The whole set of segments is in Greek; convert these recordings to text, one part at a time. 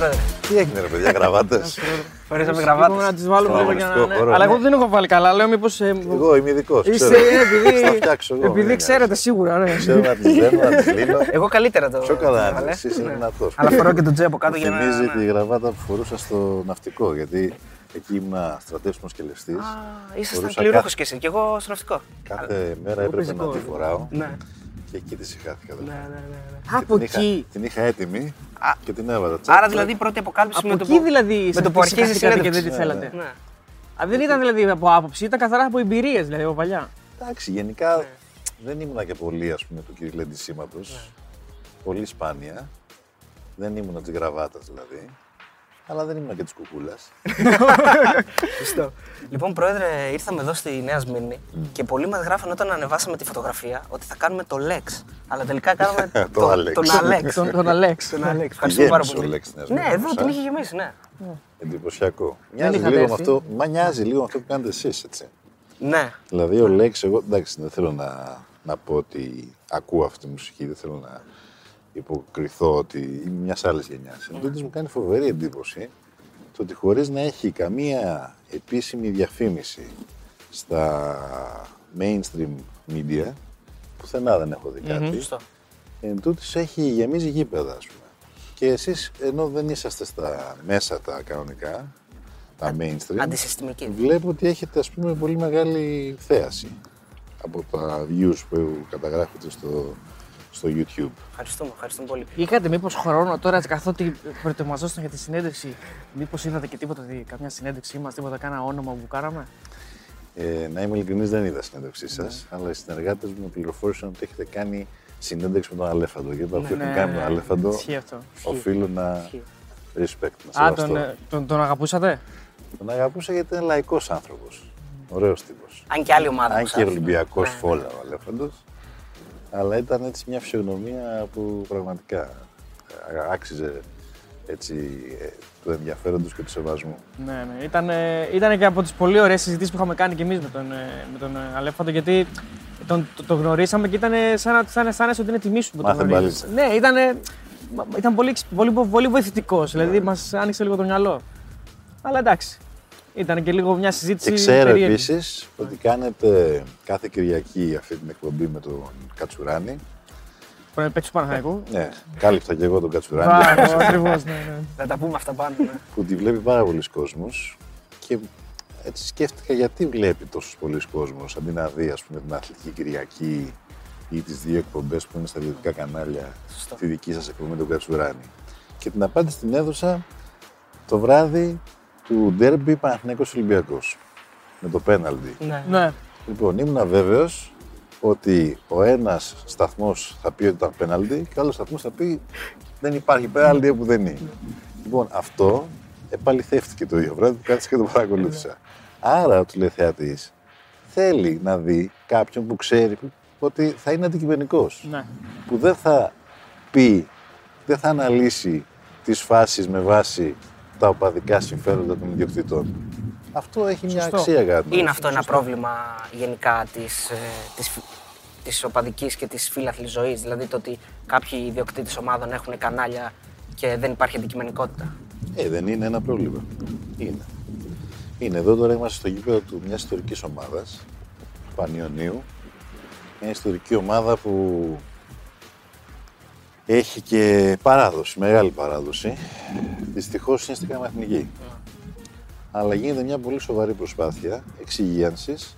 πρόεδρε. Τι έγινε, ρε παιδιά, γραβάτες; Φορέσαμε Είπαμε γραβάτες. να τις βάλουμε Στο λίγο για να... αγωνιστικό ναι. χώρο, Αλλά ναι. εγώ δεν έχω βάλει καλά. Λέω μήπως... ε, Εγώ είμαι ειδικός. Είστε, Ξέρω. ε, επειδή, Θα φτιάξω εγώ. επειδή μην ξέρετε νοιάζεσαι. σίγουρα, ναι. Ξέρω να τις δένω, να τις λύνω. Εγώ καλύτερα το. Πιο καλά, έβαλε. εσύ είσαι Ναι. δυνατός. Αλλά φορώ και το τζέπο κάτω για να. Θυμίζει ναι. τη γραβάτα που φορούσα στο ναυτικό. Γιατί εκεί ήμουν στρατεύσιμος και ληστής. Α, ήσασταν Φορούσα πληρούχο κάθε- κι εσύ, κι εγώ στο ναυτικό. Κάθε μέρα Εγώ έπρεπε να πεζικό, τη φοράω Ναι. και εκεί τη συγχάθηκα. Ναι, δηλαδή. ναι, ναι, ναι. Από Την είχα- εκεί. Την είχα έτοιμη Α, και την έβαλα. τσακ, Άρα τσακ. δηλαδή η πρώτη αποκάλυψη Από με το εκεί που- δηλαδή με το που αρχίζει η συγχαθήκατε και δεν συνέντευξη. τη Ναι, θέλατε. Ναι. Α, δεν ήταν δηλαδή από άποψη, ήταν καθαρά από εμπειρίες δηλαδή από παλιά. Εντάξει, γενικά Ναι. δεν ήμουνα και πολύ ας πούμε του κυριλέντη σήματο. Ναι. Πολύ σπάνια. Δεν ήμουνα της γραβάτας δηλαδή. Αλλά δεν ήμουνα και της κουκούλας. Σωστό. Λοιπόν, πρόεδρε, ήρθαμε εδώ στη Νέα Σμύρνη και πολλοί μας γράφαν όταν ανεβάσαμε τη φωτογραφία ότι θα κάνουμε το Lex. Αλλά τελικά κάναμε Το Alex. τον Alex. Τον, τον Αλέξ. Τον Alex. Ευχαριστούμε πάρα γέμισε πολύ. ο Lex Νέας Ναι, Σμύρνης, εδώ ε. την είχε γεμίσει, ναι. Εντυπωσιακό. Μοιάζει είχατε λίγο με έρθει. αυτό, μα νοιάζει λίγο με αυτό που κάνετε εσείς, έτσι. Ναι. Δηλαδή ο Λέξ, εγώ εντάξει, δεν θέλω να, να πω ότι ακούω αυτή τη μουσική, δεν θέλω να υποκριθώ ότι είμαι μιας άλλης γενιάς. Εν τούτης μου κάνει φοβερή εντύπωση το ότι χωρίς να έχει καμία επίσημη διαφήμιση στα mainstream media, πουθενά δεν έχω δει κάτι. Σωστό. Εν τούτης έχει γεμίζει γήπεδα, ας πούμε. Και εσείς, ενώ δεν είσαστε στα μέσα τα κανονικά, τα mainstream, Αντισυστημική. βλέπω ότι έχετε, ας πούμε, πολύ μεγάλη θέαση από τα views που καταγράφετε στο, στο YouTube. Ευχαριστούμε, ευχαριστούμε πολύ. Είχατε μήπως χρόνο τώρα καθότι προετοιμαζόσασταν για τη συνέντευξη, μήπως είδατε και τίποτα, δι- καμιά συνέντευξή μας, τίποτα, κάνα όνομα που κάναμε; Ε, να είμαι ειλικρινής, δεν είδα συνέντευξή σας, αλλά οι συνεργάτες μου με πληροφόρησαν ότι έχετε κάνει συνέντευξη με τον Αλέφαντο. Γιατί αυτό Ναι, έχουν κάνει με τον Αλέφαντο, Ισχύει αυτό. οφείλω να Ισχύει. respect, να Α, σεβαστώ. τον, ε, τον, τον αγαπούσατε; Τον αγαπούσα γιατί ήταν λαϊκός άνθρωπος. Ωραίος τύπος. Αν και άλλη ομάδα. Αν μας και άρεσε. Ολυμπιακός Ναι, ναι. φόλα ο Αλέφαντος. Αλλά ήταν έτσι μια φυσιογνωμία που πραγματικά ε, άξιζε έτσι, ε, τους ενδιαφέροντος και του σεβασμού. Ναι, ναι. Ήταν, ε, ήταν και από τις πολύ ωραίες συζητήσεις που είχαμε κάνει και εμείς με τον, ε, με τον ε, Αλέφαντο, γιατί τον, το, το γνωρίσαμε και ήταν σαν να σαν, να αισθάνεσαι ότι είναι τιμή σου που τον Μάθε γνωρίζεις. μπαλίτσα. Ναι, ήταν, ε, μα- ήταν πολύ, εξ- πολύ, πολύ βοηθητικός. Δηλαδή μας άνοιξε λίγο το μυαλό. Αλλά εντάξει. Ήταν και λίγο μια συζήτηση. Και ξέρω περίεργη. επίσης ότι κάνετε κάθε Κυριακή αυτή την εκπομπή με τον Κατσουράνη. Πρώην παίκτη του Παναθηναϊκού. Ναι, κάλυψα και εγώ τον Κατσουράνη. Ακριβώς, ναι, ναι. Θα τα πούμε αυτά πάνω. ναι. που τη βλέπει πάρα πολλοί κόσμος και έτσι σκέφτηκα γιατί βλέπει τόσους πολλοί κόσμος αντί να δει ας πούμε την Αθλητική Κυριακή ή τις δύο εκπομπές που είναι στα ιδιωτικά κανάλια Σωστό. τη δική σας εκπομπή με τον Κατσουράνη. Και την απάντηση την έδωσα το βράδυ του ντέρμπι Παναθηναϊκός Ολυμπιακός με το πέναλτι. Ναι. ναι. Λοιπόν, ήμουν βέβαιος ότι ο ένας σταθμός θα πει ότι ήταν πέναλτι και ο άλλος σταθμός θα πει δεν υπάρχει πέναλτι όπου δεν είναι. Λοιπόν, αυτό επαληθεύτηκε το ίδιο βράδυ που κάτσε και το παρακολούθησα. Άρα ο τηλεθεατής θέλει να δει κάποιον που ξέρει ότι θα είναι αντικειμενικός. ναι. Που δεν θα πει, δεν θα αναλύσει τις φάσεις με βάση τα οπαδικά συμφέροντα των ιδιοκτητών. Αυτό έχει μια Σωστό. αξία κατά την Είναι άποψή αυτό ένα πρόβλημα γενικά της, ε, της, φι- της οπαδικής και της φίλαθλης ζωής. Δηλαδή το ότι κάποιοι ιδιοκτήτες ομάδων έχουν κανάλια και δεν υπάρχει αντικειμενικότητα. Ε, δεν είναι ένα πρόβλημα. Είναι. Είναι εδώ τώρα είμαστε στο γήπεδο του μιας ιστορικής ομάδας, του Πανιωνίου. Μια ιστορική ομάδα που έχει και παράδοση, μεγάλη παράδοση. Δυστυχώς είναι στην Καμαθνική. Αλλά γίνεται μια πολύ σοβαρή προσπάθεια εξυγίανσης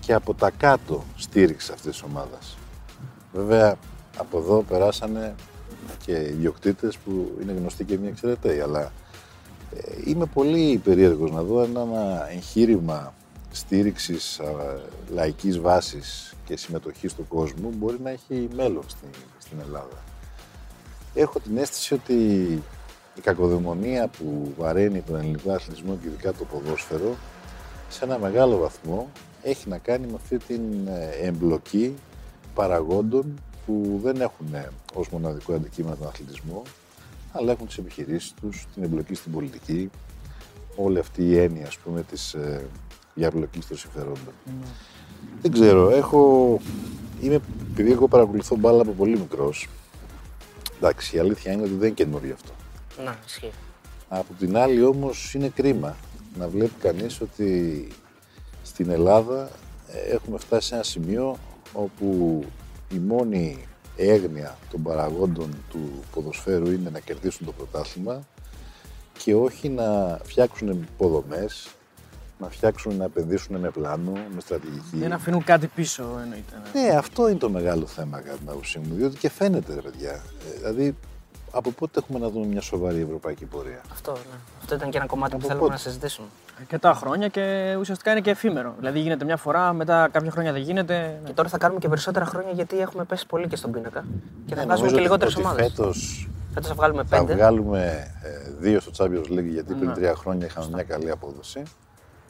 και από τα κάτω στήριξης αυτής της ομάδας. Βέβαια, από εδώ περάσανε και ιδιοκτήτες που είναι γνωστοί και μη εξαιρεταίοι, αλλά ε, είμαι πολύ περίεργος να δω ένα εγχείρημα στήριξης α, λαϊκής βάσης και συμμετοχής του κόσμου μπορεί να έχει μέλλον στην, στην Ελλάδα. Έχω την αίσθηση ότι η κακοδαιμονία που βαραίνει τον ελληνικό αθλητισμό και ειδικά το ποδόσφαιρο σε ένα μεγάλο βαθμό έχει να κάνει με αυτή την ε, εμπλοκή παραγόντων που δεν έχουν ε, ως μοναδικό αντικείμενο τον αθλητισμό αλλά έχουν τις επιχειρήσεις τους, την εμπλοκή στην πολιτική, όλη αυτή η έννοια ας πούμε της ε, διαπλοκής των συμφερόντων. Δεν ξέρω, έχω... Είμαι, επειδή εγώ παρακολουθώ μπάλα από πολύ μικρός, εντάξει, η αλήθεια είναι ότι δεν είναι καινούριο αυτό. Να, ισχύει. Από την άλλη όμως είναι κρίμα να βλέπει κανείς ότι στην Ελλάδα ε, έχουμε φτάσει σε ένα σημείο όπου η μόνη έγνοια των παραγόντων του ποδοσφαίρου είναι να κερδίσουν το πρωτάθλημα και όχι να φτιάξουν υποδομές, να φτιάξουν, να επενδύσουν με πλάνο, με στρατηγική. Δεν αφήνουν κάτι πίσω, εννοείται. ναι. Ναι, αυτό είναι το μεγάλο θέμα κατά την άποψή μου, διότι και φαίνεται ρε παιδιά. Ε, δηλαδή, από πότε έχουμε να δούμε μια σοβαρή ευρωπαϊκή πορεία; Αυτό, ναι. Αυτό ήταν και ένα κομμάτι που Από θέλουμε πότε; να συζητήσουμε. Αρκετά χρόνια και ουσιαστικά είναι και εφήμερο. Δηλαδή γίνεται μια φορά, μετά κάποια χρόνια δεν γίνεται. ναι. Και τώρα θα κάνουμε και περισσότερα χρόνια γιατί έχουμε πέσει πολύ και στον πίνακα. Και θα Ναι, βάζουμε νομίζω και ότι- λιγότερες ότι ομάδες. Φέτος Φέτος θα βγάλουμε θα πέντε. βγάλουμε ε, δύο στο Champions League γιατί πριν Ναι. τρία χρόνια είχαμε μια καλή απόδοση.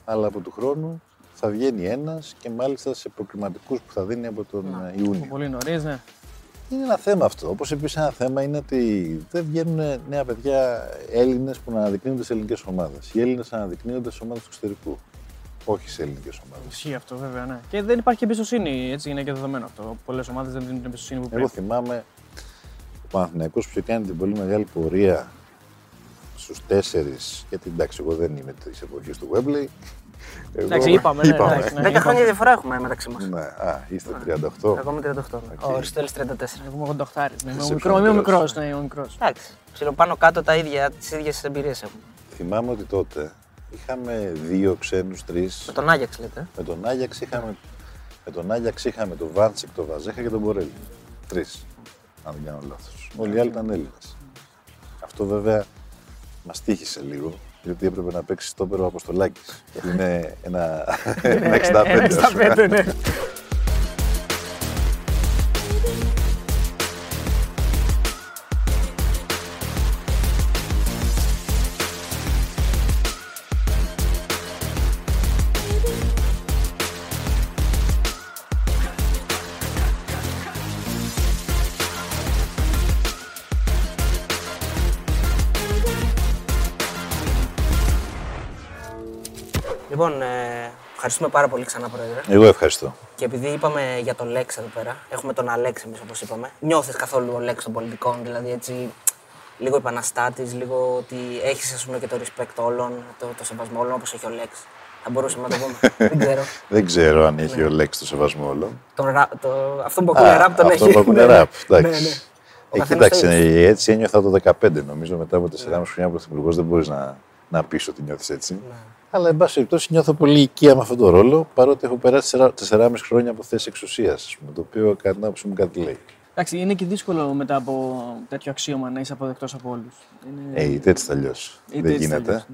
Αλλά από του χρόνου θα βγαίνει ένας και μάλιστα σε προκριματικούς που θα δίνει από τον ε, Ιούνιο. Πολύ νωρίς, ναι. Είναι ένα θέμα αυτό. Όπως επίσης ένα θέμα είναι ότι δεν βγαίνουν νέα παιδιά Έλληνες που να αναδεικνύονται σε ελληνικές ομάδες. Οι Έλληνες αναδεικνύονται σε ομάδες του εξωτερικού. Όχι σε ελληνικές ομάδες. Ισχύει αυτό βέβαια, ναι. Και δεν υπάρχει εμπιστοσύνη, έτσι είναι και δεδομένο αυτό. Πολλές ομάδες δεν δίνουν την εμπιστοσύνη που Εγώ πρέπει. θυμάμαι ο Παναθηναϊκός που είχε κάνει την πολύ μεγάλη πορεία στους τέσσερις. Γιατί εντάξει, εγώ δεν είμαι της εποχής του Webley. Εγώ- Εντάξει, είπαμε, ναι, εντάξει, ναι. Δέκα χρόνια διαφορά έχουμε μεταξύ μας. Ναι, α, είστε 38. Εγώ είμαι 38. Ο Αριστοτέλη 34. Εγώ είμαι 88. Είμαι Είσαι μικρό, πιο είμαι μικρός. μικρός. Ναι, είμαι μικρός. Εντάξει. Ψιλο πάνω κάτω τα ίδια, τις ίδιες εμπειρίες έχουμε. Θυμάμαι ότι τότε είχαμε δύο ξένους, τρεις. Με τον Άγιαξ λέτε. Με τον Άγιαξ είχαμε, με τον Άγιαξ είχαμε τον Βάντσικ, τον Βαζέχα και τον Μπορέλη. Τρεις, αν δεν κάνω λάθος. Όλοι οι άλλοι ήταν Έλληνες. Αυτό βέβαια μας τύχησε λίγο, γιατί έπρεπε να παίξει στο ο Αποστολάκης. Είναι ένα, ένα 65. ας πούμε. 65, ναι. Ευχαριστούμε πάρα πολύ ξανά, Πρόεδρε. Εγώ ευχαριστώ. Και επειδή είπαμε για τον Λέξ εδώ πέρα, έχουμε τον Αλέξ εμείς όπως είπαμε. Νιώθεις καθόλου ο Λέξ των πολιτικών, δηλαδή έτσι λίγο επαναστάτης, λίγο ότι έχεις ας πούμε και το respect όλων, το, το σεβασμό όλων όπως έχει ο Λέξ. Θα μπορούσαμε να το πούμε. Δεν ξέρω. Δεν ξέρω αν έχει ο Λέξη το σεβασμό όλων. Τον ρα- το, αυτό που ακούνε ραπ τον αυτό έχει. που ακούνε Ναι, ραπ. ναι. Εντάξει. Ναι, ναι. Ο Ε, καθένας το κοίταξε, ίδιο. έτσι ένιωθα το 15 νομίζω. Μετά από 4,5 χρόνια πρωθυπουργός δεν μπορείς να, να πεις ότι νιώθεις έτσι. Ναι. Αλλά, εν πάση περιπτώσει, νιώθω πολύ οικία με αυτόν τον ρόλο, παρότι έχω περάσει 4,5 χρόνια από θέση εξουσίας, το οποίο κατά την άποψή μου κάτι λέει. Εντάξει, είναι και δύσκολο μετά από τέτοιο αξίωμα να είσαι αποδεκτός από όλους. Ε, είτε έτσι θα λιώσει. Δεν γίνεται.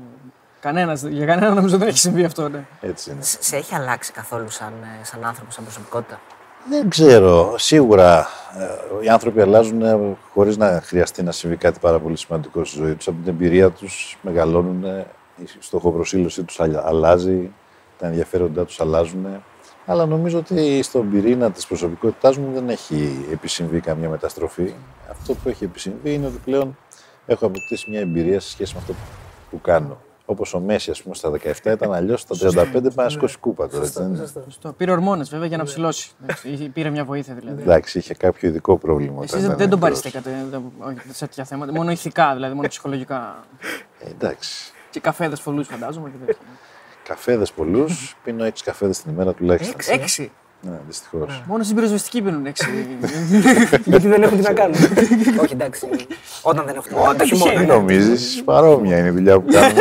Κανένας, για κανένα νομίζω δεν έχει συμβεί αυτό. Ναι. Έτσι είναι. Σε σε έχει αλλάξει καθόλου σαν, ε, σαν άνθρωπο, σαν προσωπικότητα; Δεν ξέρω. Σίγουρα ε, οι άνθρωποι αλλάζουν χωρίς να χρειαστεί να συμβεί κάτι πάρα πολύ σημαντικό στη ζωή τους. Από την εμπειρία τους μεγαλώνουν, ε, η στοχοπροσύλωσή τους αλλάζει, τα ενδιαφέροντά τους αλλάζουν. Αλλά νομίζω ότι στον πυρήνα της προσωπικότητάς μου δεν έχει επισυμβεί καμία μεταστροφή. Αυτό που έχει επισυμβεί είναι ότι πλέον έχω αποκτήσει μια εμπειρία σε σχέση με αυτό που κάνω. Όπως ο Μέση, ας πούμε, στα 17 ήταν αλλιώς, στα 35 πάει να σηκώσει κούπα τώρα. έτσι δεν είναι; Σωστό. Πήρε ορμόνες βέβαια για να ψηλώσει. Εντάξει, είχε- Πήρε μια βοήθεια δηλαδή. Εντάξει, είχε κάποιο ειδικό πρόβλημα. Εσείς όταν δεν, ήταν δεν τον μικρός. παριστήκατε δεν- όχι, σε τέτοια θέματα. Μόνο ηθικά δηλαδή, μόνο ψυχολογικά. Ε, εντάξει. Και καφέδες πολλούς φαντάζομαι. Και τέτοια. Καφέδες πολλούς. Πίνω έξι καφέδες την ημέρα τουλάχιστον. Έξι. Έξι. Ναι, δυστυχώς. Μόνο στην πυροσβεστική πίνουν έξι. Γιατί δεν έχουν τι να κάνουν. Όχι, εντάξει. Όταν δεν έχουν τι να κάνουν. Όταν το χειμώνα. Τι νομίζεις, παρόμοια είναι η δουλειά που κάνουμε.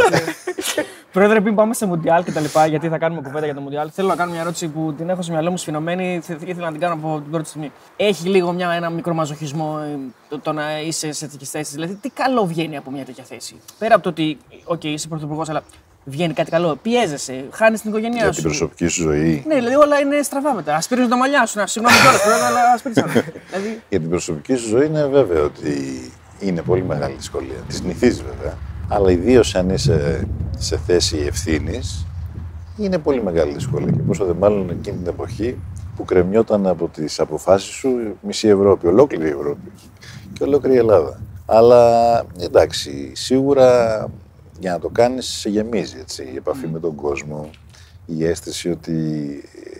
Πρόεδρε, πριν πάμε σε Μουντιάλ και τα λοιπά, γιατί θα κάνουμε κουβέντα για το Μουντιάλ, θέλω να κάνω μια ερώτηση που την έχω στο μυαλό μου σφινωμένη. θε- Ήθελα να την κάνω από την πρώτη στιγμή. Έχει λίγο μια, ένα μικρό μαζοχισμό ε, το, το να είσαι σε τέτοιες θέσεις. Δηλαδή, τι καλό βγαίνει από μια τέτοια θέση; Πέρα από το ότι, οκ, είσαι πρωθυπουργός, αλλά βγαίνει κάτι καλό. Πιέζεσαι, χάνεις την οικογένειά Για σου. την προσωπική σου ζωή. Ναι, δηλαδή όλα είναι στραβά μετά. Άσπρισες τα μαλλιά σου. Να συγγνώμη τώρα, πρόεδρε, αλλά άσπρισες. δηλαδή, Για την προσωπική σου ζωή είναι βέβαιο ότι είναι πολύ μεγάλη δυσκολία. Τη συνηθίζει βέβαια. Αλλά ιδίως αν είσαι σε θέση ευθύνης, είναι πολύ μεγάλη δυσκολία. Και πόσο δε μάλλον εκείνη την εποχή που κρεμιόταν από τις αποφάσεις σου μισή Ευρώπη, ολόκληρη η Ευρώπη και ολόκληρη η Ελλάδα. Αλλά εντάξει, σίγουρα για να το κάνεις σε γεμίζει έτσι, η επαφή με τον κόσμο, η αίσθηση ότι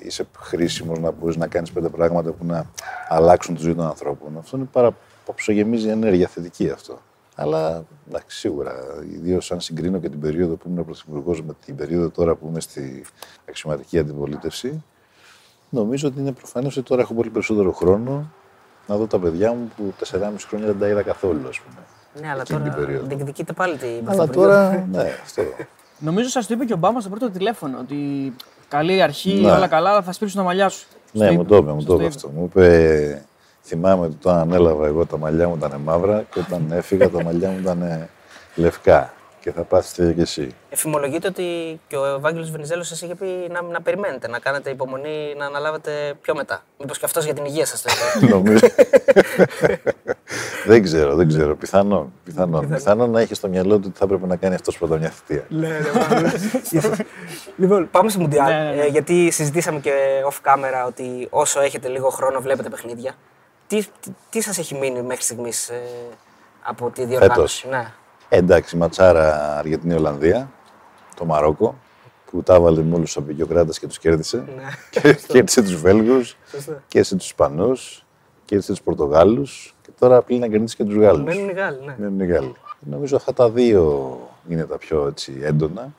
είσαι χρήσιμος να μπορείς να κάνεις πέντε πράγματα που να αλλάξουν τη ζωή των ανθρώπων. Αυτό είναι πάρα που σε γεμίζει ενέργεια θετική αυτό. Αλλά εντάξει, σίγουρα, ιδίως αν συγκρίνω και την περίοδο που ήμουν πρωθυπουργός με την περίοδο τώρα που είμαι στη αξιωματική αντιπολίτευση, νομίζω ότι είναι προφανές ότι τώρα έχω πολύ περισσότερο χρόνο να δω τα παιδιά μου που 4,5 χρόνια δεν τα είδα καθόλου, ας πούμε. Ναι, αλλά εκείνη την τώρα περίοδο. διεκδικείται πάλι την Αλλά Πρωθυπουργό. τώρα, ναι, αυτό. Νομίζω σας το είπε και ο Ομπάμα στο πρώτο τηλέφωνο. Ότι καλή αρχή, Ναι. όλα καλά, αλλά θα σπίξουν τα μαλλιά σου. Ναι, Στο μου είπε. το είπε, μου Σας το είπε είπε. αυτό. Μου είπε, θυμάμαι ότι όταν ανέλαβα εγώ τα μαλλιά μου ήταν μαύρα και όταν έφυγα τα μαλλιά μου ήταν λευκά. Και θα πάθεις το ίδιο και εσύ. Εφημολογείται ότι και ο Ευάγγελος Βενιζέλος σας είχε πει να, να περιμένετε, να κάνετε υπομονή, να αναλάβετε πιο μετά. Μήπως και αυτός για την υγεία σας το είπε. Νομίζω. δεν ξέρω, δεν ξέρω. Πιθανόν. Πιθανόν. Πιθανόν να έχει στο μυαλό του ότι θα έπρεπε να κάνει αυτός πρώτα μια θητεία. Ναι, ναι, Λοιπόν, πάμε στο Μουντιάλ. Ναι, ναι, ναι. Ε, γιατί συζητήσαμε και off camera ότι όσο έχετε λίγο χρόνο βλέπετε παιχνίδια. Τι, τι, τι σας έχει μείνει μέχρι στιγμής ε, από τη διοργάνωση; Ναι. Ε, εντάξει, ματσάρα Αργεντινή-Ολλανδία, το Μαρόκο, που τα έβαλε με όλου του απεικιοκράτε και τους κέρδισε. Ναι. Και κέρδισε τους Βέλγους, Σωστά. κέρδισε τους Ισπανούς, κέρδισε τους Πορτογάλους και τώρα απλή να κερδίσει και τους Γάλλους. Μένουν οι Γάλλοι, ναι. Μένουν οι Γάλλοι. Νομίζω αυτά τα δύο είναι τα πιο έτσι, έντονα.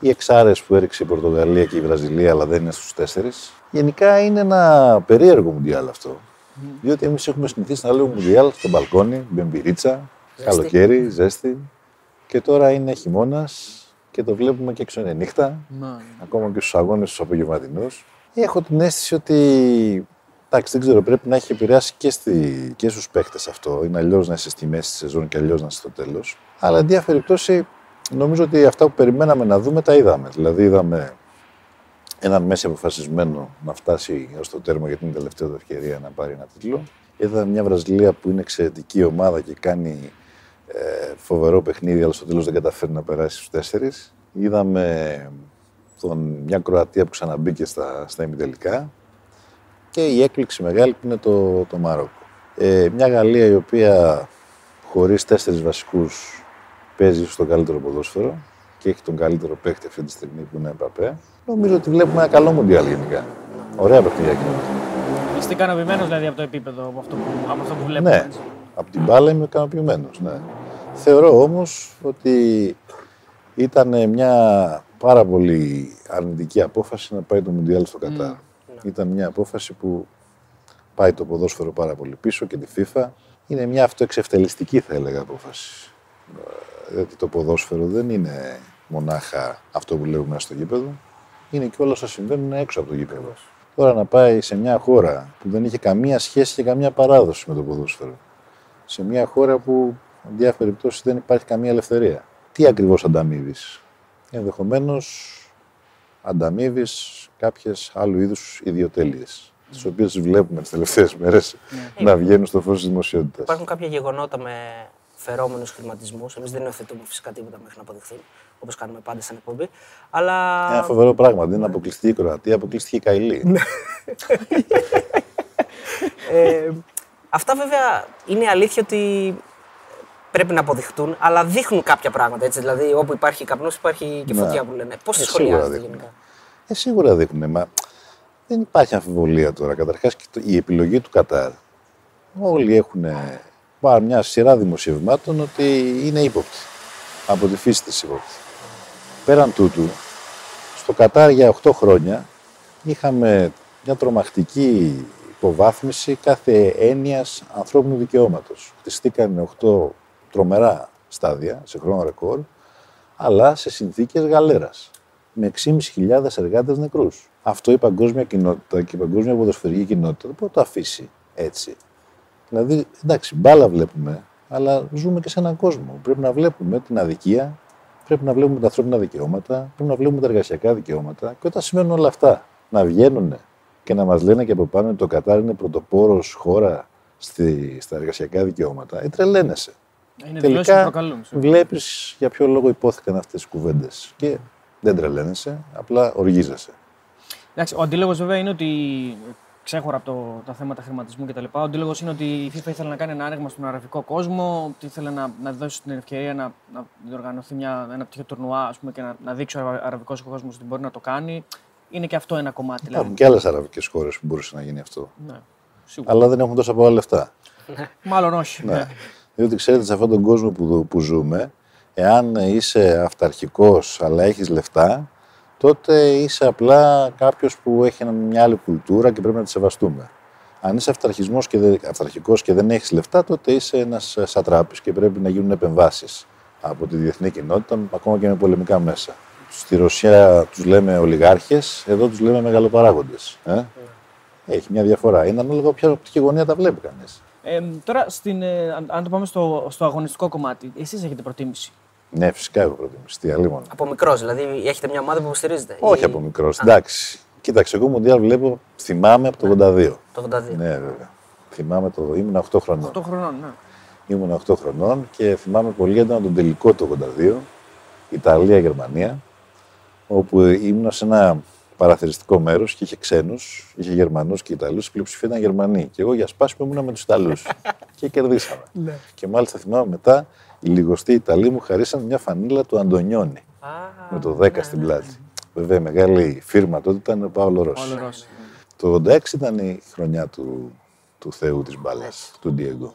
Οι εξάρες που έριξε η Πορτογαλία και η Βραζιλία, αλλά δεν είναι στους τέσσερις. Γενικά είναι ένα περίεργο μουντιάλ αυτό. Διότι εμείς έχουμε συνηθίσει να λέμε μουντιάλ στο μπαλκόνι, μπεμπειρίτσα, Ζέστη. Καλοκαίρι, ζέστη. Και τώρα είναι χειμώνας και το βλέπουμε και έξω είναι νύχτα, Ναι. ακόμα και στους αγώνες τους απογευματινούς. Έχω την αίσθηση ότι Εντάξει, δεν ξέρω, πρέπει να έχει επηρεάσει και, στη, και στους παίχτε αυτό. Είναι αλλιώς να είσαι στη μέση της σεζόν και αλλιώς να είσαι στο τέλος. Αλλά εν διάφορη περιπτώσει, νομίζω ότι αυτά που περιμέναμε να δούμε τα είδαμε. Δηλαδή, είδαμε έναν Μέση αποφασισμένο να φτάσει ως το τέρμα για την τελευταία του ευκαιρία να πάρει ένα τίτλο. Είδαμε μια Βραζιλία που είναι εξαιρετική ομάδα και κάνει ε, φοβερό παιχνίδι, αλλά στο τέλος δεν καταφέρει να περάσει στους τέσσερις. Είδαμε τον, μια Κροατία που ξαναμπήκε στα, στα ημιτελικά και η έκπληξη μεγάλη που είναι το, το Μαρόκο. Ε, μια Γαλλία η οποία χωρίς τέσσερις βασικούς παίζει στο καλύτερο ποδόσφαιρο και έχει τον καλύτερο παίκτη αυτή τη στιγμή που είναι ο Εμπαπέ. Νομίζω ότι βλέπουμε ένα καλό μουντιάλ γενικά. Ωραία παιχνίδια και Είστε ικανοποιημένος δηλαδή από το επίπεδο από αυτό που, από αυτό που βλέπουμε. Ναι, έτσι; από την μπάλα είμαι ικανοποιημένος. Ναι. Θεωρώ όμως ότι ήταν μια πάρα πολύ αρνητική απόφαση να πάει το Μουντιάλ στο Κατάρ. Ήταν μια απόφαση που πάει το ποδόσφαιρο πάρα πολύ πίσω και τη FIFA. Είναι μια αυτοεξευτελιστική θα έλεγα απόφαση. Ε, Γιατί το ποδόσφαιρο δεν είναι μονάχα αυτό που βλέπουμε στο γήπεδο. Είναι και όλα όσα συμβαίνουν έξω από το γήπεδο. Τώρα να πάει σε μια χώρα που δεν είχε καμία σχέση και καμία παράδοση με το ποδόσφαιρο. Σε μια χώρα που, εν διάφορη περιπτώσει, δεν υπάρχει καμία ελευθερία. Τι ακριβώς ανταμείβεις; Ενδεχομένως ανταμείβεις κάποιες άλλου είδους ιδιοτέλειε. Τις οποίες βλέπουμε τις τελευταίες μέρες να βγαίνουν στο φως της δημοσιότητας. Υπάρχουν κάποια γεγονότα με φερόμενους χρηματισμούς. Εμείς δεν υιοθετούμε φυσικά τίποτα μέχρι να αποδειχθεί, όπως κάνουμε πάντα στην εκπομπή. Αλλά. Ένα φοβερό πράγμα. Δεν είναι αποκλειστική η Κροατία, αποκλειστική η Καηλή. Ε, αυτά βέβαια είναι η αλήθεια ότι πρέπει να αποδειχτούν, αλλά δείχνουν κάποια πράγματα. Έτσι. Δηλαδή, όπου υπάρχει καπνός, υπάρχει και Ναι. φωτιά που λένε. Πώς Ε, τη σίγουρα σχολιάζετε δείχνουν. γενικά; Ε, σίγουρα δείχνουν. Μα δεν υπάρχει αμφιβολία τώρα. Καταρχάς η επιλογή του Κατάρ. Όλοι έχουν πάρει μια σειρά δημοσιευμάτων ότι είναι ύποπτη. Από τη φύση της ύποπτης. Πέραν τούτου, στο Κατάρ για 8 χρόνια είχαμε μια τρομακτική υποβάθμιση κάθε έννοιας ανθρώπινου δικαιώματος. Χτιστήκαν 8 τρομερά στάδια σε χρόνο ρεκόρ, αλλά σε συνθήκες γαλέρας, με 6.500 εργάτες νεκρούς. Αυτό η παγκόσμια κοινότητα και η παγκόσμια ποδοσφαιρική κοινότητα δεν μπορεί να το αφήσει έτσι. Δηλαδή, εντάξει, μπάλα βλέπουμε, αλλά ζούμε και σε έναν κόσμο. Πρέπει να βλέπουμε την αδικία, πρέπει να βλέπουμε τα ανθρώπινα δικαιώματα, πρέπει να βλέπουμε τα εργασιακά δικαιώματα. Και όταν σημαίνουν όλα αυτά να βγαίνουν και να μας λένε και από πάνω ότι το Κατάρ είναι πρωτοπόρος χώρα στη, στα εργασιακά δικαιώματα, ε, τρελαίνεσαι. Είναι δηλώσεις που Τελικά προκαλούν. σίγουρα. βλέπεις για ποιο λόγο υπόθηκαν αυτές τις κουβέντες. Και δεν τρελαίνεσαι, απλά οργίζεσαι. Εντάξει, ο αντίλογος βέβαια είναι ότι. Ξέχωρα από το, τα θέματα χρηματισμού κτλ. Ο αντίλογος είναι ότι η FIFA ήθελε να κάνει ένα άνοιγμα στον αραβικό κόσμο, ότι ήθελε να, να δώσει την ευκαιρία να, να διοργανωθεί μια, ένα τέτοιο τουρνουά ας πούμε, και να, να δείξει ο αρα- αραβικός κόσμος ότι μπορεί να το κάνει. Είναι και αυτό ένα κομμάτι. Υπάρχουν Δηλαδή. και άλλες αραβικές χώρες που μπορούσε να γίνει αυτό. Ναι, σίγουρα. Αλλά δεν έχουν τόσα πολλά λεφτά. Μάλλον όχι. Ναι. Διότι ξέρετε, σε αυτόν τον κόσμο που, που ζούμε, εάν είσαι αυταρχικός αλλά έχεις λεφτά, τότε είσαι απλά κάποιος που έχει μια άλλη κουλτούρα και πρέπει να τη σεβαστούμε. Αν είσαι αυταρχισμός και δεν, αυταρχικός και δεν έχεις λεφτά, τότε είσαι ένας σατράπης και πρέπει να γίνουν επεμβάσεις από τη διεθνή κοινότητα, ακόμα και με πολεμικά μέσα. Στη Ρωσία τους λέμε ολιγάρχες, εδώ τους λέμε μεγαλοπαράγοντες. Ε; Έχει μια διαφορά. Είναι ανάλογα ποια οπτική γωνία τα βλέπει κανείς. Ε, τώρα, στην, ε, αν- αν το πάμε στο, στο αγωνιστικό κομμάτι, εσείς έχετε προτίμηση; Ναι, φυσικά έχω προτιμήσει. Τι αλλήμον. Από μικρός, δηλαδή έχετε μια ομάδα που υποστηρίζετε. Όχι Ή- από μικρός. Εντάξει. Κοίταξε, εγώ Μουντιάλ βλέπω, θυμάμαι από το 82. Το 82. Ναι, βέβαια. Θυμάμαι το. ήμουν 8 χρονών. 8 χρονών, ναι. Ήμουν 8 χρονών και θυμάμαι πολύ έντονα τον τελικό του 82, Ιταλία-Γερμανία, όπου ήμουν σε ένα παραθεριστικό μέρος και είχε ξένους, είχε Γερμανούς και Ιταλούς. Η πλειοψηφία ήταν Γερμανοί. Και εγώ για σπάσιμο ήμουν με τους Ιταλούς. και κερδίσαμε. και μάλιστα θυμάμαι μετά οι λιγοστοί Ιταλοί μου χαρίσαν μια φανίλα του Αντωνιόνι Α, με το 10 στην πλάτη. Βέβαια, η μεγάλη φίρμα τότε ήταν ο Παύλο Ρώση. Όλο Ρώση. Το 86 ήταν η χρονιά του, του Θεού της μπάλας, του Ντιέγκο.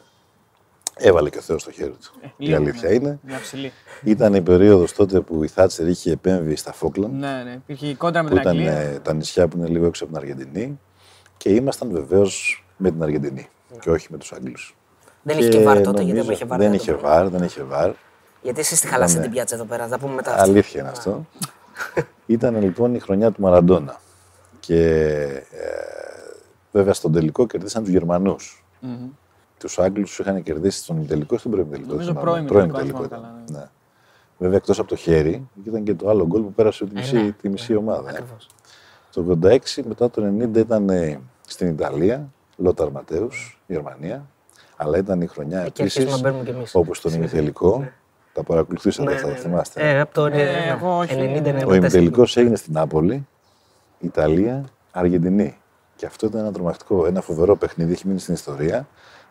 Έβαλε και ο Θεός στο χέρι του. η λίγο, αλήθεια ναι. είναι. Μια ψηλή. Ήταν η περίοδος τότε που η Θάτσερ είχε επέμβει στα Φόκλαντ, Ναι, ναι. Υπήρχε η κόντρα με που την ήταν Αγγλία. ε, τα νησιά που είναι λίγο έξω από την Αργεντινή και ήμασταν βεβαίως με την Αργεντινή και όχι με τους Άγγλους. δεν είχε και βάρ τότε, γιατί δεν είχε βάρ. Δεν να είχε το πούμε. βάρ, δεν είχε βάρ. Γιατί εσείς τη χαλάσατε Ναι. την πιάτσα εδώ πέρα, θα τα πούμε μετά. Αλήθεια είναι αυτό. Ήταν λοιπόν η χρονιά του Μαραντόνα. Και ε, βέβαια στον τελικό κερδίσαν τους Γερμανούς. Μμμ. Τους Άγγλους τους είχαν κερδίσει στον τελικό ή στον πρώην τελικό. Νομίζω θυμάμαι. πρώην Πρώην τελικό, αν τελικό θυμάμαι ήταν. καλά, Ναι. Βέβαια εκτός από το χέρι ήταν και το άλλο γκολ που πέρασε τη μισή, ναι, τη μισή ομάδα. ε. Ακριβώς. Το 86 μετά το 90 ήταν ε, στην Ιταλία, Λόταρ Ματέους, Γερμανία. Αλλά ήταν η χρονιά Εκεί επίσης αρχίζουμε να μπαίνουμε κι εμείς. όπου στον ημιτελικό. Τα παρακολουθήσατε, Ναι, θα ναι, τα ναι. θυμάστε. Ε, από το Ε, εγώ όχι. 90 Ο ημιτελικό έγινε στην Νάπολη, Ιταλία, Αργεντινή. Και αυτό ήταν ένα τρομακτικό, ένα φοβερό παιχνίδι, έχει μείνει στην ιστορία,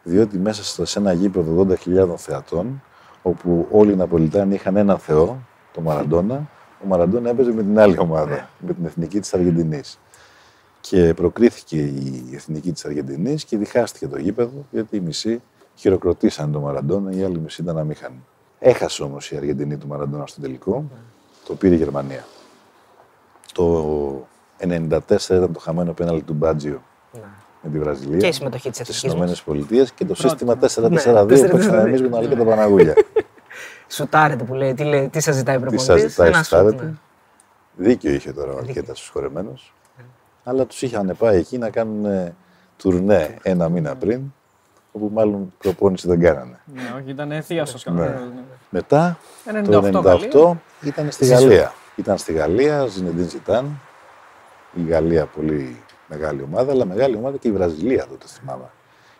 διότι μέσα στο- σε ένα γήπεδο 80.000 θεατών, όπου όλοι οι Ναπολιτάνοι είχαν έναν θεό, τον Μαραντόνα, ο Μαραντόνα έπαιζε με την άλλη ομάδα, με την εθνική της Αργεντινής. Και προκρίθηκε η εθνική της Αργεντινής και διχάστηκε το γήπεδο, γιατί οι μισοί χειροκροτήσαν τον Μαραντόνα, οι άλλοι μισοί ήταν αμήχανοι. Έχασε όμως η Αργεντινή του Μαραντόνα στο τελικό, το πήρε η Γερμανία. Το 94 ήταν το χαμένο πέναλτι του Μπάτζιο Ναι. Με τη Βραζιλία. Και η συμμετοχή της στι εθνικής Ηνωμένες μα. Πολιτείες και το σύστημα 4-4-2 Ναι, που είχαμε εμείς με τον Αλή και τον Παναγούλια. Σουτάρετε που λέει, τι, λέει, τι σας ζητάει η Τι προπονητής; σας ζητάει, Ένα σουτ, σουτάρετε. ναι. Δίκιο είχε τώρα ο Αρκέτα συγχωρεμένο. Αλλά τους είχαν πάει εκεί να κάνουν ε, τουρνέ ένα μήνα πριν, όπου μάλλον προπόνηση δεν κάνανε. Ναι, όχι, ήταν θεία στο Ναι. σκανδάλο. Μετά 98 το 98 Γαλλία. ήταν στη Γαλλία. Ήταν στη Γαλλία, Ζινεντίν Ζιτάν. Η Γαλλία πολύ μεγάλη ομάδα, αλλά μεγάλη ομάδα και η Βραζιλία τότε θυμάμαι.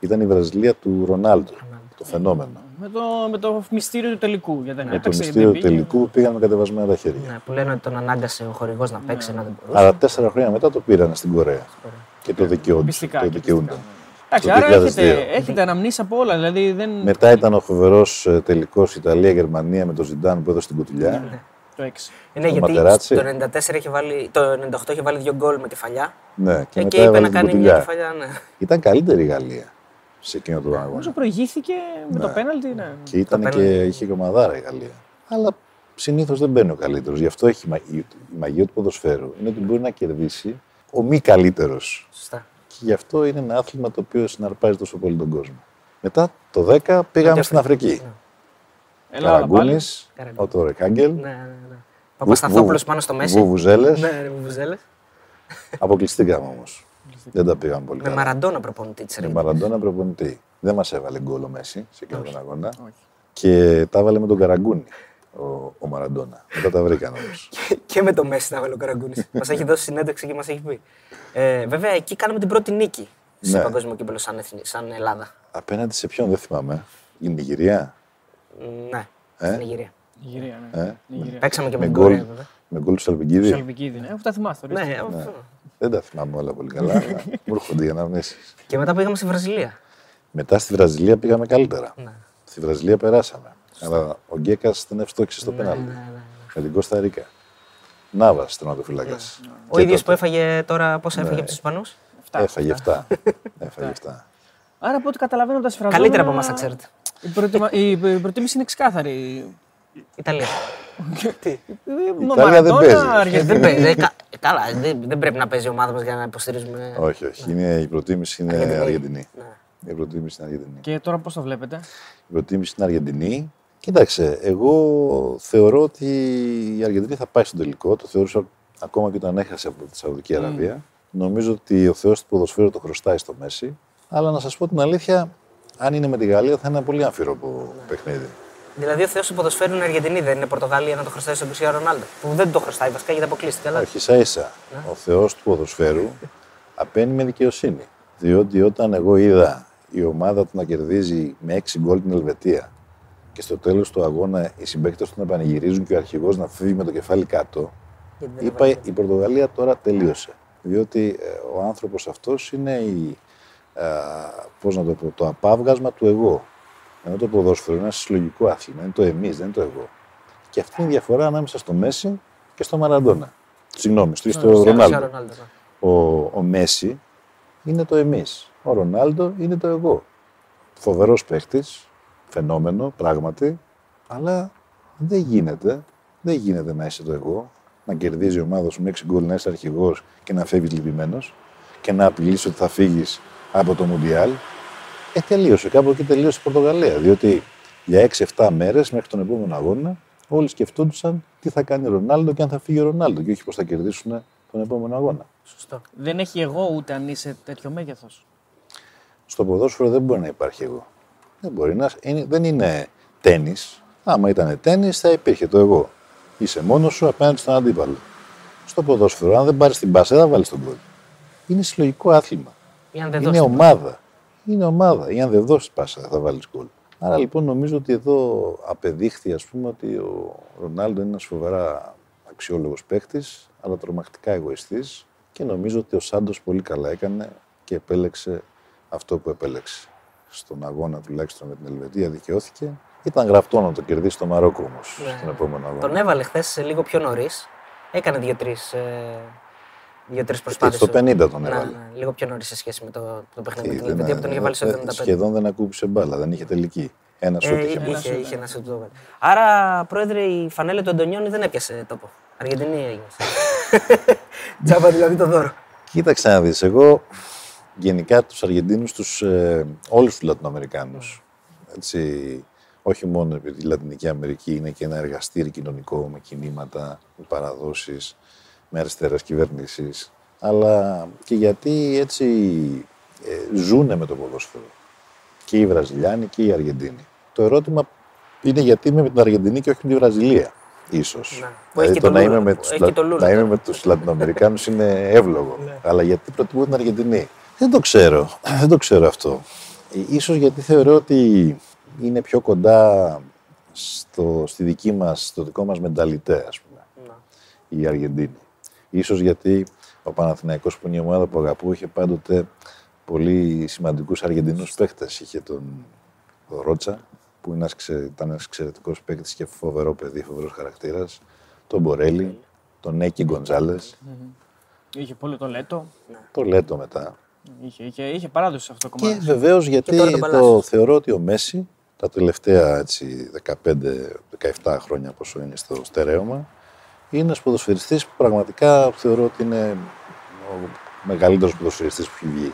Ήταν η Βραζιλία του Ρονάλντο, το φαινόμενο. Με το, με το μυστήριο του τελικού. Γιατί δεν Με το έπαιξε, μυστήριο δεν του πήγε. τελικού που πήγαν με κατεβασμένα τα χέρια. Ναι, που λένε ότι τον ανάγκασε ο χορηγός να παίξει, να δεν μπορούσε. Αλλά τέσσερα χρόνια μετά το πήραν στην Κορέα. Και το δικαιούνται. Πιστικά. Το και δικαιούνταν. Εντάξει, Το άρα 2002. έχετε, έχετε αναμνήσει από όλα. Δηλαδή δεν. Μετά ήταν ο φοβερός τελικός Ιταλία-Γερμανία με το Ζιντάν που έδωσε την κουτουλιά. Το 6. Ναι, το γιατί Ματεράτσι. το 94 είχε βάλει, το 98 είχε βάλει δύο γκολ με κεφαλιά. Ναι, και Και, μετά είπε έβαλε να την κάνει μια κουτουλιά. κεφαλιά. Ναι. Ήταν καλύτερη η Γαλλία σε εκείνο το Νομίζω αγώνα. προηγήθηκε με το πέναλτι. Ναι. Και ήταν Το και, πέναλτι. είχε και ομαδάρα η Γαλλία. Αλλά συνήθως δεν μπαίνει ο καλύτερος. Γι' αυτό έχει η μαγεία, η μαγεία του ποδοσφαίρου. Είναι ότι μπορεί να κερδίσει ο μη καλύτερος. Σωστά. Και γι' αυτό είναι ένα άθλημα το οποίο συναρπάζει τόσο πολύ τον κόσμο. Μετά το 10 πήγαμε στην Αφρική. Ελλάδα Καραγκούνης, πάλι. Καραγκούνης. ο Τόρε Κάγκελ, Ναι, ναι, ναι. Παπασταθόπουλο πάνω στο Μέση. Βουβουζέλες. Ναι, Βουβουζέλες. Αποκλειστήκαμε όμως. Δεν τα πήγαμε πολύ Με καλά. Μαραντόνα προπονητή της Με Μαραντόνα προπονητή. Δεν μας έβαλε γκολ ο Μέση σε εκείνο τον αγώνα. Όχι. Και τα έβαλε με τον Καραγκούνη ο, ο Μαραντόνα. Μετά τα βρήκαν όμως. και με το Μέση τα βάλει ο Καραγκούνης. μας έχει δώσει συνέντευξη και μας έχει πει. Ε, βέβαια, εκεί κάναμε την πρώτη νίκη σε Ναι. παγκόσμιο κύπελο σαν, εθνη- σαν Ελλάδα. Απέναντι σε ποιον δεν θυμάμαι. Η Νιγηρία. Ναι, Ε; στην Ιγυρία. Νιγηρία, ναι. Ε; Νιγηρία. Παίξαμε και με Με την γκολ, Κορέα, βέβαια. με γκολ του Σαλπικίδη. Σαλβικίδη, ναι. Αφού τα θυμάστε. ορίστε. Ναι, αυτό. Δεν τα θυμάμαι όλα πολύ καλά. αλλά Μου έρχονται οι αναμνήσεις. Και μετά πήγαμε στη Βραζιλία. Μετά στη Βραζιλία πήγαμε καλύτερα. Ναι. Στη Βραζιλία περάσαμε. Αλλά ο Γκέκας δεν ευστόχησε στο πέναλτι. ναι, ναι. Με την Κώστα Ρίκα. Νάβα, τερματοφύλακα. Ο ίδιος που έφαγε τώρα, πόσα Ναι. έφαγε από τους Ισπανούς; Αυτά. Έφαγε 7. Έφαγε 7. Άρα από ό,τι καταλαβαίνω από τα συμφραζόμενα. Καλύτερα από εμάς, τα ξέρετε. Η, προτιμα... η προτίμηση είναι ξεκάθαρη. Ιταλία. Τι; Ε, Ιταλία δεν Μαραντόνα, παίζει. Αργεντινή. δεν παίζει. ε, κα- ε, Καλά, δεν, δεν πρέπει να παίζει η ομάδα μας για να υποστηρίζουμε. Όχι, όχι. Είναι, η προτίμηση είναι Αργεντινή. Αργεντινή. Ναι. Η προτίμηση είναι Αργεντινή. Και τώρα πώς το βλέπετε; Η προτίμηση είναι Αργεντινή. Κοίταξε, εγώ θεωρώ ότι η Αργεντινή θα πάει στον τελικό. Το θεωρούσα ακόμα και όταν έχασε από τη Σαουδική Αραβία. Νομίζω ότι ο Θεός του ποδοσφαίρου το χρωστάει στο Μέση. Αλλά να σας πω την αλήθεια, αν είναι με τη Γαλλία θα είναι ένα πολύ αμφίροπο παιχνίδι. Δηλαδή ο Θεός του ποδοσφαίρου είναι Αργεντινή, δεν είναι Πορτογαλία να το χρωστάει στον Κριστιανό Ρονάλντο. Που δεν το χρωστάει βασικά γιατί αποκλείστηκε. Αλλά... Όχι, ίσα ίσα. Ο Θεός του ποδοσφαίρου απένει με δικαιοσύνη. Διότι όταν εγώ είδα η ομάδα του να κερδίζει με 6 γκολ την Ελβετία και στο τέλος του αγώνα οι συμπαίκτες του να πανηγυρίζουν και ο αρχηγός να φύγει με το κεφάλι κάτω, Γιατί δεν είπα η Πορτογαλία τώρα τελείωσε. Διότι ε, ο άνθρωπος αυτός είναι η, ε, πώς να το πω, το απάβγασμα του εγώ. Ενώ το ποδόσφαιρο είναι ένα συλλογικό άθλημα, είναι το εμείς, δεν είναι το εγώ. Και αυτή είναι η διαφορά ανάμεσα στο Μέση και στο Μαραντόνα. Συγγνώμη, στο, στο Κριστιανό Ρονάλντο. Ρονάλντο, ναι. Ο, ο Μέση είναι το εμείς. Ο Ρονάλντο είναι το εγώ. Φοβερός παίχτης, φαινόμενο, πράγματι, αλλά δεν γίνεται, δεν γίνεται να είσαι το εγώ, να κερδίζει η ομάδα σου με 6 γκολ, να είσαι αρχηγός και να φεύγεις λυπημένος και να απειλείς ότι θα φύγεις από το Μουντιάλ. Ε, τελείωσε. Κάπου εκεί τελείωσε η Πορτογαλία. Διότι για 6-7 μέρες μέχρι τον επόμενο αγώνα όλοι σκεφτόντουσαν τι θα κάνει ο Ρονάλντο και αν θα φύγει ο Ρονάλντο και όχι πώς θα κερδίσουν τον επόμενο αγώνα. Σωστό. Δεν έχει εγώ ούτε αν είσαι τέτοιο μέγεθος. Στο ποδόσφαιρο δεν μπορεί να υπάρχει εγώ. Δεν μπορεί να είναι, δεν είναι τέννη. Άμα ήταν τέννη, θα υπήρχε το εγώ. Είσαι μόνος σου απέναντι στον αντίπαλο. Στο ποδόσφαιρο, αν δεν πάρεις την πάσα, δεν θα βάλεις τον γκολ. Είναι συλλογικό άθλημα. Ή αν δεν Είναι δώσει. ομάδα. Είναι ομάδα. Ή αν δεν δώσεις πάσα, δεν θα βάλεις γκολ. Άρα λοιπόν νομίζω ότι εδώ απεδείχθη ας πούμε ότι ο Ρονάλντο είναι ένας φοβερά αξιόλογος παίκτης, αλλά τρομακτικά εγωιστής και νομίζω ότι ο Σάντος πολύ καλά έκανε και επέλεξε αυτό που επέλεξε. Στον αγώνα τουλάχιστον με την Ελβετία δικαιώθηκε. Ήταν γραφτό να το κερδίσει το Μαρόκο όμως Ναι. στον επόμενο αγώνα. Τον έβαλε χθες λίγο πιο νωρίς. Έκανε δύο-τρεις δύο-τρεις προσπάθειες. στο 50 τον Ναι, έβαλε. ναι, λίγο πιο νωρίς σε σχέση με το, το παιχνίδι με Τι, την δεν- Ελβετία που τον είχε βάλει στο ε, 75. Σχεδόν δεν ακούπησε μπάλα, δεν είχε τελική. Ένα σου Ε, είχε είχε, μόνο. είχε, είχε ένα σουτ το έβαλε. Άρα, πρόεδρε, η φανέλα του Αντωνιώνη δεν έπιασε τόπο. Αργεντινή έγινε. Τζάμπα δηλαδή το δώρο. Κοίταξε να δεις, εγώ γενικά τους Αργεντίνους, τους, ε, όλους τους Λατινοαμερικάνους, έτσι, όχι μόνο επειδή η Λατινική Αμερική είναι και ένα εργαστήρι κοινωνικό με κινήματα, με παραδόσεις, με αριστερές κυβερνήσεις, αλλά και γιατί έτσι ε, ζούνε με το ποδόσφαιρο. Και οι Βραζιλιάνοι και οι Αργεντίνοι. Το ερώτημα είναι γιατί είμαι με την Αργεντινή και όχι με τη Βραζιλία, ίσως. Ναι. Που έχει Δηλαδή και το το να Λούλα, είμαι με που τους, έχει Λα- και το Λούλα να είμαι τώρα. με τους Λατινοαμερικάνους είναι εύλογο. Ναι. Αλλά γιατί προτιμώ την Αργεντινή; Δεν το ξέρω. Δεν το ξέρω αυτό. Ε, Ίσως γιατί θεωρώ ότι είναι πιο κοντά στο, στη δική μας, στο δικό μας μενταλιτέ, ας πούμε, Ναι. η Αργεντίνη. Ίσως γιατί ο Παναθηναϊκός που είναι η ομάδα που αγαπώ είχε πάντοτε πολύ σημαντικούς Αργεντινούς παίχτες. Είχε τον, τον Ρότσα που είναι ένας, ξε- ήταν ένας εξαιρετικός παίκτης και φοβερό παιδί, φοβερός χαρακτήρας. Τον Μπορέλη, τον Νέκη Γκοντζάλες, Είχε πολύ το λέτο. το Λέτο μετά. Είχε, είχε, είχε παράδοση σε αυτό το Και κομμάτι. βεβαίως γιατί τώρα τον το, Παλάσιο. θεωρώ ότι ο Μέση τα τελευταία έτσι, 15-17 χρόνια πόσο είναι στο στερέωμα είναι ένας ποδοσφαιριστής που πραγματικά θεωρώ ότι είναι ο μεγαλύτερος ποδοσφαιριστής που έχει βγει.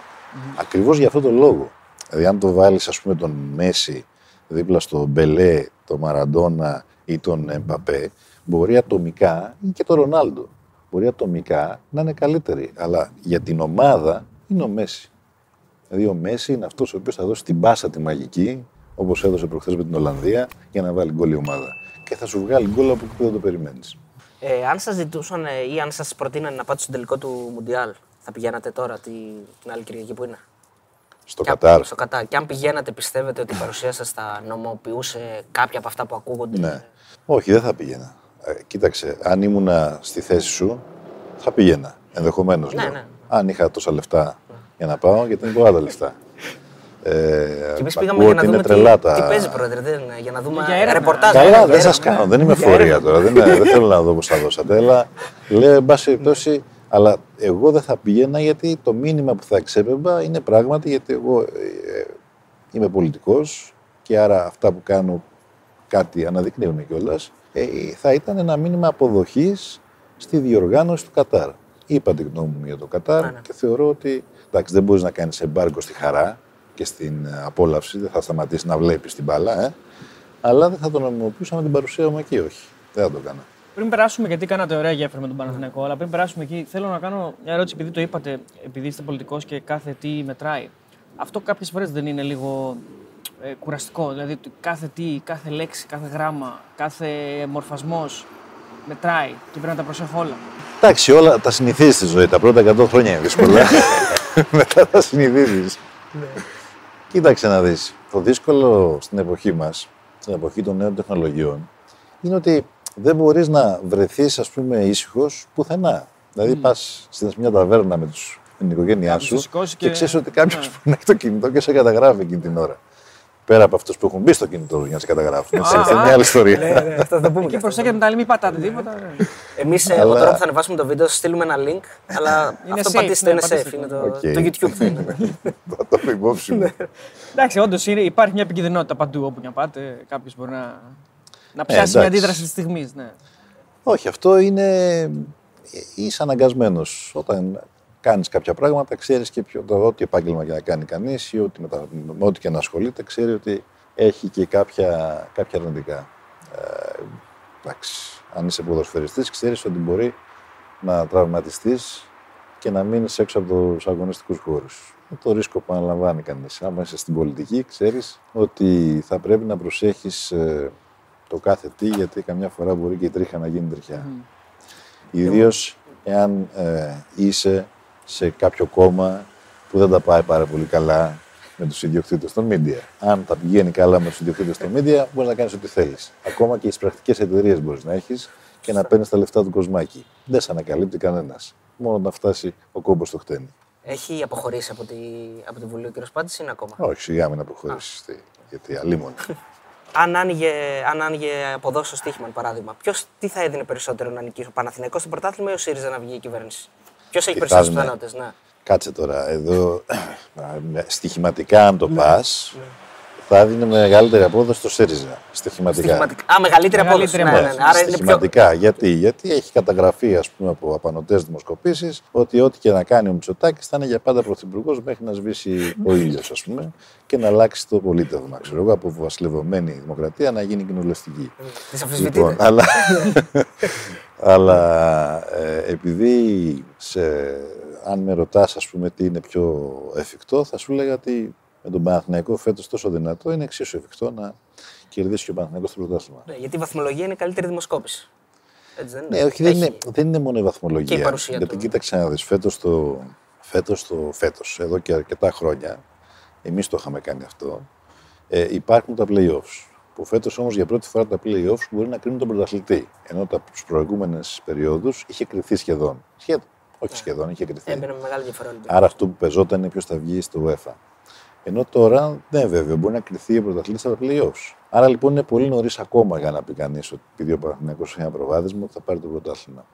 Ακριβώς για αυτόν τον λόγο. Δηλαδή αν το βάλεις ας πούμε τον Μέση δίπλα στο Μπελέ, τον Μαραντόνα ή τον Εμπαπέ μπορεί ατομικά ή και τον Ρονάλντο μπορεί ατομικά να είναι καλύτεροι. Αλλά για την ομάδα είναι ο Μέση. Δηλαδή ο Μέση είναι αυτός ο οποίος θα δώσει την πάσα τη μαγική, όπως έδωσε προχθές με την Ολλανδία, για να βάλει γκολ η ομάδα. Και θα σου βγάλει γκολ από εκεί που δεν το περιμένεις. Ε, αν σας ζητούσαν ε, ή αν σας προτείνανε να πάτε στον τελικό του Μουντιάλ, θα πηγαίνατε τώρα τη, την άλλη Κυριακή που είναι; Στο Και αν- Κατάρ. Στο Κατάρ. Και αν πηγαίνατε, πιστεύετε ότι η παρουσία σας θα νομοποιούσε κάποια από αυτά που ακούγονται; Ναι. Όχι, δεν θα πήγαινα. Ε, κοίταξε, αν ήμουνα στη θέση σου, θα πήγαινα. Ενδεχομένως. Ναι, ναι. Αν είχα τόσα λεφτά για να πάω, γιατί είναι πολλά τα λεφτά. Ε, Και εμείς πήγαμε ακούω για ότι να είναι δούμε τρελά τι, τα- τι παίζει, Πρόεδρε. Δεν, για να δούμε Για έρευνα. ρεπορτάζ. Καλά, για δεν έρευνα. σα κάνω. Δεν είμαι Για φορεία έρευνα. τώρα. Δεν, δεν θέλω να δω πώς θα δώσατε. Αλλά λέω, εν πάση περιπτώσει, αλλά εγώ δεν θα πηγαίνα γιατί το μήνυμα που θα εξέπεμπα είναι πράγματι γιατί εγώ ε, είμαι πολιτικός. και άρα αυτά που κάνω κάτι αναδεικνύουν κιόλας, ε, θα ήταν ένα μήνυμα αποδοχής στη διοργάνωση του Κατάρ. Είπα την γνώμη μου για το Κατάρ Ναι, ναι. και θεωρώ ότι εντάξει, δεν μπορείς να κάνεις εμπάργκο στη χαρά και στην ε, απόλαυση, δεν θα σταματήσει να βλέπει την μπάλα, ε, αλλά δεν θα το νομιμοποιούσα με την παρουσία μου εκεί, όχι. Δεν θα το έκανα. Πριν περάσουμε, γιατί κάνατε ωραία γέφυρα με τον Παναθηναϊκό, αλλά πριν περάσουμε εκεί, θέλω να κάνω μια ερώτηση, επειδή το είπατε, επειδή είστε πολιτικός και κάθε τι μετράει. Αυτό κάποιες φορές δεν είναι λίγο ε, κουραστικό. Δηλαδή, ότι κάθε τι, κάθε λέξη, κάθε γράμμα, κάθε μορφασμός μετράει και πρέπει να τα προσέχω όλα. Εντάξει, όλα τα συνηθίζεις στη ζωή. Τα πρώτα 100 χρόνια είναι δύσκολα. Μετά τα συνηθίζεις. Κοίταξε να δεις. Το δύσκολο στην εποχή μας, στην εποχή των νέων τεχνολογιών, είναι ότι δεν μπορείς να βρεθείς, ας πούμε, ήσυχος πουθενά. Δηλαδή, πας στην μια ταβέρνα με, τους, με την οικογένειά Κάποιος σου σε σηκώσει και, και- ξέρεις ότι κάποιος Ναι. που να έχει το κινητό και σε καταγράφει εκείνη την ώρα. Πέρα από αυτούς που έχουν μπει στο κινητό του για να σε καταγράφουν. Έτσι, αυτή είναι μια άλλη ιστορία. Ναι, ναι, αυτό θα το πούμε. Και προσέχετε με τα άλλη, μην πατάτε τίποτα. ναι. Εμείς Αλλά- τώρα που θα ανεβάσουμε το βίντεο, θα στείλουμε ένα link. Αλλά Είναι αυτό safe, πατήστε, ναι, είναι πατήστε safe. το. Είναι το, Οκ. το YouTube θα είναι. Θα το έχω υπόψη μου. Εντάξει, όντως υπάρχει μια επικινδυνότητα παντού όπου και να πάτε. Κάποιος μπορεί να, να πιάσει μια εντάξει. αντίδραση της στιγμής. Ναι. Όχι, αυτό είναι. είσαι αναγκασμένος. Όταν κάνεις κάποια πράγματα, ξέρεις και ποιο, το, ό,τι επάγγελμα και να κάνει κανείς ή ό,τι, μετα- με ό,τι και να ασχολείται, ξέρει ότι έχει και κάποια, κάποια αρνητικά. Ε, εντάξει, αν είσαι ποδοσφαιριστής, ξέρεις ότι μπορεί να τραυματιστείς και να μείνεις έξω από τους αγωνιστικούς χώρους. Είναι το ρίσκο που αναλαμβάνει κανείς. Άμα είσαι στην πολιτική, ξέρεις ότι θα πρέπει να προσέχεις ε, το κάθε τι, γιατί καμιά φορά μπορεί και η τρίχα να γίνει τριχιά. Ιδίως εάν ε, είσαι σε κάποιο κόμμα που δεν τα πάει πάρα πολύ καλά με τους ιδιοκτήτες των media. Αν τα πηγαίνει καλά με τους ιδιοκτήτες των media, μπορείς να κάνεις ό,τι θέλεις. Ακόμα και τι πρακτικές εταιρείες μπορείς να έχεις και να παίρνεις τα λεφτά του κοσμάκι. Δεν σε ανακαλύπτει κανένας. Μόνο να φτάσει ο κόμπος στο χτένι. Έχει αποχωρήσει από τη, από τη Βουλή ο κ. Πάντης ή είναι ακόμα; Όχι, σιγά μην αποχωρήσεις. Γιατί αλίμονο. Αν άνοιγε, αν άνοιγε από εδώ στο στοίχημα, παράδειγμα, ποιος τι θα έδινε περισσότερο να νικήσει, ο Παναθηναϊκός στο πρωτάθλημα ή ο ΣΥΡΙΖΑ να βγει η κυβέρνηση; Ποιος έχει Τι περισσότερε θα έδινε. πιθανότητε, ναι. Κάτσε τώρα, εδώ στοιχηματικά αν το πας, θα έδινε μεγαλύτερη απόδοση στο ΣΥΡΙΖΑ. Στοιχηματικά. Στοιχηματικά. Α, μεγαλύτερη απόδοση. Μεγαλύτερη Ναι, ναι, ναι. απόδοση. Άρα είναι πιο. Στοιχηματικά. Γιατί; Γιατί έχει καταγραφεί ας πούμε, από απανοτές δημοσκοπήσεις ότι ό,τι και να κάνει ο Μητσοτάκης θα είναι για πάντα πρωθυπουργός μέχρι να σβήσει ο ήλιος, ας πούμε, και να αλλάξει το πολίτευμα. Ξέρω εγώ, από βασιλευωμένη δημοκρατία να γίνει κοινοβουλευτική. Τη αμφισβητείτε. Λοιπόν, αλλά αλλά ε, επειδή σε, αν με ρωτάς, ας πούμε, τι είναι πιο εφικτό, θα σου λέγα ότι με τον Παναθηναϊκό φέτος τόσο δυνατό είναι εξίσου εφικτό να κερδίσει και ο Παναθηναϊκός στο πρωτάθλημα. Ναι, γιατί η βαθμολογία είναι η καλύτερη δημοσκόπηση. Έτσι δεν είναι. Ναι, όχι, δεν Έχει- είναι, δεν είναι μόνο η βαθμολογία. Και η παρουσία Γιατί του. κοίταξε να δεις, φέτος το, φέτος το φέτος, εδώ και αρκετά χρόνια, εμείς το είχαμε κάνει αυτό, ε, υπάρχουν τα play-offs. Που φέτος όμως για πρώτη φορά τα play-offs μπορεί να κρίνουν τον πρωταθλητή. Ενώ τα προηγούμενες περιόδους είχε κρυθεί σχεδόν. Σχεδόν. Όχι σχεδόν, είχε κρυθεί. Έμπαινε με μεγάλη διαφορά. ο Ολυμπιακός. Άρα αυτό που πεζόταν είναι ποιος θα βγει στο UEFA. Ενώ τώρα, ναι, βέβαια, μπορεί να κρυθεί ο πρωταθλητής στα playoffs. Άρα λοιπόν είναι πολύ νωρίς ακόμα για να πει κανείς ότι επειδή ο Παναθηναϊκός έχει ένα προβάδισμα ότι θα πάρει το πρωτάθλημα.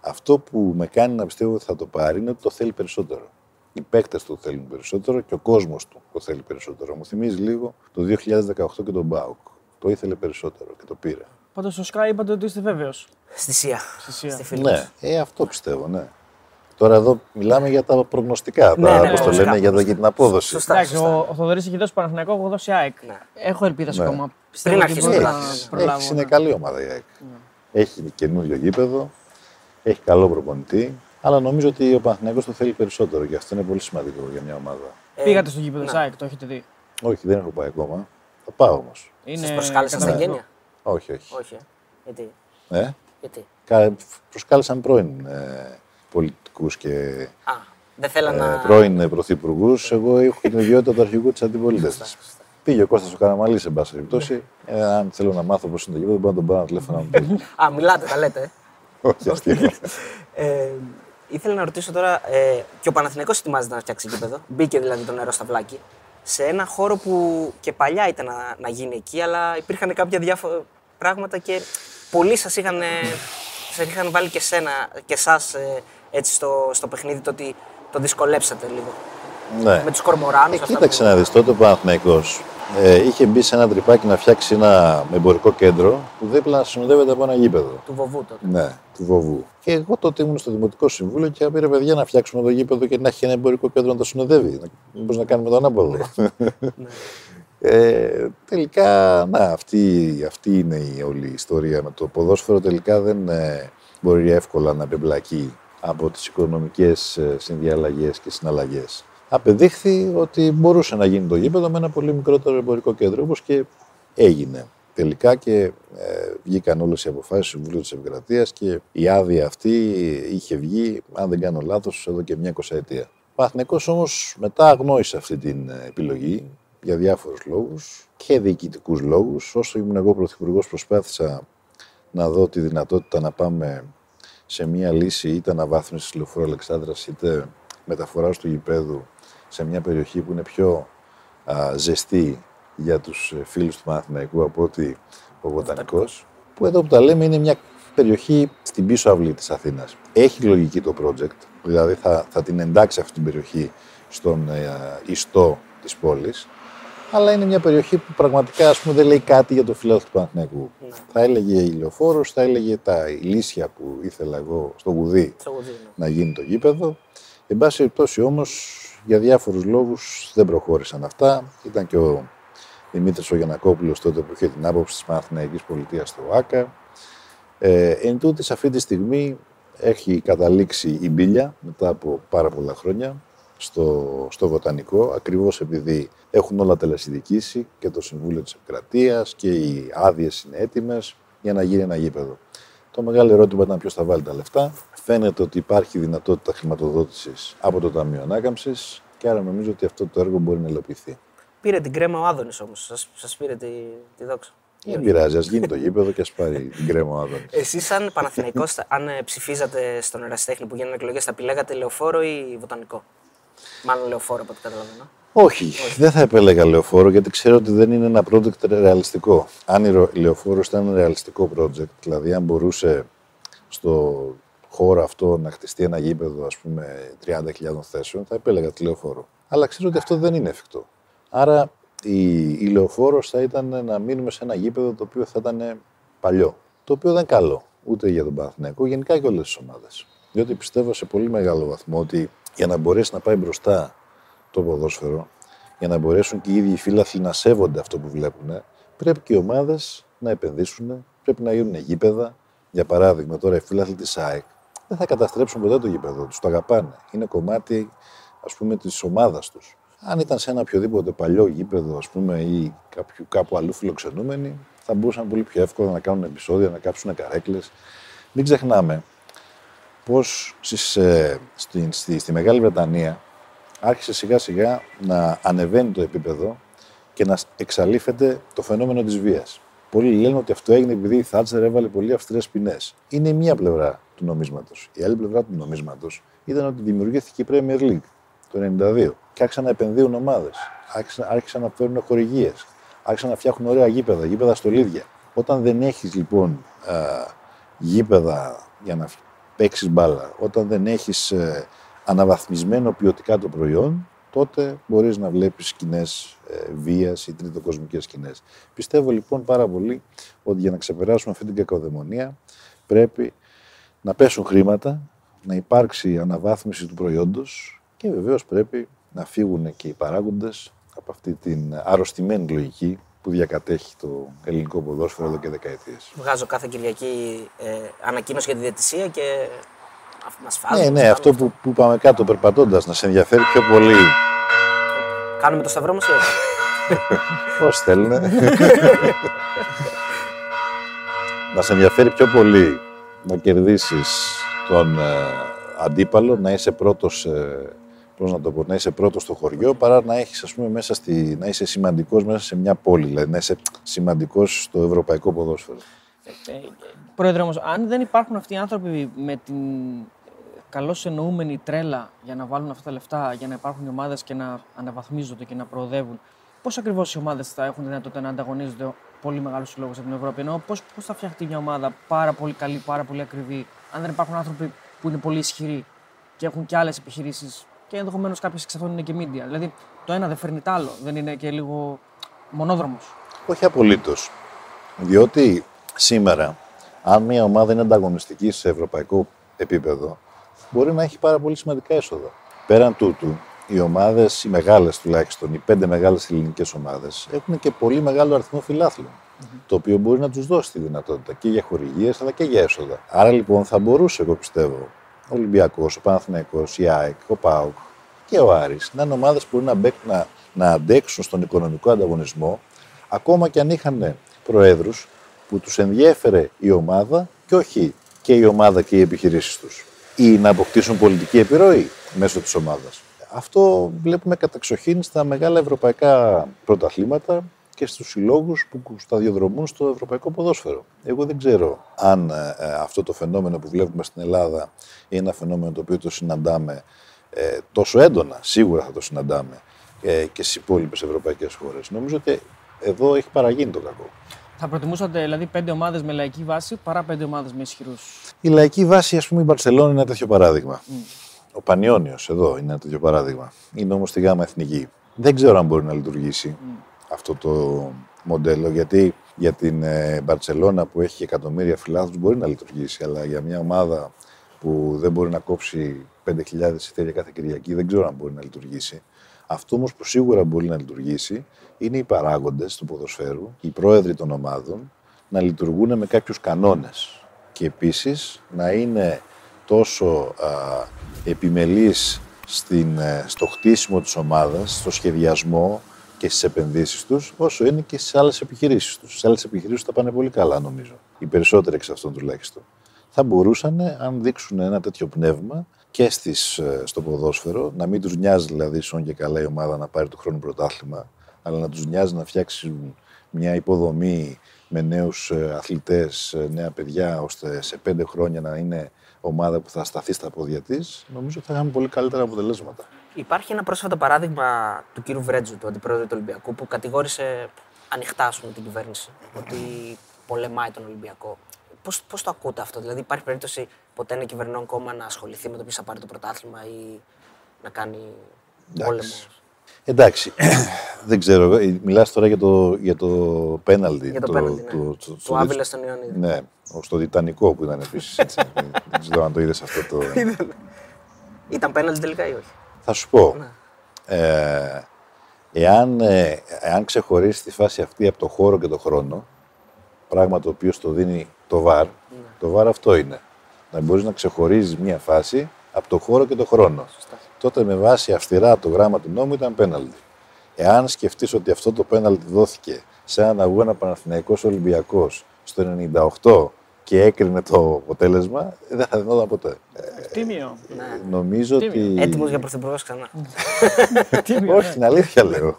Αυτό που με κάνει να πιστεύω ότι θα το πάρει είναι ότι το θέλει περισσότερο. Οι παίκτες του θέλουν περισσότερο και ο κόσμος του το θέλει περισσότερο. Μου θυμίζει λίγο το 2018 και τον Μπάουκ. Το ήθελε περισσότερο και το πήρε. Πάντως στο Sky είπατε ότι είστε βέβαιος. Στη ΣΥΑ. ΣΥΑ. Στη φίλη Ναι, μας. ε, αυτό πιστεύω, ναι. Τώρα εδώ μιλάμε για τα προγνωστικά, Ναι, τα, ναι, πώς το προγνωστικά, λένε, για, τα- για την απόδοση. Σωστά. Εντάξει, ο, ο Θοδωρής έχει δώσει Παναθηναϊκό, έχω δώσει ΑΕΚ. Ναι. Έχω ελπίδε Ναι. ακόμα. Πιστεύω Πριν ότι αρχίσει μπορώ το να πρωτάθλημα. προλάβω. Έχεις, είναι ναι. καλή ομάδα η ΑΕΚ. Έχει καινούριο γήπεδο, έχει καλό προπονητή, αλλά νομίζω ότι ο Παναθηναϊκός το θέλει περισσότερο και αυτό είναι πολύ σημαντικό για μια ομάδα. Ε, Πήγατε στο γήπεδο ναι. της ΑΕΚ, το έχετε δει; Όχι, δεν έχω πάει ακόμα. Θα πάω όμως. Είναι Σας προσκάλεσαν στα καταπληκτικό. γένεια. Όχι, όχι. Όχι. ε. Γιατί; Ε; Γιατί; Κα- Προσκάλεσαν πρώην ε, πολιτικού και Α, δεν θέλανε ε, να. πρώην πρωθυπουργούς. Εγώ έχω την ιδιότητα του αρχηγού της αντιπολίτευσης. Πήγε ο Κώστας ο Καραμαλής, σε πάση περιπτώσει. Ε, αν θέλω να μάθω πώς είναι το γήπεδο, μπορώ να τον πάρω ένα τηλέφωνο να μου πει. Α, μιλάτε, τα λέτε. ε. Όχι, αστείο. Ε, ήθελα να ρωτήσω τώρα, ε, και ο Παναθηναϊκός ετοιμάζεται να φτιάξει γήπεδο. Μπήκε δηλαδή το νερό στα βλάκι. Σε ένα χώρο που και παλιά ήταν να, να γίνει εκεί, αλλά υπήρχαν κάποια διάφορα πράγματα και πολλοί σας είχαν, ε, σας είχαν βάλει και σένα και εσάς έτσι στο, στο παιχνίδι το ότι το δυσκολέψατε λίγο. ναι. Με τους κορμοράνους. Ε, κοίταξε να δεις, τότε ο Παναθηναϊκός ε, είχε μπει σε ένα τρυπάκι να φτιάξει ένα εμπορικό κέντρο που δίπλα να συνοδεύεται από ένα γήπεδο. Του βοβού τότε. Ναι, του Βοβού. Και εγώ τότε ήμουν στο Δημοτικό Συμβούλιο και πήρε παιδιά να φτιάξουμε το γήπεδο και να έχει ένα εμπορικό κέντρο να το συνοδεύει. Μήπως να κάνουμε το ανάποδο. ε, τελικά, να, αυτή, αυτή είναι η όλη η ιστορία με το ποδόσφαιρο. Τελικά δεν ε, μπορεί εύκολα να μπεμπλακεί από τις οικονομικές ε, συνδιαλλαγές και συναλλαγές. Απεδείχθη ότι μπορούσε να γίνει το γήπεδο με ένα πολύ μικρότερο εμπορικό κέντρο, όπως και έγινε τελικά και ε, βγήκαν όλες οι αποφάσεις του Συμβουλίου της Επικρατείας και η άδεια αυτή είχε βγει, αν δεν κάνω λάθος, εδώ και μια εικοσαετία. Ο Παθηνικός όμως μετά αγνόησε αυτή την ε, επιλογή για διάφορους λόγους και διοικητικούς λόγους. Όσο ήμουν εγώ πρωθυπουργός προσπάθησα να δω τη δυνατότητα να πάμε σε μια λύση είτε αναβάθμισης λεωφόρου Αλεξάνδρας είτε μεταφοράς του γηπέδου σε μια περιοχή που είναι πιο α, ζεστή για τους ε, φίλους του Παναθηναϊκού από ότι ο Βοτανικός που εδώ που τα λέμε είναι μια περιοχή στην πίσω αυλή της Αθήνας. Έχει λογική το project, δηλαδή θα, θα την εντάξει αυτή την περιοχή στον ε, ιστό της πόλης αλλά είναι μια περιοχή που πραγματικά ας πούμε, δεν λέει κάτι για το φιλάθλο του Παναθηναϊκού. Ναι. Θα έλεγε ηλιοφόρος, θα έλεγε τα ηλίσια που ήθελα εγώ στο γουδί Στο βοβού, ναι. να γίνει το γήπεδο. Εν πάση περιπτώσει όμως, για διάφορους λόγους δεν προχώρησαν αυτά. Ήταν και ο Δημήτρης ο Γιανακόπουλος τότε που είχε την άποψη της Παναθηναϊκής Πολιτείας στο ΆΚΑ. Ε, εν τούτης, αυτή τη στιγμή έχει καταλήξει η Μπίλια μετά από πάρα πολλά χρόνια στο, στο Βοτανικό, ακριβώς επειδή έχουν όλα τελεσυδικήσει και το Συμβούλιο της Επικρατείας και οι άδειες είναι έτοιμες για να γίνει ένα γήπεδο. Το μεγάλο ερώτημα ήταν ποιος θα βάλει τα λεφτά. Φαίνεται ότι υπάρχει δυνατότητα χρηματοδότησης από το Ταμείο Ανάκαμψης και άρα νομίζω ότι αυτό το έργο μπορεί να υλοποιηθεί. Πήρε την κρέμα ο Άδωνης όμως. Σας πήρε τη, τη δόξα. Δεν πειράζει, ας γίνει το γήπεδο και ας πάρει την κρέμα ο Άδωνης. Εσείς, σαν Παναθηναϊκός, αν ε, ψηφίζατε στον Εραστέχνη που γίνανε εκλογές, θα επιλέγατε λεωφόρο ή βοτανικό; Μάλλον λεωφόρο από ό,τι καταλαβαίνω. Όχι, δεν θα επέλεγα λεωφόρο γιατί ξέρω ότι δεν είναι ένα project ρεαλιστικό. Αν η ρο- η λεωφόρο ήταν ένα ρεαλιστικό project, δηλαδή αν μπορούσε στο χώρο αυτό να χτιστεί ένα γήπεδο ας πούμε 30.000 θέσεων, θα επέλεγα τη λεωφόρο. Αλλά ξέρω ότι αυτό δεν είναι εφικτό. Άρα η, η λεωφόρος θα ήταν να μείνουμε σε ένα γήπεδο το οποίο θα ήταν παλιό. Το οποίο δεν είναι καλό ούτε για τον Παναθηναϊκό, γενικά και όλες τις ομάδες. Διότι πιστεύω σε πολύ μεγάλο βαθμό ότι για να μπορέσει να πάει μπροστά το ποδόσφαιρο, για να μπορέσουν και οι ίδιοι οι φίλαθλοι να σέβονται αυτό που βλέπουν, πρέπει και οι ομάδες να επενδύσουν, πρέπει να γίνουν γήπεδα. Για παράδειγμα, τώρα οι φίλαθλοι της ΑΕΚ δεν θα καταστρέψουν ποτέ το γήπεδο τους. Το αγαπάνε. Είναι κομμάτι, ας πούμε, της ομάδας τους. Αν ήταν σε ένα οποιοδήποτε παλιό γήπεδο, ας πούμε, ή κάποιου, κάπου αλλού φιλοξενούμενοι, θα μπορούσαν πολύ πιο εύκολα να κάνουν επεισόδια, να κάψουν καρέκλες. Μην ξεχνάμε πως στις, ε, στη, στη, στη Μεγάλη Βρετανία άρχισε σιγά σιγά να ανεβαίνει το επίπεδο και να εξαλείφεται το φαινόμενο της βίας. Πολλοί λένε ότι αυτό έγινε επειδή η Θάτσερ έβαλε πολύ αυστηρές ποινές. Είναι η μία πλευρά του νομίσματος. Η άλλη πλευρά του νομίσματος ήταν ότι δημιουργήθηκε η Premier League το 1992 και άρχισαν να επενδύουν ομάδες, άρχισαν, άρχισαν να φέρουν χορηγίες, άρχισαν να φτιάχνουν ωραία γήπεδα, γήπεδα στολίδια. Όταν δεν έχεις λοιπόν α, γήπεδα για να παίξεις μπάλα, όταν δεν έχεις ε, αναβαθμισμένο ποιοτικά το προϊόν, τότε μπορείς να βλέπεις σκηνές ε, βίας ή τριτοκοσμικές σκηνές. Πιστεύω λοιπόν πάρα πολύ ότι για να ξεπεράσουμε αυτή την κακοδαιμονία πρέπει να πέσουν χρήματα, να υπάρξει αναβάθμιση του προϊόντος και βεβαίως πρέπει να φύγουν και οι παράγοντες από αυτή την αρρωστημένη λογική που διακατέχει το ελληνικό ποδόσφαιρο εδώ και δεκαετίες. Βγάζω κάθε Κυριακή ε, ανακοίνωση για τη διαιτησία και μας φάζουν. Ναι, ναι, αυτό που, που είπαμε κάτω περπατώντας, να σε ενδιαφέρει πιο πολύ Κάνουμε το σταυρό μας ή όχι; Πώς θέλουν. να σε ενδιαφέρει πιο πολύ να κερδίσεις τον ε, αντίπαλο, να είσαι πρώτος, ε, πώς να το πω, να είσαι πρώτος στο χωριό, παρά να έχεις, ας πούμε, μέσα στη, να είσαι σημαντικός μέσα σε μια πόλη, δηλαδή να είσαι σημαντικός στο ευρωπαϊκό ποδόσφαιρο. Ε, Πρόεδρε, όμως, αν δεν υπάρχουν αυτοί οι άνθρωποι με την καλώς εννοούμενη τρέλα για να βάλουν αυτά τα λεφτά, για να υπάρχουν οι ομάδες και να αναβαθμίζονται και να προοδεύουν, πώς ακριβώς οι ομάδες θα έχουν δυνατότητα να ανταγωνίζονται πολύ μεγάλους συλλόγους από την Ευρώπη; Ενώ πώς πώς θα φτιαχτεί μια ομάδα πάρα πολύ καλή, πάρα πολύ ακριβή, αν δεν υπάρχουν άνθρωποι που είναι πολύ ισχυροί και έχουν και άλλες επιχειρήσεις και ενδεχομένως κάποιες εξ αυτών είναι και media. Δηλαδή το ένα δεν φέρνει το άλλο. Δεν είναι και λίγο Μονόδρομος. Όχι απολύτως. Διότι σήμερα, αν μια ομάδα είναι ανταγωνιστική σε ευρωπαϊκό επίπεδο, μπορεί να έχει πάρα πολύ σημαντικά έσοδα. Πέραν τούτου, οι ομάδες, οι μεγάλες τουλάχιστον, οι πέντε μεγάλες ελληνικές ομάδες, έχουν και πολύ μεγάλο αριθμό φιλάθλων. Το οποίο μπορεί να τους δώσει τη δυνατότητα και για χορηγίες αλλά και για έσοδα. Άρα λοιπόν θα μπορούσε, εγώ πιστεύω, ο Ολυμπιακός, ο Παναθηναϊκός, η ΑΕΚ, ο ΠΑΟΚ και ο Άρης να είναι ομάδες που μπορεί να, μπέκ, να, να αντέξουν στον οικονομικό ανταγωνισμό, ακόμα και αν είχαν προέδρους που τους ενδιέφερε η ομάδα και όχι και η ομάδα και οι επιχειρήσεις τους. Ή να αποκτήσουν πολιτική επιρροή μέσω της ομάδας. Αυτό βλέπουμε καταξοχήν στα μεγάλα ευρωπαϊκά πρωταθλήματα και στους συλλόγους που σταδιοδρομούν στο ευρωπαϊκό ποδόσφαιρο. Εγώ δεν ξέρω αν ε, ε, αυτό το φαινόμενο που βλέπουμε στην Ελλάδα είναι ένα φαινόμενο το οποίο το συναντάμε ε, τόσο έντονα, σίγουρα θα το συναντάμε ε, και στις υπόλοιπες ευρωπαϊκές χώρες. Νομίζω ότι εδώ έχει παραγίνει το κακό. Θα προτιμούσατε δηλαδή πέντε ομάδες με λαϊκή βάση παρά πέντε ομάδες με ισχυρούς; Η λαϊκή βάση, ας πούμε, η Μπαρσελόνη είναι ένα τέτοιο παράδειγμα. Ο Πανιόνιος εδώ είναι ένα τέτοιο παράδειγμα. Είναι όμως στη ΓΑΜΑ Εθνική. Δεν ξέρω αν μπορεί να λειτουργήσει αυτό το μοντέλο, γιατί για την ε, Μπαρσελόνα που έχει εκατομμύρια φιλάθλους μπορεί να λειτουργήσει, αλλά για μια ομάδα που δεν μπορεί να κόψει 5.000 εισιτήρια κάθε Κυριακή δεν ξέρω αν μπορεί να λειτουργήσει. Αυτό όμως που σίγουρα μπορεί να λειτουργήσει είναι οι παράγοντες του ποδοσφαίρου, οι πρόεδροι των ομάδων να λειτουργούν με κάποιους κανόνες. Και επίσης να είναι τόσο α, επιμελής στην, ε, στο χτίσιμο της ομάδας, στο σχεδιασμό και στις επενδύσεις τους, όσο είναι και στις άλλες επιχειρήσεις τους. Στις άλλες επιχειρήσεις θα πάνε πολύ καλά νομίζω. Οι περισσότεροι εξ αυτών τουλάχιστον. Θα μπορούσαν, αν δείξουν ένα τέτοιο πνεύμα και στις, ε, στο ποδόσφαιρο, να μην τους νοιάζει δηλαδή σον και καλά η ομάδα να πάρει το χρόνο πρωτάθλημα, αλλά να τους νοιάζει να φτιάξουν μια υποδομή με νέους ε, αθλητές, νέα παιδιά, ώστε σε πέντε χρόνια να είναι ομάδα που θα σταθεί στα πόδια της, νομίζω ότι θα είχαμε πολύ καλύτερα αποτελέσματα. Υπάρχει ένα πρόσφατο παράδειγμα του κύριου Βρέτζου, του αντιπρόεδρου του Ολυμπιακού, που κατηγόρησε ανοιχτά πούμε, την κυβέρνηση ότι πολεμάει τον Ολυμπιακό. Πώς το ακούτε αυτό, Δηλαδή, υπάρχει περίπτωση ποτέ ένα κυβερνών κόμμα να ασχοληθεί με το ποιος θα πάρει το πρωτάθλημα ή να κάνει πόλεμο; Εντάξει, δεν ξέρω. Μιλάς τώρα για το, για το πέναλτι. Για το, το πέναλτι, ναι. Το, το, το, Άβυλα στον Ιωαννίδη. Ναι, στο Τιτανικό που ήταν επίσης. δεν ξέρω αν το είδες αυτό το. ήταν πέναλτι τελικά ή όχι; Θα σου πω. Ναι. Ε, εάν, ε, εάν ξεχωρίσει τη φάση αυτή από το χώρο και το χρόνο, πράγμα το οποίο στο δίνει το βαρ, ναι. το βαρ αυτό είναι. Να μπορείς να ξεχωρίζεις μία φάση από το χώρο και το χρόνο. Σωστά τότε με βάση αυστηρά το γράμμα του νόμου ήταν πέναλτι. Εάν σκεφτείς ότι αυτό το πέναλτι δόθηκε σε έναν αγώνα Παναθηναϊκός Ολυμπιακός στο 98 και έκρινε το αποτέλεσμα, δεν θα δινόταν ποτέ. Τίμιο. Ναι. Νομίζω ότι. Έτοιμος για πρωθυπουργός ξανά. Όχι, την αλήθεια λέω.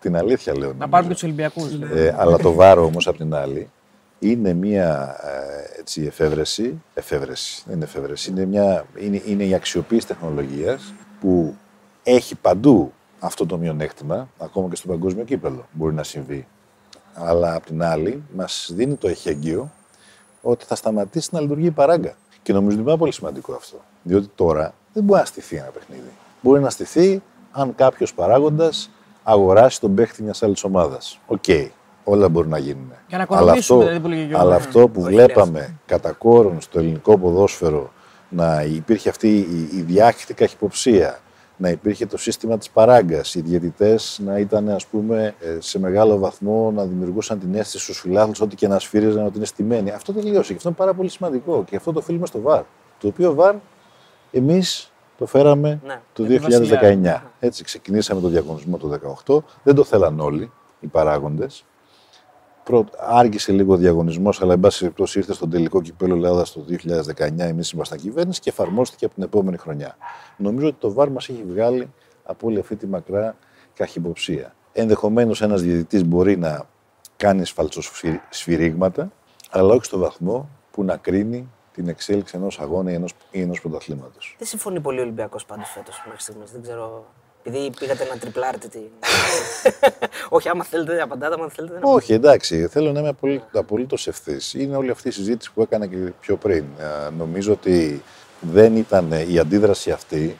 την αλήθεια λέω. Να πάρουμε και τους Ολυμπιακούς. Ε, αλλά το βάρο όμως απ' την άλλη είναι μια ε, έτσι, εφεύρεση, εφεύρεση, δεν είναι εφεύρεση, είναι, μια, είναι, είναι η αξιοποίηση τεχνολογίας που έχει παντού αυτό το μειονέκτημα, ακόμα και στο παγκόσμιο κύπελο μπορεί να συμβεί. Αλλά απ' την άλλη μας δίνει το εχέγγυο ότι θα σταματήσει να λειτουργεί η παράγκα. Και νομίζω ότι είναι πάρα πολύ σημαντικό αυτό. Διότι τώρα δεν μπορεί να στηθεί ένα παιχνίδι. Μπορεί να στηθεί αν κάποιος παράγοντας αγοράσει τον παίχτη μιας άλλης ομάδας. OK. Okay όλα μπορούν να γίνουν. Για να αλλά αυτό, δηλαδή, αλλά αυτό που βλέπαμε κατά κόρον στο ελληνικό ποδόσφαιρο να υπήρχε αυτή η, η διάχυτη καχυποψία, να υπήρχε το σύστημα της παράγκας, οι διαιτητές να ήταν ας πούμε ε, σε μεγάλο βαθμό να δημιουργούσαν την αίσθηση στους φιλάθλους ότι και να σφύριζαν ότι είναι στημένοι. Αυτό τελείωσε και αυτό είναι πάρα πολύ σημαντικό και αυτό το οφείλουμε στο VAR. Το οποίο VAR εμείς το φέραμε ναι, το 2019. Έτσι ξεκινήσαμε το διαγωνισμό το 2018, δεν το θέλαν όλοι οι παράγοντες, άργησε λίγο ο διαγωνισμός, αλλά εν πάση περιπτώσει ήρθε στον τελικό κυπέλο Ελλάδας το 2019. Εμείς ήμασταν κυβέρνηση και εφαρμόστηκε από την επόμενη χρονιά. Νομίζω ότι το ΒΑΡ μας έχει βγάλει από όλη αυτή τη μακρά καχυποψία. Ενδεχομένως ένας διαιτητής μπορεί να κάνει σφυρίγματα, αλλά όχι στο βαθμό που να κρίνει την εξέλιξη ενός αγώνα ή ενός πρωταθλήματος. Δεν συμφωνεί πολύ ο Ολυμπιακός πάντως φέτος μέχρι στιγμής. Δεν ξέρω επειδή πήγατε να τριπλάρετε την. Όχι, άμα θέλετε δεν απαντάτε, άμα θέλετε δεν Όχι, εντάξει, θέλω να είμαι απολύτως ευθύς. Είναι όλη αυτή η συζήτηση που έκανα και πιο πριν. Ε, νομίζω ότι δεν ήταν η αντίδραση αυτή,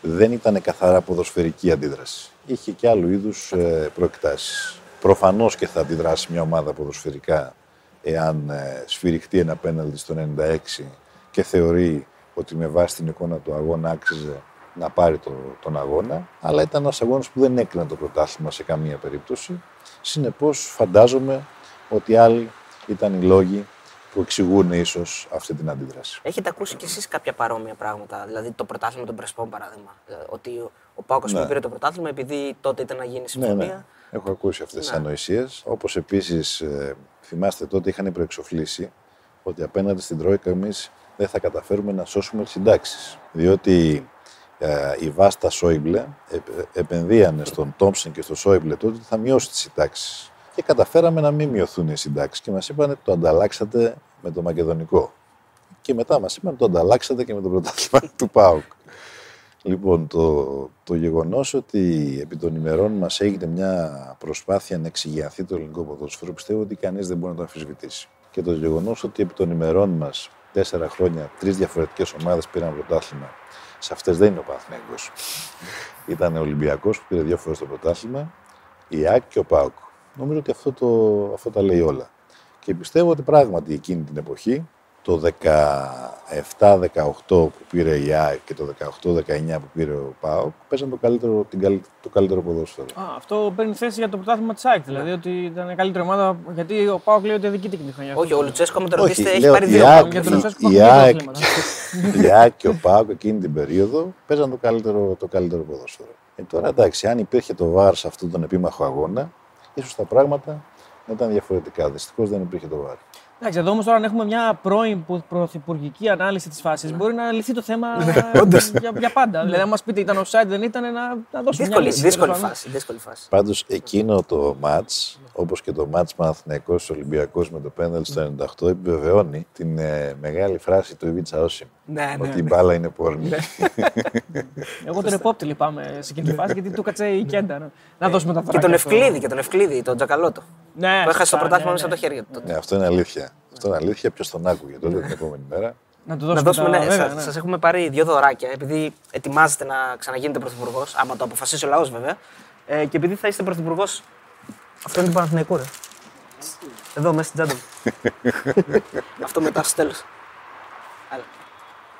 δεν ήταν καθαρά ποδοσφαιρική αντίδραση. Είχε και άλλου είδους ε, προεκτάσεις. Προφανώς και θα αντιδράσει μια ομάδα ποδοσφαιρικά εάν ε, σφυριχτεί ένα πέναλτι στο 96 και θεωρεί ότι με βάση την εικόνα του αγώνα άξιζε να πάρει το, τον αγώνα. Αλλά ήταν ένας αγώνας που δεν έκρινε το πρωτάθλημα σε καμία περίπτωση. Συνεπώς, φαντάζομαι ότι άλλοι ήταν οι λόγοι που εξηγούν ίσως αυτή την αντίδραση. Έχετε ακούσει κι εσείς κάποια παρόμοια πράγματα. Δηλαδή το πρωτάθλημα των Πρεσπών, παράδειγμα. Ε, Ότι ο- ο Πάοκ Ναι. πήρε το πρωτάθλημα επειδή τότε ήταν να γίνει Ναι, συμφωνία; ναι. Έχω ακούσει αυτές τις Ναι. ανοησίες. Όπως επίσης, θυμάστε τότε είχαν προεξοφλήσει ότι απέναντι στην Τρόικα εμείς δεν θα καταφέρουμε να σώσουμε τις συντάξεις. Διότι ε, η Βάστα Σόιμπλε ε, επενδύανε στον Τόμψεν και στο Σόιμπλε τότε ότι θα μειώσει τις συντάξεις. Και καταφέραμε να μην μειωθούν οι συντάξεις και μας είπαν το ανταλλάξατε με το Μακεδονικό. Και μετά μας είπαν το ανταλλάξατε και με το πρωτάθλημα του ΠΑΟΚ. Λοιπόν, το, το γεγονός ότι επί των ημερών μας έγινε μια προσπάθεια να εξηγιαθεί το ελληνικό ποδόσφαιρο, πιστεύω ότι κανείς δεν μπορεί να το αμφισβητήσει. Και το γεγονός ότι επί των ημερών μας τέσσερα χρόνια τρεις διαφορετικές ομάδες πήραν πρωτάθλημα, σε αυτές δεν είναι ο Παναθηναϊκός. Ήταν ο Ολυμπιακός που πήρε δύο φορές το πρωτάθλημα, η ΑΕΚ και ο ΠΑΟΚ. Νομίζω ότι αυτό, το, αυτό τα λέει όλα. Και πιστεύω ότι πράγματι εκείνη την εποχή, το 17-18 που πήρε η ΑΕΚ και το 18-19 που πήρε ο ΠΑΟΚ, παίζαν το καλύτερο, την, καλ- το καλύτερο ποδόσφαιρο. Α, αυτό παίρνει θέση για το πρωτάθλημα της ΑΕΚ. Δηλαδή ότι ήταν η καλύτερη ομάδα. Γιατί ο Πάοκ λέει ότι δικείται τη χρονιά. Όχι, ο Λουτσέσκο, με το Όχι, ρωτήσετε, έχει λέω, πάρει η δύο. ΑΕΚ- πάνω. Για τον η- Λουτσέσκο η έχουν δύο ΑΕΚ πρωταθλήματα. η ΑΕΚ και ο ΠΑΟΚ εκείνη την περίοδο παίζαν το καλύτερο, το καλύτερο ποδόσφαιρο. Ε, τώρα εντάξει, αν υπήρχε το ΒΑΡ σε αυτόν τον επίμαχο αγώνα, ίσως τα πράγματα να ήταν διαφορετικά. Δυστυχώς δεν υπήρχε το ΒΑΡ. Εντάξει, εδώ όμως τώρα αν έχουμε μια πρώην που- πρωθυπουργική ανάλυση της φάσης, μπορεί να λυθεί το θέμα για, για πάντα. δηλαδή, αν μας πείτε ήταν offside, δεν ήταν, να, να δώσουμε μια Δύσκολη, λύση. δύσκολη τέλος πάντων. φάση. Δύσκολη φάση. Πάντως εκείνο το ματ, όπως και το ματ Παναθυναϊκό Ολυμπιακό με το πέναλ στο 98, επιβεβαιώνει την ε, μεγάλη φράση του Ιβίτσα Όσιμ. Ναι, ναι, ότι η ναι. μπάλα είναι πόρνη. Εγώ τον επόπτη λυπάμαι σε εκείνη τη φάση γιατί του κάτσε η κέντα. Να, να δώσουμε τα Και τον θωράκια στο- Ευκλήδη, και τον Ευκλήδη, τον Τζακαλώτο. Ναι, Που έχασε το σωστά, πρωτάθλημα ναι, μέσα από ναι. τα χέρια του. τότε. ναι, αυτό είναι αλήθεια. Αυτό είναι αλήθεια. Ποιος τον άκουγε τότε την επόμενη μέρα. Να του Να δώσουμε, δώσουμε, τα... ναι, βέβαια, σας, ναι. σας έχουμε πάρει δύο δωράκια, επειδή ετοιμάζετε να ξαναγίνετε πρωθυπουργός, άμα το αποφασίσει ο λαός βέβαια. Ε, και επειδή θα είστε πρωθυπουργός. Αυτό είναι το Παναθηναϊκό, ρε. Εδώ, μέσα στην τσάντα μου. Αυτό μετά στο τέλος.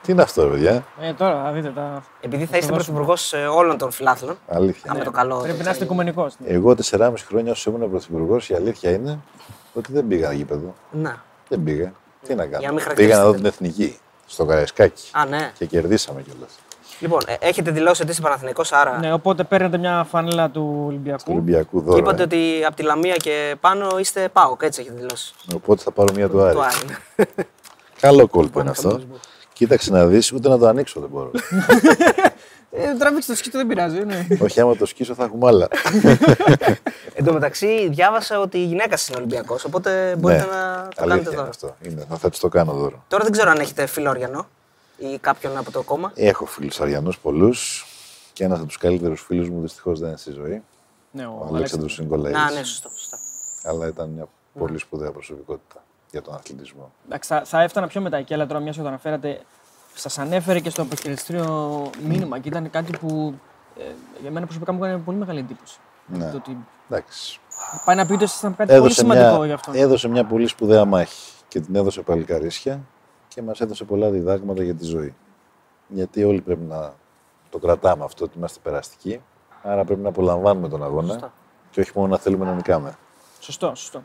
Τι είναι αυτό, ρε παιδιά; Ε, τώρα θα δείτε τα. Επειδή θα είστε πρωθυπουργός όλων των φιλάθλων, Αλήθεια. άμα το καλό. Πρέπει να είστε οικουμενικός. Εγώ 4,5 χρόνια όσο ήμουν πρωθυπουργός, η αλήθεια είναι ότι δεν πήγα γήπεδο. Να. Δεν πήγα. Τι να Για να κάνω. μην Πήγα να δω χαρακτηριστείτε. την εθνική. Στο Καραϊσκάκι. Α, ναι. Και κερδίσαμε κιόλας. Λοιπόν, ε, έχετε δηλώσει ότι είστε Παναθηναϊκός, άρα. Ναι, οπότε παίρνετε μια φανέλα του Ολυμπιακού. Του Ολυμπιακού Και δώρα. είπατε ότι από τη Λαμία και πάνω είστε ΠΑΟΚ, έτσι έχετε δηλώσει. Οπότε θα πάρω μία του Άρη. Το Άρη. Καλό κόλπο είναι αυτό. Κοίταξε να δεις, ούτε να το ανοίξω δεν μπορώ. Ε, τραβήξτε το σκύτο, δεν πειράζει. Ναι. Όχι, άμα το σκίσω θα έχουμε άλλα. Εν τω μεταξύ, διάβασα ότι η γυναίκα σας είναι Ολυμπιακός, οπότε μπορείτε Ναι, να το αλήθεια κάνετε είναι τώρα. αυτό. Είναι, θα, θα της το κάνω δώρο. Τώρα δεν ξέρω αν έχετε φίλο Οριανό ή κάποιον από το κόμμα. Έχω φίλους Αριανούς πολλούς και ένας από τους καλύτερους φίλους μου δυστυχώς δεν είναι στη ζωή. ναι, ο, Ο Αλέξανδρος. Αλέξανδρος Νικολαίδης. Να, ναι, σωστό. σωστό. Αλλά ήταν μια πολύ σπουδαία προσωπικότητα για τον αθλητισμό. Εντάξει, θα, θα έφτανα πιο μετά εκεί, αλλά τώρα μιας που το αναφέρατε, σας ανέφερε και στο αποχαιρετιστήριο μήνυμα και ήταν κάτι που ε, για μένα προσωπικά μου έκανε πολύ μεγάλη εντύπωση. Ναι. Το ότι Εντάξει. πάει να πει ότι ήσασταν κάτι πολύ Έδωσε σημαντικό μια, για αυτό. έδωσε μια πολύ σπουδαία μάχη και την έδωσε παλικαρίσια και μας έδωσε πολλά διδάγματα για τη ζωή. Γιατί όλοι πρέπει να το κρατάμε αυτό, ότι είμαστε περαστικοί. Άρα πρέπει να απολαμβάνουμε τον αγώνα Σωστά. και όχι μόνο να θέλουμε να νικάμε. Σωστό, σωστό.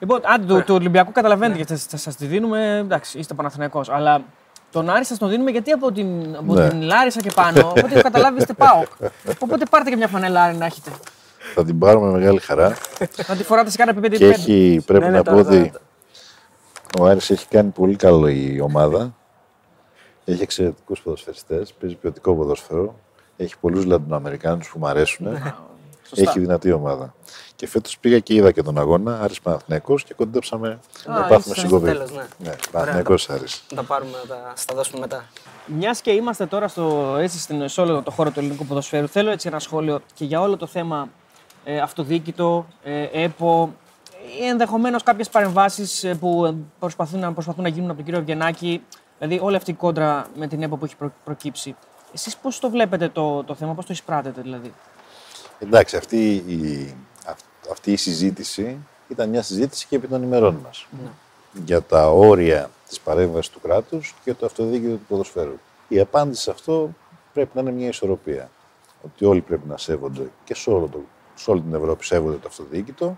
Λοιπόν, άντε του, του Ολυμπιακού καταλαβαίνετε γιατί θα, σα τη δίνουμε. Εντάξει, είστε Παναθηναϊκός. Αλλά τον Άρη σας τον δίνουμε γιατί από την, από Ναι. την Λάρισα και πάνω. Οπότε έχω καταλάβει είστε ΠΑΟΚ. Οπότε πάρτε και μια φανέλα Άρη να έχετε. Θα την πάρουμε με μεγάλη χαρά Να τη φοράτε σε κάνα πιπέτι και έχει, πρέπει Ναι, ναι, να τώρα, πω τώρα, ότι ο Άρης έχει κάνει πολύ καλό η ομάδα. Έχει εξαιρετικούς ποδοσφαιριστές, παίζει ποιοτικό ποδόσφαιρο. Έχει πολλούς Λατινοαμερικάνους που μου αρέσουν. Σωστά. Έχει δυνατή ομάδα. Και φέτος πήγα και είδα και τον αγώνα, Άρης Παναθηναϊκός και κοντέψαμε να Α, πάθουμε ήσασταν στο συγκοπή. τέλος, ναι. ναι Παναθηναϊκός Άρης. Να τα πάρουμε, να τα, στα δώσουμε μετά. Μιας και είμαστε τώρα στο, έτσι, στην, σε όλο το χώρο του ελληνικού ποδοσφαίρου, θέλω έτσι ένα σχόλιο και για όλο το θέμα ε, αυτοδίκητο, ε, ΕΠΟ, ή ενδεχομένως κάποιες παρεμβάσεις που ε, προσπαθούν να, προσπαθούν να γίνουν από τον κύριο Ευγενάκη, δηλαδή όλη αυτή η κόντρα με την ΕΠΟ που έχει προ- προκύψει. Εσείς πώς το βλέπετε το, το θέμα, πώς το εισπράτετε δηλαδή; Εντάξει, αυτή η, αυ- αυτή η συζήτηση ήταν μια συζήτηση και επί των ημερών μας. Για τα όρια της παρέμβασης του κράτους και το αυτοδίκαιο του ποδοσφαίρου. Η απάντηση σε αυτό πρέπει να είναι μια ισορροπία. Ότι όλοι πρέπει να σέβονται και σε, όλο το, σε όλη την Ευρώπη σέβονται το αυτοδίκητο,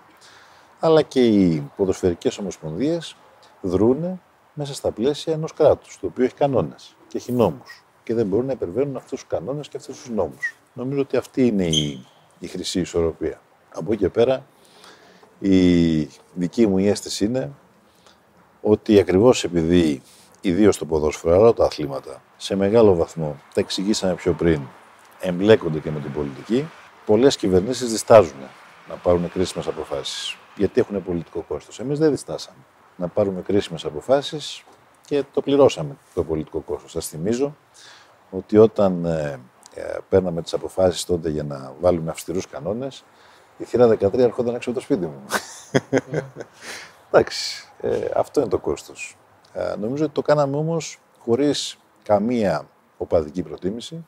αλλά και οι ποδοσφαιρικές ομοσπονδίες δρούνε μέσα στα πλαίσια ενός κράτους, το οποίο έχει κανόνες και έχει νόμους και δεν μπορούν να υπερβαίνουν αυτούς τους κανόνες και αυτούς τους νόμους. Νομίζω ότι αυτή είναι η, η χρυσή ισορροπία. Από εκεί και πέρα η δική μου αίσθηση είναι ότι ακριβώς επειδή ιδίως το ποδόσφαιρο, αλλά τα αθλήματα, σε μεγάλο βαθμό, τα εξηγήσαμε πιο πριν, εμπλέκονται και με την πολιτική, πολλές κυβερνήσεις διστάζουν να πάρουν κρίσιμες αποφάσεις. Γιατί έχουν πολιτικό κόστος. Εμείς δεν διστάσαμε να πάρουμε κρίσιμες αποφάσεις και το πληρώσαμε το πολιτικό κόστος. Σας θυμίζω ότι όταν ε, ε, παίρναμε τις αποφάσεις τότε για να βάλουμε αυστηρούς κανόνες, η θύρα 13 ερχόταν έξω από το σπίτι μου. Ναι. Εντάξει, ε, αυτό είναι το κόστος. Ε, νομίζω ότι το κάναμε όμως χωρίς καμία οπαδική προτίμηση.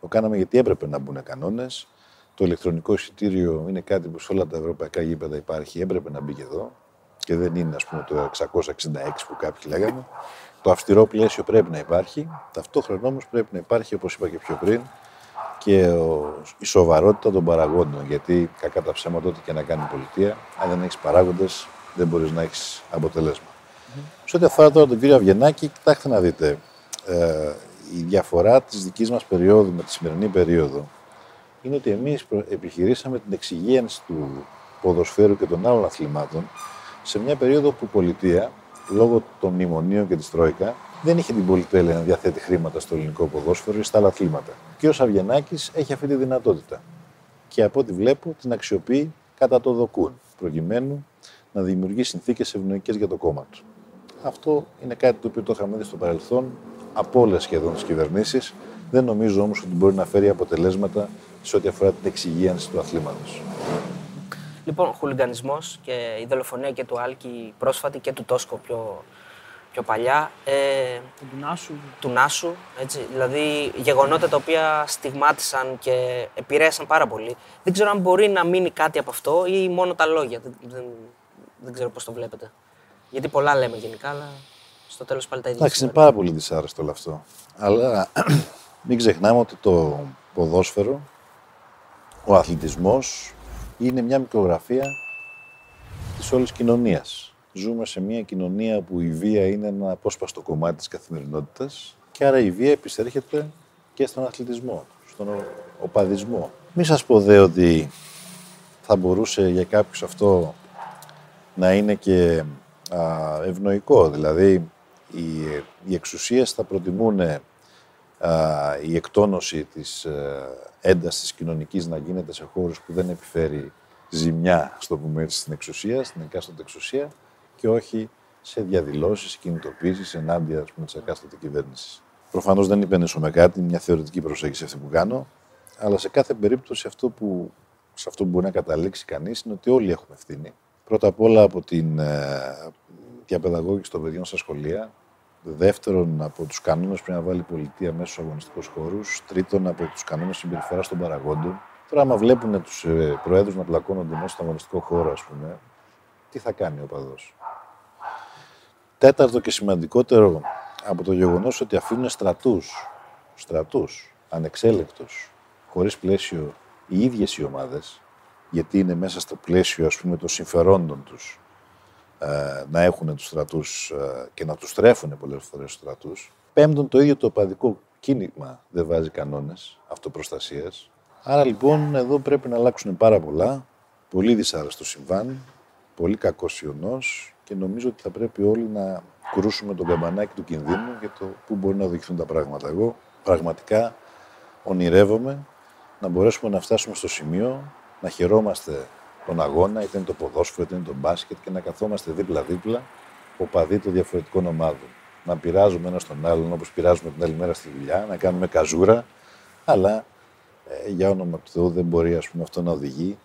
Το κάναμε γιατί έπρεπε να μπουν κανόνες. Το ηλεκτρονικό εισιτήριο είναι κάτι που σε όλα τα ευρωπαϊκά γήπεδα υπάρχει, έπρεπε να μπει και εδώ. Και δεν είναι, ας πούμε, το 666 που κάποιοι λέγανε. Το αυστηρό πλαίσιο πρέπει να υπάρχει. Ταυτόχρονα όμως πρέπει να υπάρχει, όπως είπα και πιο πριν, και η σοβαρότητα των παραγόντων. Γιατί κακά τα ψέματα, ό,τι και να κάνει η πολιτεία, αν δεν έχεις παράγοντες, δεν μπορείς να έχεις αποτελέσμα. Σε ό,τι αφορά τώρα τον κύριο Αυγενάκη, κοιτάξτε να δείτε. Ε, η διαφορά της δικής μας περίοδου με τη σημερινή περίοδο είναι ότι εμείς επιχειρήσαμε την εξυγίανση του ποδοσφαίρου και των άλλων αθλημάτων σε μια περίοδο που η πολιτεία, λόγω των μνημονίων και της Τρόικα, δεν είχε την πολυτέλεια να διαθέτει χρήματα στο ελληνικό ποδόσφαιρο ή στα άλλα αθλήματα. Ο κ. Αυγενάκη έχει αυτή τη δυνατότητα. Και από ό,τι βλέπω την αξιοποιεί κατά το δοκούν, προκειμένου να δημιουργεί συνθήκες ευνοϊκές για το κόμμα του. Αυτό είναι κάτι το οποίο το είχαμε δει στο παρελθόν από όλες σχεδόν τις κυβερνήσεις. Δεν νομίζω όμως ότι μπορεί να φέρει αποτελέσματα σε ό,τι αφορά την εξυγίανση του αθλήματος. Λοιπόν, χουλιγκανισμός και η δολοφονία και του Άλκη πρόσφατη και του Τόσκο πιο, πιο παλιά. Ε, του Νάσου. Του Νάσου, έτσι. Δηλαδή γεγονότα τα οποία στιγμάτισαν και επηρέασαν πάρα πολύ. Δεν ξέρω αν μπορεί να μείνει κάτι από αυτό ή μόνο τα λόγια. Δεν, δεν ξέρω πώς το βλέπετε. Γιατί πολλά λέμε γενικά, αλλά στο τέλος πάλι τα ίδια. Εντάξει, είναι πάρα πολύ δυσάρεστο όλο αυτό. Αλλά μην ξεχνάμε ότι το ποδόσφαιρο, ο αθλητισμός είναι μια μικρογραφία της όλης κοινωνίας. Ζούμε σε μια κοινωνία που η βία είναι ένα απόσπαστο κομμάτι της καθημερινότητας και άρα η βία επισέρχεται και στον αθλητισμό, στον οπαδισμό. Μην σας πω δε ότι θα μπορούσε για κάποιους αυτό να είναι και ευνοϊκό. Δηλαδή, οι, οι εξουσίες θα προτιμούν η εκτόνωση της ε, έντασης κοινωνικής να γίνεται σε χώρους που δεν επιφέρει ζημιά, στο πούμε έτσι, στην εξουσία, στην εκάστοτε εξουσία και όχι σε διαδηλώσεις, κινητοποίησεις ενάντια ας πούμε, της εκάστοτε κυβέρνησης. Προφανώς δεν υπενέσω με κάτι, μια θεωρητική προσέγγιση αυτή που κάνω, αλλά σε κάθε περίπτωση αυτό που, σε αυτό που μπορεί να καταλήξει κανείς είναι ότι όλοι έχουμε ευθύνη Πρώτα απ' όλα από την ε, διαπαιδαγώγηση των παιδιών στα σχολεία. Δεύτερον, από τους κανόνες που πρέπει να βάλει η πολιτεία μέσα στους αγωνιστικούς χώρους. Τρίτον, από τους κανόνες συμπεριφοράς των παραγόντων. Τώρα, άμα βλέπουν τους ε, προέδρους να πλακώνονται μέσα στον αγωνιστικό χώρο, ας πούμε, τι θα κάνει ο παδός; Τέταρτο και σημαντικότερο από το γεγονός ότι αφήνουν στρατούς, στρατούς, ανεξέλεκτους, χωρίς πλαίσιο οι ίδιες οι ομάδες, γιατί είναι μέσα στο πλαίσιο ας πούμε των συμφερόντων τους ε, να έχουν τους στρατούς ε, και να τους τρέφουν πολλές φορές τους στρατούς. Πέμπτον, το ίδιο το οπαδικό κίνημα δεν βάζει κανόνες αυτοπροστασίας. Άρα λοιπόν εδώ πρέπει να αλλάξουν πάρα πολλά. Πολύ δυσάρεστο συμβάν, πολύ κακός ιονός και νομίζω ότι θα πρέπει όλοι να κρούσουμε τον καμπανάκι του κινδύνου για το πού μπορεί να οδηγηθούν τα πράγματα. Εγώ πραγματικά ονειρεύομαι να μπορέσουμε να φτάσουμε στο σημείο να χαιρόμαστε τον αγώνα, είτε είναι το ποδόσφαιρο, είτε είναι το μπάσκετ και να καθόμαστε δίπλα-δίπλα, οπαδοί των διαφορετικών ομάδων. Να πειράζουμε ένα τον άλλον όπως πειράζουμε την άλλη μέρα στη δουλειά, να κάνουμε καζούρα, αλλά ε, για όνομα του Θεού δεν μπορεί ας πούμε, αυτό να οδηγεί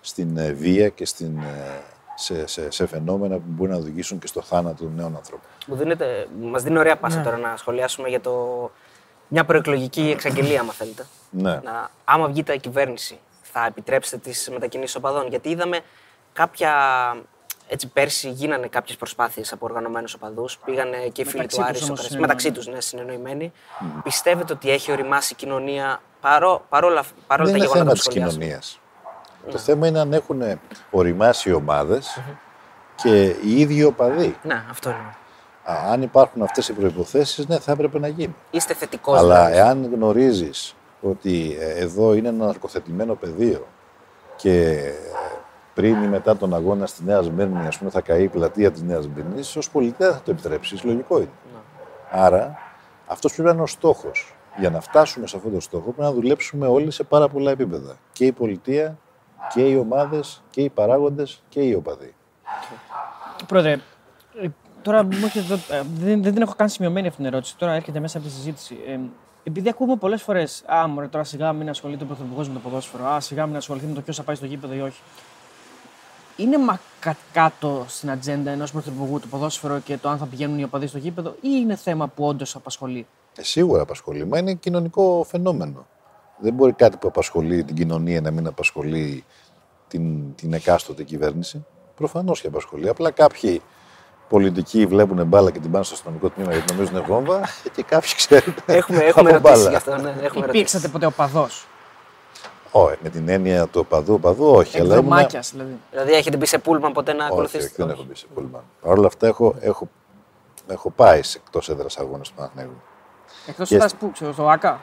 στην ε, βία και στην, ε, σε, σε, σε, φαινόμενα που μπορεί να οδηγήσουν και στο θάνατο των νέων ανθρώπων. Μου δίνετε, μας δίνει ωραία πάσα ναι. τώρα να σχολιάσουμε για το... μια προεκλογική εξαγγελία, αν θέλετε. Ναι. Να, άμα βγει τα κυβέρνηση θα επιτρέψετε τις μετακινήσεις οπαδών. Γιατί είδαμε κάποια. Έτσι, πέρσι γίνανε κάποιες προσπάθειες από οργανωμένους οπαδούς. Πήγανε και οι φίλοι Μεταξύ του τους Άρη στο όμως Καραϊσκάκι. συνεννοημένοι. Μεταξύ τους, ναι, συνεννοημένοι. Πιστεύετε ότι έχει οριμάσει η κοινωνία παρό, παρόλα, παρόλα Δεν τα είναι γεγονότα θέμα που της σχολιάζουμε. κοινωνίας. Το θέμα είναι αν έχουν οριμάσει οι ομάδες και οι ίδιοι οπαδοί. Ναι, αυτό είναι. Α, Αν υπάρχουν αυτές οι προποθέσει, ναι, θα έπρεπε να γίνει. Είστε θετικός. Αλλά εάν γνωρίζεις ότι ε, εδώ είναι ένα ναρκοθετημένο πεδίο και πριν ή μετά τον αγώνα στη Νέα Σμύρνη, ας πούμε, θα καεί η πλατεία της Νέας Σμύρνης, ως πολιτεία θα το επιτρέψει. Λογικό είναι. Άρα, αυτός πρέπει να είναι ο στόχος. Για να φτάσουμε σε αυτό το στόχο, πρέπει να δουλέψουμε όλοι σε πάρα πολλά επίπεδα. Και η πολιτεία, και οι ομάδες, και οι παράγοντες, και οι οπαδοί. Πρόεδρε, ε, τώρα μου έρχεται εδώ, ε, δεν, δεν την έχω καν σημειωμένη αυτή την ερώτηση. Τώρα έρχεται μέσα από τη συζήτηση. Ε, επειδή ακούμε πολλές φορές, Α, μωρέ, τώρα σιγά μην ασχολείται ο Πρωθυπουργός με το ποδόσφαιρο. Α, σιγά μην ασχοληθεί με το ποιος θα πάει στο γήπεδο ή όχι. Είναι μα κα- κάτω στην ατζέντα ενός Πρωθυπουργού το ποδόσφαιρο και το αν θα πηγαίνουν οι οπαδοί στο γήπεδο, ή είναι θέμα που όντως απασχολεί; Ε, σίγουρα απασχολεί, μα είναι κοινωνικό φαινόμενο. Δεν μπορεί κάτι που απασχολεί την κοινωνία να μην απασχολεί την, την εκάστοτε κυβέρνηση. Προφανώς και απασχολεί. Απλά κάποιοι πολιτικοί βλέπουν μπάλα και την πάνε στο αστυνομικό τμήμα γιατί νομίζουν είναι βόμβα και κάποιοι ξέρουν. Έχουμε, έχουμε από ερωτήσεις μπάλα. γι' αυτό. Ναι, έχουμε ερωτήσεις. Υπήρξατε ποτέ οπαδός; Όχι, με την έννοια του οπαδού, οπαδού, όχι. αλλά ήμουνα- Εκδρομάκια δηλαδή. Δηλαδή, έχετε μπει σε πούλμαν ποτέ να Όχι, ακολουθήσετε; όχι, δεν έχω μπει σε πούλμαν. Παρ' όλα αυτά έχω, έχω, έχω πάει σε εκτός έδρας αγώνε του Παναθηναίκου. Εκτός Και- yes. που, ξέρω, στο ΑΚΑ.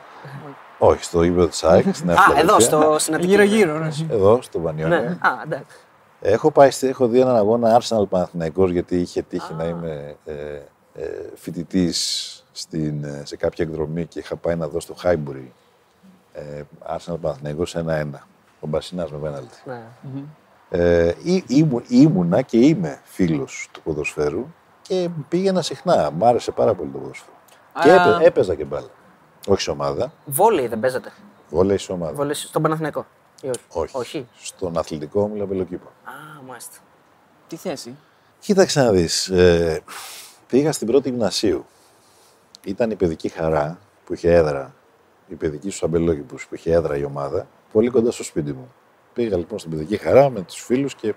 Όχι, στο γήπεδο της ΑΕΚ, στην Α, Αθήνα. εδώ στο στην Αττική. Γύρω-γύρω. ναι. Εδώ, στο Βανιόνιο. Ναι, α, εντάξει. Έχω πάει, στη- έχω δει έναν αγώνα Arsenal Παναθηναϊκός γιατί είχε τύχει να είμαι ε, ε, φοιτητής σε κάποια εκδρομή και είχα πάει να δω στο Χάιμπουρι ε, Arsenal Παναθηναϊκός 1-1. Ο Μπασινάς με πέναλτι. Ναι. Ε, ή- ήμου- ήμουνα και είμαι φίλος του ποδοσφαίρου και πήγαινα συχνά. Μ' άρεσε πάρα πολύ το ποδοσφαίρο. Και Άρα- έπαι- έπαιζα και μπάλα. Όχι σε ομάδα, Βόλεϊ δεν παίζετε. βόλεϊ σε ομάδα. Βόλεϊ στον Παναθηναϊκό. Ή όχι. Όχι. όχι. Στον αθλητικό μου λαβελοκήπο. Α, μάλιστα. Τι θέση. Κοίταξε να δεις. Ε, πήγα στην πρώτη γυμνασίου. Ήταν η παιδική χαρά που είχε έδρα, η παιδική στους αμπελόκηπους που είχε έδρα η ομάδα, πολύ κοντά στο σπίτι μου. Πήγα λοιπόν στην παιδική χαρά με τους φίλους και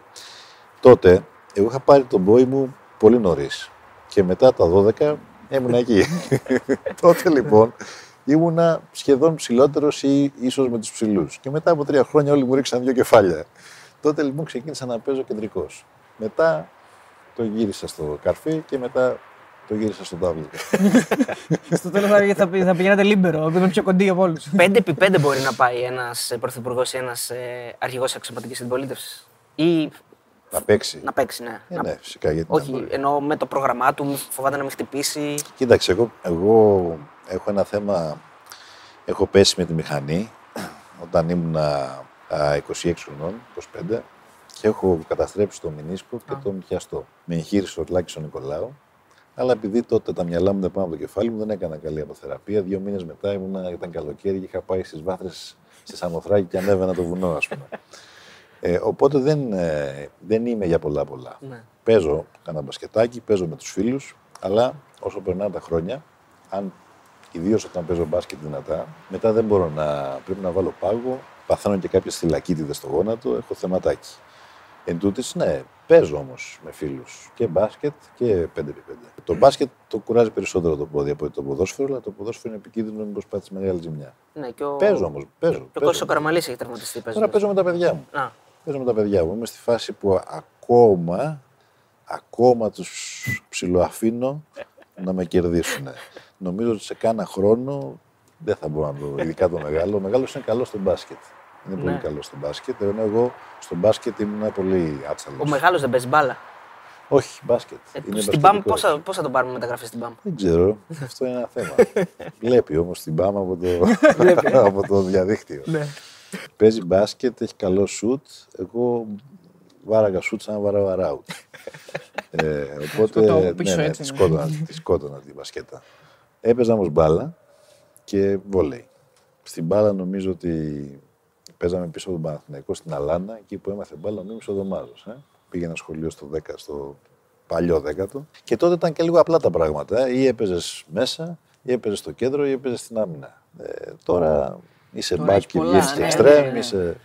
τότε εγώ είχα πάρει τον μπόι μου πολύ νωρίς. Και μετά τα 12 ήμουν εκεί. τότε λοιπόν ήμουνα σχεδόν ψηλότερος ή ίσως με τους ψηλούς. Και μετά από τρία χρόνια όλοι μου ρίξαν δύο κεφάλια. Τότε λοιπόν ξεκίνησα να παίζω κεντρικός. Μετά το γύρισα στο καρφί και μετά το γύρισα στο τάβλο. Στο τέλος θα, θα, θα πηγαίνατε λίμπερο, που είμαι πιο κοντή από όλους. 5x5 μπορεί να πάει ένας πρωθυπουργός ή ένας αρχηγός αξιωματικής αντιπολίτευση. Ή να παίξει. να παίξει, ναι. Ε, Να- ναι, φυσικά γιατί. να Όχι, μπορεί. ενώ με το πρόγραμμά του μη φοβάται να μην χτυπήσει. Κοίταξε, εγώ, εγώ έχω ένα θέμα. Έχω πέσει με τη μηχανή όταν ήμουν 26 χρονών, 25, και έχω καταστρέψει το μηνίσκο και το μυθιαστό. Με εγχείρησε ο Τλάκης ο Νικολάου, αλλά επειδή τότε τα μυαλά μου δεν πάνε από το κεφάλι μου, δεν έκανα καλή αποθεραπεία. Δύο μήνες μετά ήμουνα, ήταν καλοκαίρι και είχα πάει στις βάθρες στη Σαμοθράκη και ανέβαινα το βουνό, ας πούμε. Ε, οπότε δεν, ε, δεν είμαι για πολλά πολλά. Ναι. Παίζω κάνα μπασκετάκι, παίζω με τους φίλους, αλλά όσο περνάνε τα χρόνια, αν ιδίως όταν παίζω μπάσκετ δυνατά, μετά δεν μπορώ να. Πρέπει να βάλω πάγο, παθαίνω και κάποιες θυλακίτιδε στο γόνατο, έχω θεματάκι. Εν τούτης, ναι, παίζω όμως με φίλους και μπάσκετ και 5x5. Το μπάσκετ το κουράζει περισσότερο το πόδι από το ποδόσφαιρο, αλλά το ποδόσφαιρο είναι επικίνδυνο μήπως πάθεις μεγάλη ζημιά. Ναι, και ο... Παίζω όμως, παίζω. Και ο παίζω. Κώστας ο Καραμαλής έχει τραυματιστεί. Τώρα παίζοντας. παίζω με τα παιδιά μου. Α, Παίζω με τα παιδιά μου. Είμαι στη φάση που ακόμα, ακόμα τους ψιλοαφήνω να με κερδίσουν. Νομίζω ότι σε κάνα χρόνο δεν θα μπορώ να το, ειδικά το μεγάλο. Ο μεγάλος είναι καλός στο μπάσκετ. Είναι πολύ Ναι. καλός στο μπάσκετ. Ενώ εγώ στο μπάσκετ ήμουν πολύ άτσαλος. ο μεγάλος δεν παίζει μπάλα. Όχι, μπάσκετ. Ε, Είναι στην ΠΑΜ μπασκετικός. πώς θα, πώς θα τον πάρουμε μεταγραφή στην ΠΑΜ. Δεν ξέρω. Αυτό είναι ένα θέμα. Βλέπει όμως την ΠΑΜ από το, από το διαδίκτυο. Ναι. Παίζει μπάσκετ, έχει καλό σουτ. Εγώ βάραγα σουτ σαν να βάραγα ράουτ. ε, οπότε Σκοτώ από ναι, πίσω, ναι, έτσι, τη ναι. σκότωνα, τη σκότωνα τη μπασκέτα. Έπαιζα όμως μπάλα και βολέι. Στην μπάλα νομίζω ότι παίζαμε πίσω από τον Παναθηναϊκό στην Αλάνα, εκεί που έμαθε μπάλα ο Μίμης ο Δωμάζος. Ε. Πήγαινα σχολείο στο 10, στο παλιό δεκάρι. Και τότε ήταν και λίγο απλά τα πράγματα. Ε. Ή έπαιζες μέσα, ή έπαιζες στο κέντρο, ή έπαιζες στην άμυνα. Ε, τώρα είσαι Τώρα back έχεις και πολλά, βγαίνει και ναι, εξτρέμ, ναι, ναι. είσαι...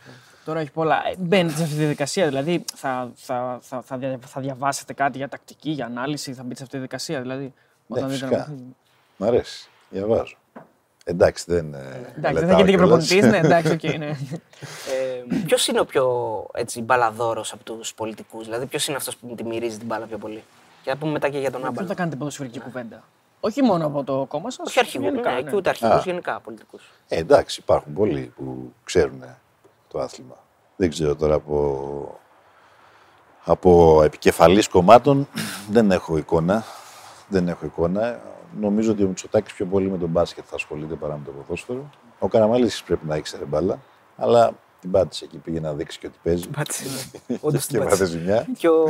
Τώρα έχει πολλά. Ε, Μπαίνετε σε αυτή τη διαδικασία, δηλαδή θα, θα, θα, θα, δια- θα διαβάσετε κάτι για τακτική, για ανάλυση, θα μπείτε σε αυτή τη διαδικασία. Δηλαδή, Ναι, δείτε φυσικά. ένα παιχνίδι. Μ' αρέσει. Διαβάζω. Εντάξει, δεν. ε, Εντάξει, δεν μελετάω θα γίνετε και κιόλας. προπονητής, ναι, εντάξει, οκ, ναι. Ε, ποιος είναι ο πιο έτσι, μπαλαδόρος από τους πολιτικούς, δηλαδή ποιος είναι αυτός που τη μυρίζει την μπάλα πιο πολύ; Και θα πούμε μετά και για τον Δεν άμπαλο. θα κάνετε ποδοσφαιρική κουβέντα. Όχι μόνο από το κόμμα σας. Όχι αρχηγού, ναι, και ούτε αρχηγούς, γενικά πολιτικούς. Ε, εντάξει, υπάρχουν πολλοί που ξέρουν το άθλημα. Δεν ξέρω τώρα από, από επικεφαλής κομμάτων δεν έχω εικόνα. Δεν έχω εικόνα. Νομίζω ότι ο Μητσοτάκης πιο πολύ με τον μπάσκετ θα ασχολείται παρά με το ποδόσφαιρο. Ο Καραμαλής πρέπει να ήξερε μπάλα, αλλά την πάτησε εκεί, πήγε να δείξει και ότι παίζει. Όντως και μάθε ζημιά. Και ο,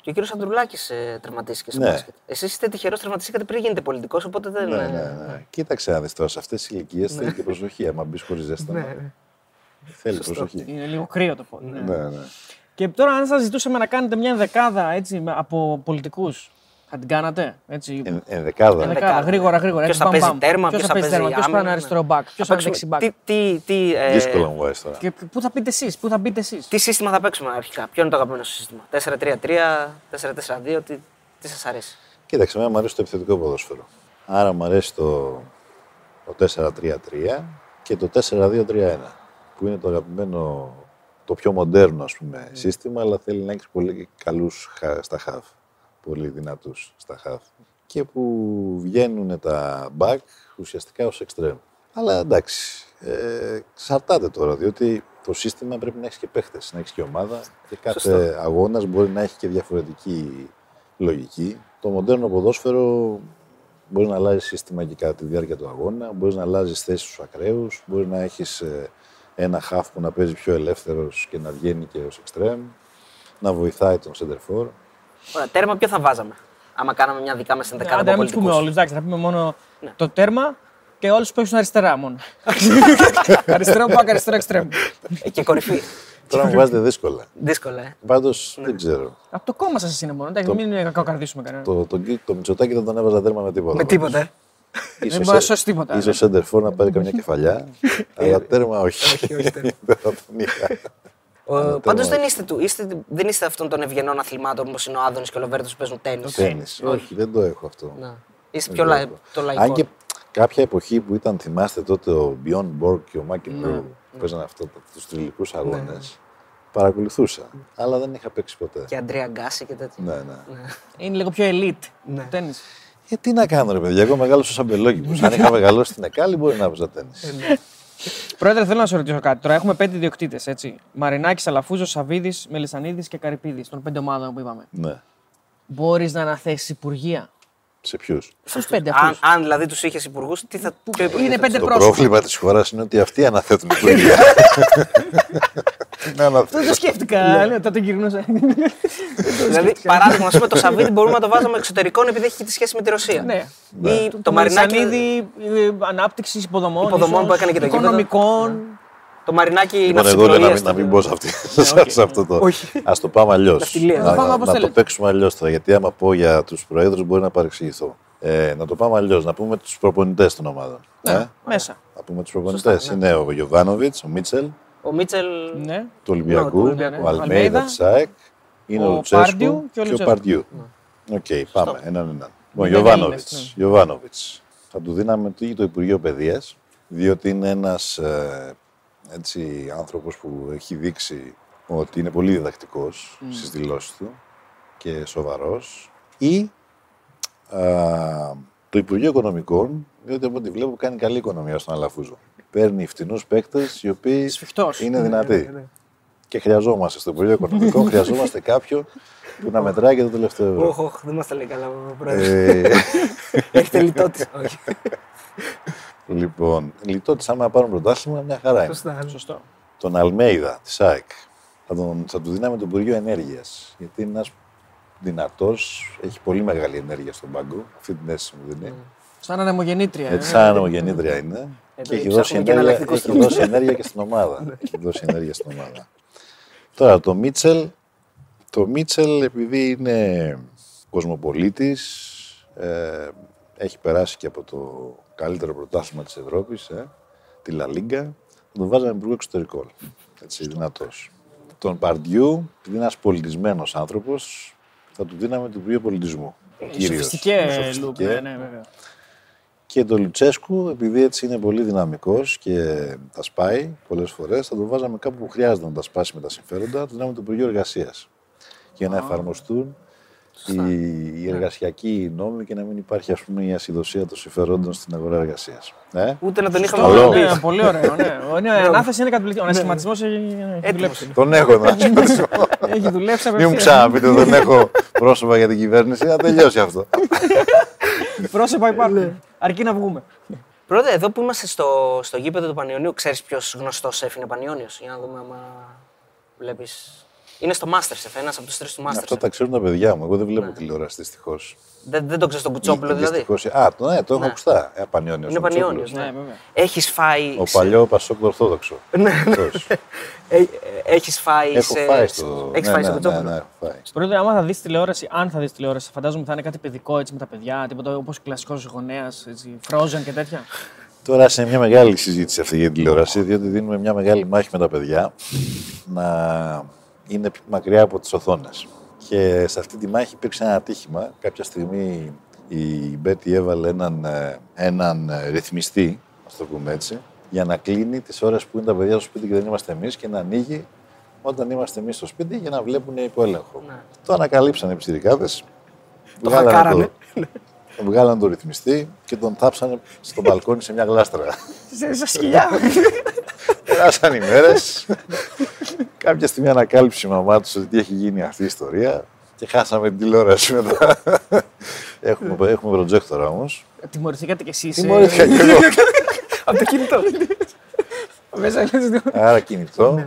και ο κύριος Ανδρουλάκης ε, τραυματίστηκε στο Ναι. μπάσκετ. Εσείς είστε τυχερός, τραυματιστήκατε πριν γίνετε πολιτικός, οπότε δεν. ναι, ε, ναι, ναι. Κοίταξε να δεις τώρα, σε αυτές τις ηλικίες θέλει και προσοχή. Άμα μπεις χωρίς ζέσταμα, θέλει προσοχή. Είναι λίγο κρύο το πόδι. ναι. Ναι, ναι. Και τώρα, αν σας ζητούσαμε να κάνετε μια δεκάδα έτσι, με- από πολιτικούς, θα την κάνατε. Έτσι, Εν, ενδεκάδα. Ενδεκάδα, γρήγορα, γρήγορα. Ποιος έτσι, θα μπαμ, παίζει μπαμ. τέρμα, Ποιος ποιος θα θα παίζει παίζει τέρμα, ποιος θα είναι άμυνα, αριστερό μπακ, ποιος θα Θα είναι παίξουμε- δεξιμπακ. Τι, τι, τι, ε, Δύσκολο μου βάζεις τώρα. Και πού θα πείτε εσείς, πού θα μπείτε εσείς; τι σύστημα θα παίξουμε αρχικά, ποιο είναι το αγαπημένο σας σύστημα; 4-3-3, 4-4-2, τι, τι σας αρέσει; Κοίταξε, εμένα μου αρέσει το επιθετικό ποδόσφαιρο. Άρα μου αρέσει το, το 4-3-3 και το 4-2-3-1. Που είναι το αγαπημένο, το πιο μοντέρνο ας πούμε, σύστημα, αλλά θέλει να έχει πολύ καλούς χα- στα χαφ. Πολύ δυνατούς στα χαφ. Και που βγαίνουν τα back ουσιαστικά ως extreme. Αλλά εντάξει, ε, εξαρτάται τώρα, διότι το σύστημα πρέπει να έχει και παίχτες, να έχει και ομάδα και κάθε αγώνας μπορεί να έχει και διαφορετική λογική. Το μοντέρνο ποδόσφαιρο μπορεί να αλλάζει σύστημα και κατά τη διάρκεια του αγώνα, μπορείς να αλλάζεις θέση στους ακραίους, μπορείς να έχεις ένα χαφ που να παίζει πιο ελεύθερος και να βγαίνει και ως extreme, να βοηθάει τον center for. Ωραία, τέρμα ποιο θα βάζαμε. Άμα κάναμε μια δικά μας ενδεκάδα Άντε, από να μην του πούμε πολιτικούς. όλου, εντάξει, θα πούμε μόνο Ναι. το τέρμα και όλους που παίξουν αριστερά μόνο. αριστερό μπακ, αριστερό εξτρέμ. Ε, και κορυφή. Τώρα μου βάζετε δύσκολα. Δύσκολα, ε. Πάντως δεν ξέρω. Από το κόμμα σας είναι μόνο. Εντάξει, μην κακοκαρδίσουμε κανέναν. Το, το, το, το Μητσοτάκι δεν τον έβαζα τέρμα με τίποτα. Με τίποτα. Ε. Ίσως, Δεν μπορεί να σώσει τίποτα. Ίσως center for να πάρει καμιά κεφαλιά, αλλά τέρμα όχι. όχι, όχι, τέρμα. δεν θα τον είχα. Πάντως δεν είστε, του, είστε, δεν είστε αυτών των ευγενών αθλημάτων όπως είναι ο Άδωνης και ο Λοβέρτος που παίζουν τέννη. Τέννις. Όχι, δεν το έχω αυτό. Να. Είστε Δεν πιο το λα, έχω. το λαϊκό. Αν και κάποια εποχή που ήταν, θυμάστε τότε ο Bjorn Borg και ο Μάκιν Ναι, Μπρου που παίζανε αυτό τους τριλικούς αγώνες. Παρακολουθούσα, αλλά δεν είχα παίξει ποτέ. Και Αντρέα Γκάση και τέτοια. Ναι, ναι. Είναι λίγο πιο elite. Ναι. Το τέννις. Ε, τι να κάνω, ρε παιδιά, εγώ μεγάλωσα σαν μπελόγυπος. Αν είχα μεγαλώσει στην Εκάλη, μπορεί να παίζα τέννη. Πρόεδρε, θέλω να σε ρωτήσω κάτι. Τώρα έχουμε πέντε ιδιοκτήτες. Μαρινάκης, Αλαφούζος, Σαββίδης, Μελισανίδης και Καρυπίδης. Των πέντε ομάδων που είπαμε. ναι. Μπορείς να αναθέσεις υπουργεία; Σε ποιους; Στους πέντε Αν, αυτούς. αν δηλαδή τους είχες υπουργούς, τι θα. ποιο υπουργείο Είναι θα πέντε τους- Το πρόσωπα. πρόβλημα της χώρας είναι ότι αυτοί αναθέτουν υπουργεία. Να αναθέτουν. Δεν το σκέφτηκα. Λέω, τότε γυρνούσα. Δηλαδή, παράδειγμα, ας πούμε, το Σαββίδι μπορούμε να το βάζαμε εξωτερικών επειδή έχει και τη σχέση με τη Ρωσία. Ναι. Ή Το, το Μαρινάκι. Μελισανίδη ανάπτυξης υποδομών. Υποδομών ίσως, που έκανε και το γήπεδο. Οικονομικών. Το Μαρινάκι Λοιπόν, εγώ λέω να ναυσιπλοείας μην, να το- μην μπω σε, αυτή, όχι. σε αυτό το. Όχι. Α το πάμε αλλιώς. Ναυτιλία. Να, Να το πάμε να, όπως να το θέλετε. παίξουμε αλλιώς τώρα. Γιατί άμα πω για τους προέδρους μπορεί να παρεξηγηθώ. Ε, να το πάμε αλλιώς. Να πούμε τους προπονητές των ομάδων. Ε, Ναι, μέσα. να πούμε τους προπονητές. Είναι ο Γιωβάνοβιτς, ο Μίτσελ, Ο Μίτσελ. Ναι. του του Ολυμπιακού, Ολυμπιακού. ο Αλμέιδα Αλμέιδα, τη ΑΕΚ, είναι ο, ο Λουτσέσκου Πάρντιου και ο και ο Λουτσέσκου. Παρντιού. Οκ, πάμε. Έναν έναν. Λοιπόν, Είναι Γιοβάνοβιτς. Έλληνες, ναι. Γιοβάνοβιτς. Θα του δίναμε το, ή το Υπουργείο Παιδείας, διότι είναι ένας έτσι, άνθρωπος που έχει δείξει ότι είναι πολύ διδακτικός Mm. στις δηλώσεις του και σοβαρός ή α, το Υπουργείο Οικονομικών, διότι από ό,τι βλέπω κάνει καλή οικονομία στον Αλαφούζο. Παίρνει φτηνούς παίκτες οι οποίοι Σφιχτός. είναι δυνατοί. Και χρειαζόμαστε στο Υπουργείο Οικονομικών, χρειαζόμαστε κάποιον που να μετράει και το τελευταίο ευρώ. Όχ, όχ, δεν μας τα λέει καλά ο πρόεδρος. Ε, Έχετε λιτότητα. Όχι. λοιπόν, λιτότητα άμα πάρουν πρωτάθλημα, μια χαρά είναι. Σωστά. Σωστό. Τον Αλμέιδα της ΑΕΚ θα, τον, θα του δίναμε το Υπουργείο Ενέργειας. Γιατί είναι ένας δυνατός, έχει πολύ μεγάλη ενέργεια στον πάγκο. Αυτή την αίσθηση μου δίνει. Σαν ανεμογεννήτρια. Έτσι, ε. σαν ανεμογεννήτρια είναι. Ε, και έχει ψάχνουμε δώσει, και ενέργεια, εναλλακτικούς έχει τρόπους. δώσει ενέργεια και στην ομάδα. έχει δώσει ενέργεια στην ομάδα. Τώρα το Μίτσελ, το Μίτσελ επειδή είναι κοσμοπολίτης, ε, έχει περάσει και από το καλύτερο πρωτάθλημα της Ευρώπης, ε, τη Λα Λίγκα, τον βάζαμε υπουργό εξωτερικών. Έτσι, δυνατός. Τον Παρντιού, επειδή είναι ένας πολιτισμένος άνθρωπος, θα του δίναμε του πιο πολιτισμού. Κυρίως. Σοφιστικέ Σοφιστικέ. look, ναι, ναι, βέβαια. Και τον Λουτσέσκου, επειδή έτσι είναι πολύ δυναμικός και τα σπάει πολλές φορές, θα τον βάζαμε κάπου που χρειάζεται να τα σπάσει με τα συμφέροντα, του δίναμε το Υπουργείο Εργασίας. Για να εφαρμοστούν οι, οι εργασιακοί νόμοι και να μην υπάρχει ας πούμε, η ασυδοσία των συμφερόντων στην αγορά εργασίας. Ε; Ούτε να τον είχαμε Καλό. πει. Ναι, πολύ ωραίο. Ναι. Ο- ναι, η ανάθεση είναι καταπληκτική. Ο ανασχηματισμός έχει, έχει Έτοιμος. δουλέψει. Τον έχω να Έχει δουλέψει Μην μου απευθείας. ξαναπείτε ότι δεν έχω πρόσωπα για την κυβέρνηση, να τελειώσει αυτό. Πρόσωπα υπάρχουν. Αρκεί να βγούμε. Πρώτα, εδώ που είμαστε στο, στο γήπεδο του Πανιωνίου, ξέρεις ποιος γνωστός σεφ είναι Πανιόνιο. Για να δούμε άμα βλέπεις. Είναι στο Masterchef, ένας από τους τρεις του Αυτό Masterchef. τα ξέρουν τα παιδιά μου. Εγώ δεν βλέπω τηλεόραση δυστυχώς. Δεν, δεν το ξέρει τον Κουτσόπουλο δηλαδή. Α, το, ναι, το έχω ακουστά. Ε, Πανιόνιος, Είναι ο Πανιόνιος. Κουτσόπουλος. Ναι, βέβαια. Έχεις φάει. Ο σε- παλιό Πασόκ Ορθόδοξο. Αυτός. Ε, έχεις φάει. Έχω σε... φάει στο. Έχεις ναι, φάει ναι, στο ναι, Κουτσόπουλο. ναι, έχω φάει. Πρόεδρε, άμα θα δεις τηλεόραση, αν θα δεις τηλεόραση, φαντάζομαι θα είναι κάτι παιδικό έτσι με τα παιδιά, τίποτα όπως κλασικός γονέας, Frozen και τέτοια. Τώρα σε μια μεγάλη συζήτηση αυτή για την τηλεόραση, διότι δίνουμε μια μεγάλη μάχη με τα παιδιά να είναι πιο μακριά από τις οθόνες. Και σε αυτή τη μάχη υπήρξε ένα ατύχημα. Κάποια στιγμή η Μπέτη έβαλε έναν, ε, έναν ε, ρυθμιστή, ας το πούμε έτσι, για να κλείνει τις ώρες που είναι τα παιδιά στο σπίτι και δεν είμαστε εμείς και να ανοίγει όταν είμαστε εμείς στο σπίτι για να βλέπουν υπό έλεγχο. Ναι. Το ανακαλύψανε οι ψηρικάδες. Το βγάλανε χακάρανε. τον βγάλανε τον ρυθμιστή και τον θάψανε στο μπαλκόνι σε μια γλάστρα. Σε σκυλιά. Περάσαν οι μέρες. Κάποια στιγμή ανακάλυψε η μαμά τους ότι τι έχει γίνει αυτή η ιστορία και χάσαμε την τηλεόραση μετά. έχουμε, έχουμε προτζέκτορα όμως. Τιμωρηθήκατε κι εσείς. Τιμωρήθηκα κι εγώ. Από το κινητό. Μέσα λες, Άρα κινητό,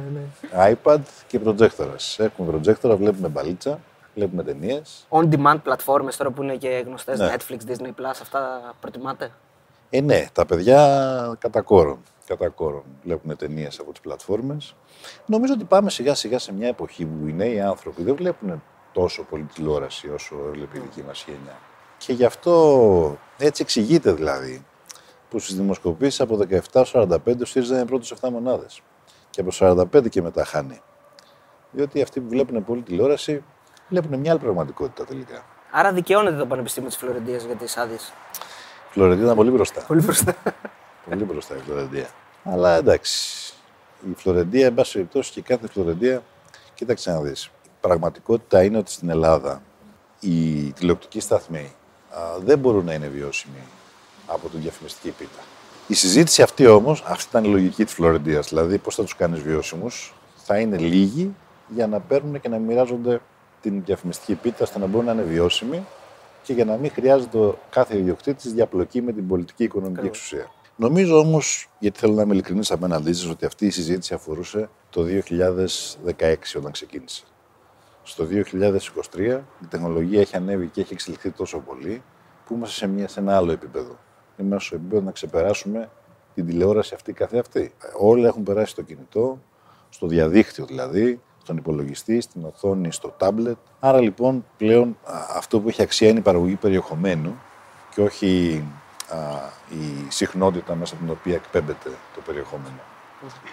iPad και προτζέκτορα. Έχουμε προτζέκτορα, βλέπουμε μπαλίτσα, βλέπουμε ταινίες. On demand πλατφόρμες τώρα που είναι και γνωστές Ναι. Netflix, Disney Plus, αυτά προτιμάτε; Ε, ναι, τα παιδιά κατά κόρον. Κατά κόρον βλέπουν ταινίες από τις πλατφόρμες. Νομίζω ότι πάμε σιγά σιγά σε μια εποχή που οι νέοι άνθρωποι δεν βλέπουν τόσο πολύ τηλεόραση όσο έβλεπε η δική μας γενιά. Και γι' αυτό έτσι εξηγείται δηλαδή που στις δημοσκοπήσεις από 17-45 ο ΣΥΡΙΖΑ είναι πρώτος 7 μονάδες. Και από 45 και μετά χάνει. Διότι αυτοί που βλέπουν πολύ τηλεόραση βλέπουν μια άλλη πραγματικότητα τελικά. Άρα δικαιώνεται το Πανεπιστήμιο της Φλωρεντίας για τις άδειες; Η Φλωρεντία ήταν πολύ μπροστά. Πολύ μπροστά. Πολύ μπροστά η Φλωρεντία. Αλλά εντάξει. Η Φλωρεντία, εν πάση περιπτώσει, και κάθε Φλωρεντία, κοίταξε να δεις. Η πραγματικότητα είναι ότι στην Ελλάδα οι τηλεοπτικοί σταθμοί α, δεν μπορούν να είναι βιώσιμοι από την διαφημιστική πίτα. Η συζήτηση αυτή όμως, αυτή ήταν η λογική της Φλωρεντίας. Δηλαδή, πώς θα τους κάνεις βιώσιμους, θα είναι λίγοι για να παίρνουν και να μοιράζονται την διαφημιστική πίτα ώστε να μπορούν να είναι βιώσιμοι και για να μην χρειάζεται ο κάθε ιδιοκτήτης διαπλοκή με την πολιτική οικονομική εξουσία. Νομίζω όμως, γιατί θέλω να είμαι ειλικρινής απέναντί σα, ότι αυτή η συζήτηση αφορούσε το 2016 όταν ξεκίνησε. Στο 2023 η τεχνολογία έχει ανέβει και έχει εξελιχθεί τόσο πολύ που είμαστε σε, μια, σε ένα άλλο επίπεδο. Είμαστε στο επίπεδο να ξεπεράσουμε την τηλεόραση αυτή καθεαυτή. Όλα έχουν περάσει στο κινητό, στο διαδίκτυο δηλαδή, στον υπολογιστή, στην οθόνη, στο τάμπλετ. Άρα λοιπόν πλέον α, αυτό που έχει αξία είναι η παραγωγή περιεχομένου και όχι α, η συχνότητα μέσα από την οποία εκπέμπεται το περιεχόμενο.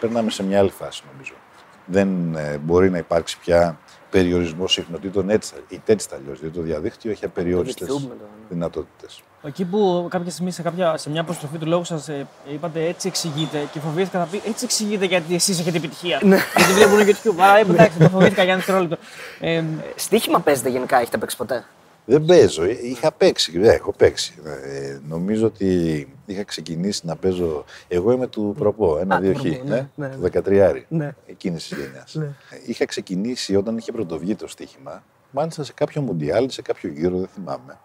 Περνάμε σε μια άλλη φάση νομίζω. Δεν ε, μπορεί να υπάρξει πια περιορισμός συχνοτήτων έτσι, είτε έτσι αλλιώς. διότι το διαδίκτυο έχει απεριόριστες δικτυούμε το, ναι. δυνατότητες. Εκεί που κάποια στιγμή σε, κάποια, σε μια αποστροφή του λόγου σας είπατε έτσι εξηγείτε και φοβήθηκα να πει έτσι εξηγείτε γιατί εσείς έχετε επιτυχία. γιατί βλέπουν YouTube. Άρα είπα, εντάξει, το φοβήθηκα για ένα δευτερόλεπτο. Ε, Στίχημα παίζετε γενικά, έχετε παίξει ποτέ; Δεν παίζω. Ε, Είχα παίξει. Ε, έχω παίξει. Ε, νομίζω ότι είχα ξεκινήσει να παίζω. Εγώ είμαι του προπό, ένα-δύο χ. προπό, ναι, Ναι, ναι, του 13. Ναι. Εκείνης της γενιάς. Είχα ξεκινήσει όταν είχε πρωτοβγεί το στοίχημα, μάλιστα σε κάποιο μουντιάλ, σε κάποιο γύρο, δεν θυμάμαι.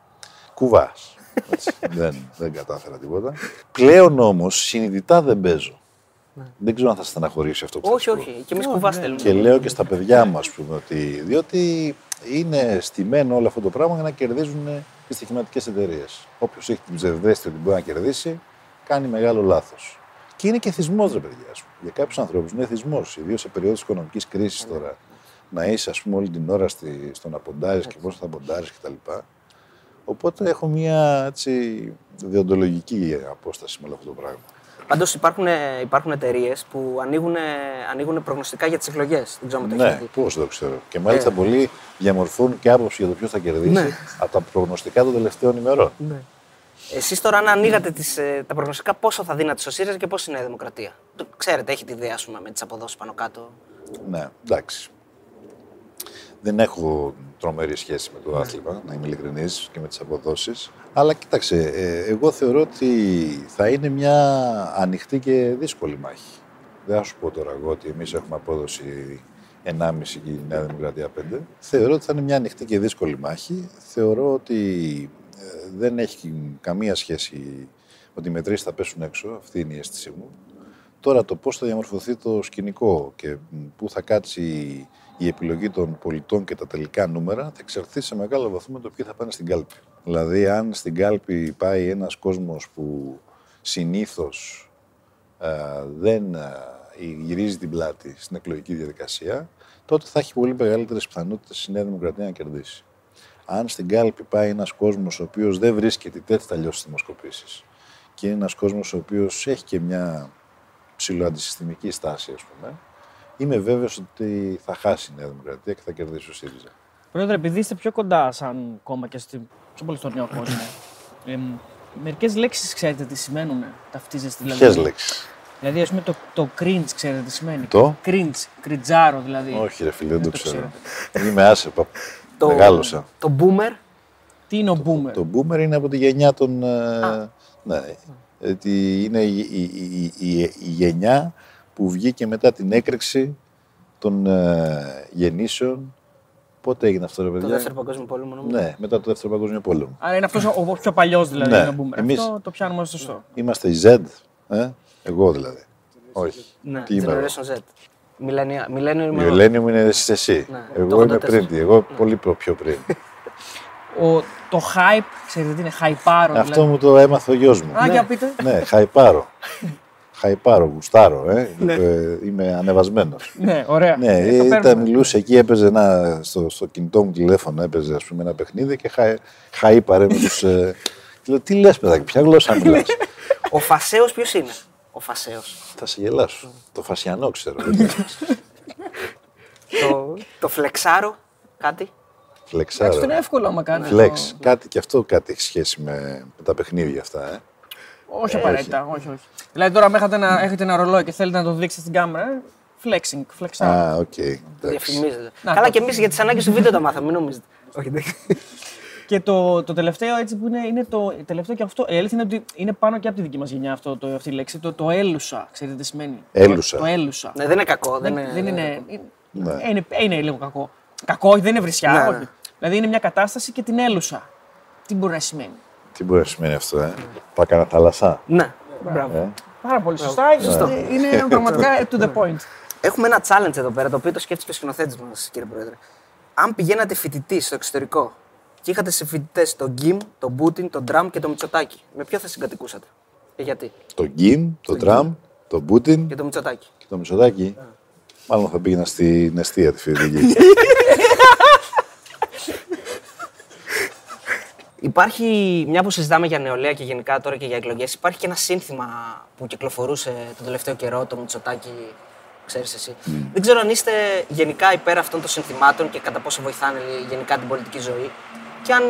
Κουβάς. δεν, δεν κατάφερα τίποτα. Πλέον όμως συνειδητά δεν παίζω. Δεν ξέρω αν θα στεναχωρήσει αυτό που θα όχι, σου πω. όχι. Και εμείς κουβάς θέλουμε. Και λέω και στα παιδιά μου, ας πούμε, ότι διότι είναι στημένο όλο αυτό το πράγμα για να κερδίζουν οι στοιχηματικές εταιρείες. Όποιος έχει την ψευδέστηση ότι μπορεί να κερδίσει, κάνει μεγάλο λάθος. Και είναι και θυσμός, ρε παιδιά. ας πούμε. Για κάποιους ανθρώπους είναι θυσμός, ιδίως σε περίοδο οικονομικής κρίσης τώρα. Να είσαι, ας πούμε, όλη την ώρα στη, στο να ποντάρεις και πώς θα ποντάρεις κτλ. Οπότε έχω μια έτσι, διοντολογική απόσταση με όλο αυτό το πράγμα. Πάντως υπάρχουν, υπάρχουν εταιρείες που ανοίγουν, ανοίγουν προγνωστικά για τις εκλογές. Δεν ξέρω αν το Ναι, έχετε δει. πώς δεν το ξέρω. Και μάλιστα Ε. πολλοί διαμορφώνουν και άποψη για το ποιος θα κερδίσει Ναι. από τα προγνωστικά των τελευταίων ημερών. Εσείς τώρα, αν ανοίγατε τις, ε, τα προγνωστικά, πόσο θα δίνατε στο ΣΥΡΙΖΑ και πώς είναι η Δημοκρατία; Το ξέρετε, έχετε ιδέα ας πούμε, με τις αποδόσεις πάνω κάτω. Ναι, εντάξει. Δεν έχω τρομερή σχέση με Ναι. το άθλημα, να είμαι ειλικρινής και με τις αποδόσεις. Αλλά κοίταξε, ε, εγώ θεωρώ ότι θα είναι μια ανοιχτή και δύσκολη μάχη. Δεν θα σου πω τώρα εγώ ότι εμείς έχουμε απόδοση 1,5 και η Νέα Δημοκρατία 5. Θεωρώ ότι θα είναι μια ανοιχτή και δύσκολη μάχη. Θεωρώ ότι ε, δεν έχει καμία σχέση ότι οι μετρήσεις θα πέσουν έξω. Αυτή είναι η αίσθησή μου. Τώρα το πώς θα διαμορφωθεί το σκηνικό και πού θα κάτσει η επιλογή των πολιτών και τα τελικά νούμερα θα εξαρθεί σε μεγάλο βαθμό με το ποιοι θα πάνε στην κάλπη. Δηλαδή αν στην κάλπη πάει ένας κόσμος που συνήθως ε, δεν ε, γυρίζει την πλάτη στην εκλογική διαδικασία, τότε θα έχει πολύ μεγαλύτερες πιθανότητες η Νέα Δημοκρατία να κερδίσει. Αν στην κάλπη πάει ένας κόσμος ο οποίος δεν βρίσκεται τέτοια αλλιώ στι δημοσκοπήσεις και είναι ένας κόσμος ο οποίος έχει και μια ψηλοαντισυστημική στάση, ας πούμε, είμαι βέβαιος ότι θα χάσει η Νέα Δημοκρατία και θα κερδίσει ο ΣΥΡΙΖΑ. Πρόεδρε, επειδή είστε πιο κοντά σαν κόμμα και στη, πιο πολύ στον νέο κόσμο, ε, μερικές λέξεις ξέρετε τι σημαίνουν, ταυτίζεστε δηλαδή. Ποιες λέξεις; Δηλαδή, ας πούμε, το, το cringe ξέρετε τι σημαίνει; Το; Cringe, κριτζάρο δηλαδή. Όχι, ρε φίλε, δεν το το ξέρω. Είμαι άσεπα. Το, Μεγάλωσα. Το boomer; Τι είναι ο boomer; Το boomer είναι από τη γενιά των. ε, ναι, ότι είναι η, η, η, η- η γενιά που βγήκε μετά την έκρηξη των ε, γεννήσεων. Πότε έγινε αυτό, ρε Το παιδιά; δεύτερο παγκόσμιο πόλεμο, νομίζω. Ναι, μετά το δεύτερο παγκόσμιο πόλεμο. Άρα είναι αυτός ο, ο πιο παλιός δηλαδή Ναι. είναι ο boomer. Εμείς- Αυτό το πιάνουμε ως σωστό. Είμαστε η Z, ε; εγώ δηλαδή. Όχι. Ναι, Τι είμαι εγώ; Generation Z. Millennial, Millennial Η είμαι εγώ. Ελένη μου είναι εσύ. εσύ. Ναι, εγώ το είμαι 84. πριν. τη, Εγώ πολύ προ- πιο πριν. Ο, το hype, ξέρετε τι είναι, χαϊπάρο. Αυτό δηλαδή. μου το έμαθε ο γιος μου. Α, για πείτε. ναι, χαϊπάρω. χαϊπάρω, γουστάρω. Ε. Ε, είμαι ανεβασμένος. Ναι, ωραία. Ναι, Ε, το ήταν παίρνουμε. μιλούσε εκεί, έπαιζε ένα, στο, στο κινητό μου τηλέφωνο, έπαιζε ας πούμε, ένα παιχνίδι και χα, χαΐπαρε με τους... Ε, και λέω, τι λες παιδάκι, ποια γλώσσα μιλάς; Ο φασαίος ποιος είναι; Ο φασαίος. Θα σε γελάσω. Το φασιανό ξέρω. το, το φλεξάρω, κάτι. Φλεξάρω. Εντάξει, αυτό είναι εύκολο άμα κάνεις. Flex. Κάτι και αυτό κάτι έχει σχέση με, με τα παιχνίδια αυτά. Ε. Όχι απαραίτητα, όχι, όχι. Δηλαδή τώρα, αν έχετε ένα, έχετε ένα ρολόι και θέλετε να το δείξετε στην κάμερα, ε, flexing, flexing. Α, οκ. εντάξει. Διαφημίζεται. Να, Καλά το- και εμείς για τις ανάγκες του βίντεο τα μάθαμε, μην νομίζετε. Όχι, δεν. Και το, το τελευταίο έτσι που είναι, είναι το τελευταίο και αυτό. Η αλήθεια είναι ότι είναι πάνω και από τη δική μας γενιά αυτό, το, αυτή η λέξη. Το, το έλουσα, ξέρετε τι σημαίνει; Έλουσα. Το, το έλουσα. Ναι, δεν είναι κακό. Δεν, δεν, είναι, δεν είναι, είναι, Ναι. είναι, είναι λίγο κακό. Κακό, όχι, δεν είναι βρισιά. Ναι, ναι. όχι. Δηλαδή είναι μια κατάσταση και την έλουσα. Τι μπορεί να σημαίνει; Τι μπορεί να σημαίνει αυτό, ε; Πάω κανένα θάλασσα; Ναι, μπράβο. Ε; Πάρα πολύ σωστά. Είναι, είναι πραγματικά to the point. Έχουμε ένα challenge εδώ πέρα, το οποίο το σκέφτηκε ο σκηνοθέτης μας, κύριε Πρόεδρε. Αν πηγαίνατε φοιτητή στο εξωτερικό και είχατε σε φοιτητές τον Γκίμ, τον Πούτιν, τον Τραμπ και τον Μητσοτάκη, με ποιο θα συγκατοικούσατε και γιατί; Το Γκίμ, το Τραμπ, το Πούτιν Και τον Μητσοτάκη. και το Μητσοτάκη. Μάλλον θα πήγαινα στην αιστεία τη φοιτητική. Υπάρχει, μια που συζητάμε για νεολαία και γενικά τώρα και για εκλογές, υπάρχει και ένα σύνθημα που κυκλοφορούσε τον τελευταίο καιρό, το Μητσοτάκη, ξέρεις εσύ. Δεν ξέρω αν είστε γενικά υπέρ αυτών των συνθημάτων και κατά πόσο βοηθάνε γενικά την πολιτική ζωή. Και αν,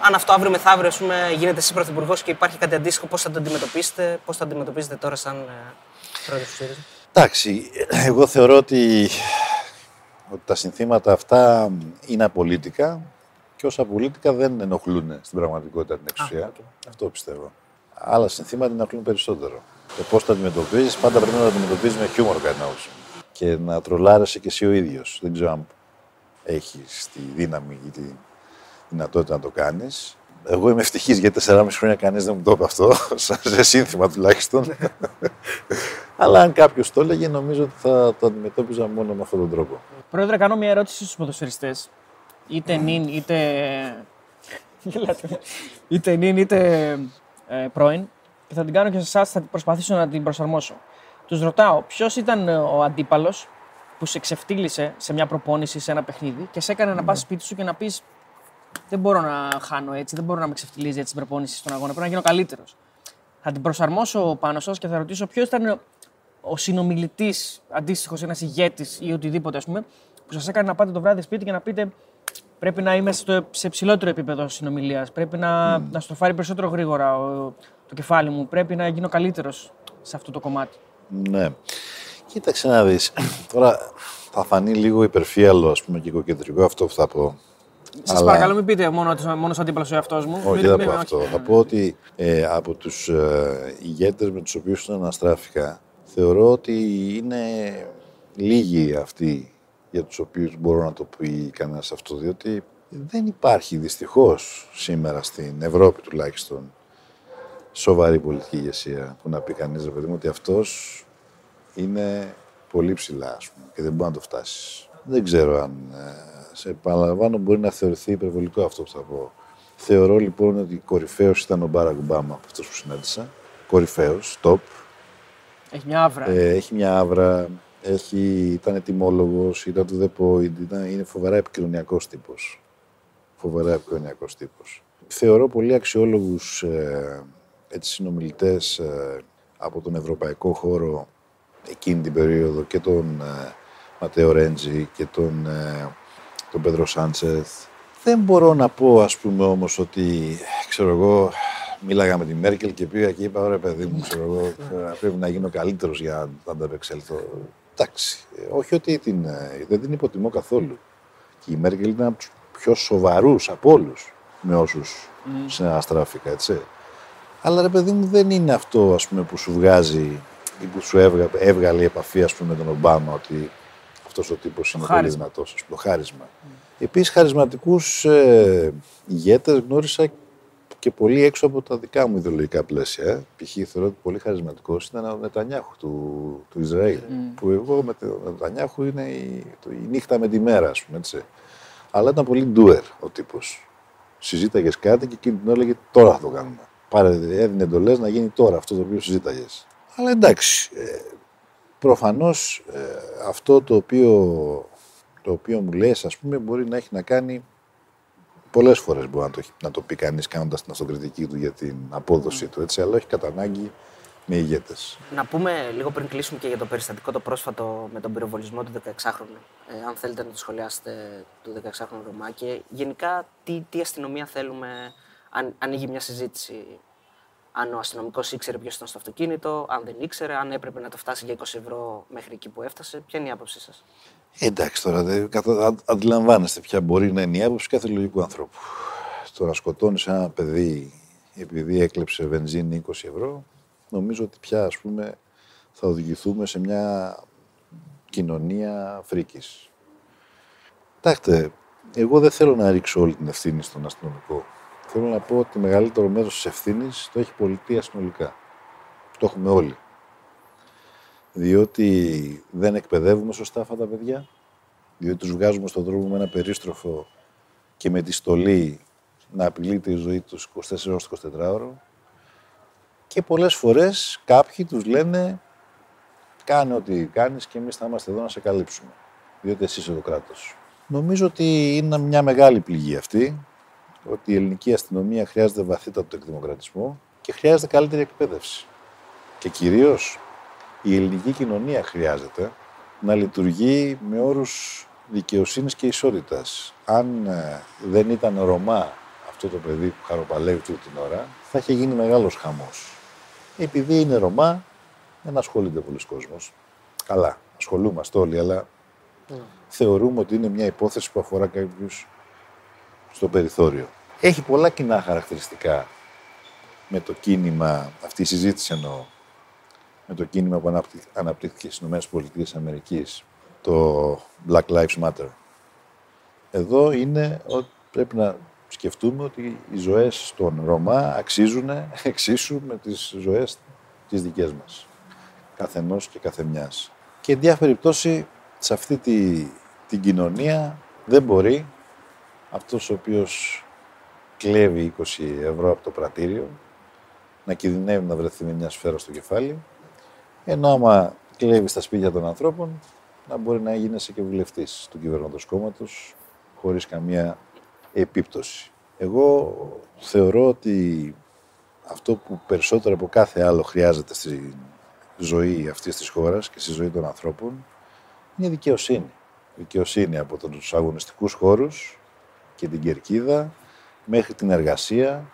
αν αυτό αύριο μεθαύριο ας πούμε, γίνετε εσύ πρωθυπουργός και υπάρχει κάτι αντίστοιχο, πώς θα το αντιμετωπίσετε, πώς θα αντιμετωπίζετε τώρα σαν ε, πρόεδρος του ΣΥΡΙΖΑ; Εντάξει, εγώ θεωρώ ότι, ότι τα συνθήματα αυτά είναι απολύτικα και ως απολύτικα δεν ενοχλούν στην πραγματικότητα την εξουσία. Αυτό πιστεύω. Άλλα συνθήματα ενοχλούν περισσότερο. Το πώς τα αντιμετωπίζεις, πάντα πρέπει να τα αντιμετωπίζεις με χιούμορ κατά την άποψή μου. Και να τρολάρεσαι και εσύ ο ίδιος. Δεν ξέρω αν έχεις τη δύναμη ή τη δυνατότητα να το κάνεις. Εγώ είμαι ευτυχής γιατί 4,5 χρόνια κανείς δεν μου το είπε αυτό, σαν σε σύνθημα τουλάχιστον. Αλλά αν κάποιος το έλεγε, νομίζω ότι θα το αντιμετώπιζα μόνο με αυτόν τον τρόπο. Πρόεδρε, κάνω μια ερώτηση στους ποδοσφαιριστές. Είτε νυν, είτε. Γελάτε. είτε νυν, είτε ε, πρώην. Και θα την κάνω και σε εσάς, θα προσπαθήσω να την προσαρμόσω. Τους ρωτάω, ποιος ήταν ε, ο αντίπαλος που σε ξεφτύλισε σε μια προπόνηση, σε ένα παιχνίδι και σε έκανε να πας σπίτι σου και να πεις: Δεν μπορώ να χάνω έτσι, δεν μπορώ να με ξεφτυλίζει έτσι στην προπόνηση στον αγώνα. Πρέπει να γίνω καλύτερος. Θα την προσαρμόσω πάνω σας και θα ρωτήσω ποιος ήταν ο συνομιλητής, αντίστοιχος ένας ηγέτης ή οτιδήποτε, ας πούμε, που σας έκανε να πάτε το βράδυ σπίτι και να πείτε πρέπει να είμαι στο, σε ψηλότερο επίπεδο συνομιλίας. Πρέπει να, να στο φάρει περισσότερο γρήγορα ο, το κεφάλι μου. Πρέπει να γίνω καλύτερος σε αυτό το κομμάτι. Ναι. Κοίταξε να δεις. Τώρα θα φανεί λίγο υπερφύαλο, ας πούμε, και οικοκεντρικό αυτό που θα πω. Σας Αλλά- παρακαλώ, μην πείτε μόνο, μόνος αντίπαλος ο εαυτός μου. Όχι, Μην- δεν θα μην- πω όχι. αυτό. Θα πω ότι ε, από τους ε, ηγέτες με τους οποίους αναστράφηκα, θεωρώ ότι είναι λίγοι αυτοί για τους οποίους μπορώ να το πει κανένας αυτό, διότι δεν υπάρχει δυστυχώς σήμερα στην Ευρώπη τουλάχιστον σοβαρή πολιτική ηγεσία που να πει κανείς, ρε παιδί μου, ότι αυτός είναι πολύ ψηλά, ας πούμε, και δεν μπορεί να το φτάσεις. Δεν ξέρω αν, ε, σε επαναλαμβάνω, μπορεί να θεωρηθεί υπερβολικό αυτό που θα πω. Θεωρώ λοιπόν ότι κορυφαίος ήταν ο Μπάρακ Ομπάμα από αυτούς που συνάντησα. Κορυφαίος, top. Έχει μια άβρα. Ε, έχει μια άβρα, έχει, ήταν ετοιμόλογος, ήταν to the point, ήταν, είναι φοβερά επικοινωνιακός τύπος. Φοβερά επικοινωνιακός τύπος. Θεωρώ πολύ αξιόλογους ε, έτσι, συνομιλητές ε, από τον ευρωπαϊκό χώρο εκείνη την περίοδο και τον ε, Ματέο Ρέντζι και τον, ε, τον Πέντρο Σάντσεθ. Δεν μπορώ να πω, ας πούμε, όμως ότι, ξέρω εγώ, μίλαγα με τη Μέρκελ και πήγα και είπα, ωραία παιδί μου, ξέρω εγώ, ε, πρέπει να γίνω καλύτερος για να ανταπεξέλθω. Εντάξει, ε, όχι ότι την, ε, δεν την υποτιμώ καθόλου. Και η Μέρκελ ήταν από τους πιο σοβαρούς από όλους με όσους συναναστράφηκα, έτσι. Αλλά ρε παιδί μου δεν είναι αυτό ας πούμε, που σου βγάζει ή που σου έβγα, έβγαλε η επαφή ας πούμε, με τον Ομπάμα ότι αυτός ο τύπος είναι πολύ χάρισμα. δυνατός, ας πούμε, το χάρισμα. Επίσης χαρισματικούς ε, ηγέτες γνώρισα και πολύ έξω από τα δικά μου ιδεολογικά πλαίσια. ε. Π.χ. θεωρώ ότι πολύ χαρισματικός ήταν ο Νετανιάχου του, του Ισραήλ. Που εγώ με τον Νετανιάχου είναι η, το- η νύχτα με τη μέρα, ας πούμε, έτσι. Αλλά ήταν πολύ doer ο τύπος. Συζήταγες κάτι και εκείνη την ώρα έλεγε τώρα θα το κάνουμε. Πάρε, έδινε εντολές να γίνει τώρα αυτό το οποίο συζήταγες. Αλλά εντάξει, ε, προφανώς ε, αυτό το οποίο, το οποίο μου λες, ας πούμε, μπορεί να έχει να κάνει πολλές φορές μπορεί να το, έχει- να το πει κανείς κάνοντας την αυτοκριτική του για την απόδοσή του, έτσι, αλλά όχι κατά ανάγκη με ηγέτες. Να πούμε λίγο πριν κλείσουμε και για το περιστατικό το πρόσφατο με τον πυροβολισμό του 16χρονου. Ε, αν θέλετε να το σχολιάσετε του 16χρονου Ρωμά και γενικά τι, τι αστυνομία θέλουμε, αν ανοίγει μια συζήτηση. Αν ο αστυνομικός ήξερε ποιος ήταν στο αυτοκίνητο, αν δεν ήξερε, αν έπρεπε να το φτάσει για 20 ευρώ μέχρι εκεί που έφτασε. Ποια είναι η άποψή σας; Εντάξει τώρα, δεν, καθα- αν- αντιλαμβάνεστε ποια μπορεί να είναι η άποψη κάθε λογικού ανθρώπου. Το να σκοτώνεις ένα παιδί επειδή έκλεψε βενζίνη 20 ευρώ, νομίζω ότι πια ας πούμε θα οδηγηθούμε σε μια κοινωνία φρίκης. Κοιτάξτε, εγώ δεν θέλω να ρίξω όλη την ευθύνη στον αστυνομικό. Θέλω να πω ότι το μεγαλύτερο μέρος της ευθύνης το έχει η πολιτεία συνολικά. Το έχουμε όλοι διότι δεν εκπαιδεύουμε σωστά αυτά τα παιδιά, διότι τους βγάζουμε στον δρόμο με ένα περίστροφο και με τη στολή να απειλείται η ζωή τους 24 ώρες το 24 ώρο και πολλές φορές κάποιοι τους λένε κάνε ό,τι κάνεις και εμείς θα είμαστε εδώ να σε καλύψουμε, διότι εσύ είσαι το κράτος. Νομίζω ότι είναι μια μεγάλη πληγή αυτή, ότι η ελληνική αστυνομία χρειάζεται βαθύτατο εκδημοκρατισμό και χρειάζεται καλύτερη εκπαίδευση. Και κυρίως η ελληνική κοινωνία χρειάζεται να λειτουργεί με όρους δικαιοσύνης και ισότητας. Αν ε, δεν ήταν Ρωμά αυτό το παιδί που χαροπαλεύει τούτη την ώρα, θα είχε γίνει μεγάλος χαμός. Επειδή είναι Ρωμά, δεν ασχολείται πολλοί κόσμος. Καλά, ασχολούμαστε όλοι, αλλά θεωρούμε ότι είναι μια υπόθεση που αφορά κάποιους στο περιθώριο. Έχει πολλά κοινά χαρακτηριστικά με το κίνημα, αυτή η συζήτηση εννοώ, με το κίνημα που αναπτύχ- αναπτύχθηκε στις ΗΠΑ, το Black Lives Matter. Εδώ είναι ότι πρέπει να σκεφτούμε ότι οι ζωές των Ρωμά αξίζουν εξίσου με τις ζωές τις δικές μας. Καθενός και καθεμιάς. Και εν διάφορη περιπτώσει, σε αυτή τη, την κοινωνία δεν μπορεί αυτός ο οποίος κλέβει 20 ευρώ από το πρατήριο να κινδυνεύει να βρεθεί με μια σφαίρα στο κεφάλι ενώ άμα κλέβεις στα σπίτια των ανθρώπων, να μπορεί να γίνεσαι και βουλευτής του κυβερνώντος κόμματος χωρίς καμία επίπτωση. Εγώ θεωρώ ότι αυτό που περισσότερο από κάθε άλλο χρειάζεται στη ζωή αυτής της χώρας και στη ζωή των ανθρώπων είναι δικαιοσύνη. Δικαιοσύνη από τους αγωνιστικούς χώρους και την κερκίδα μέχρι την εργασία,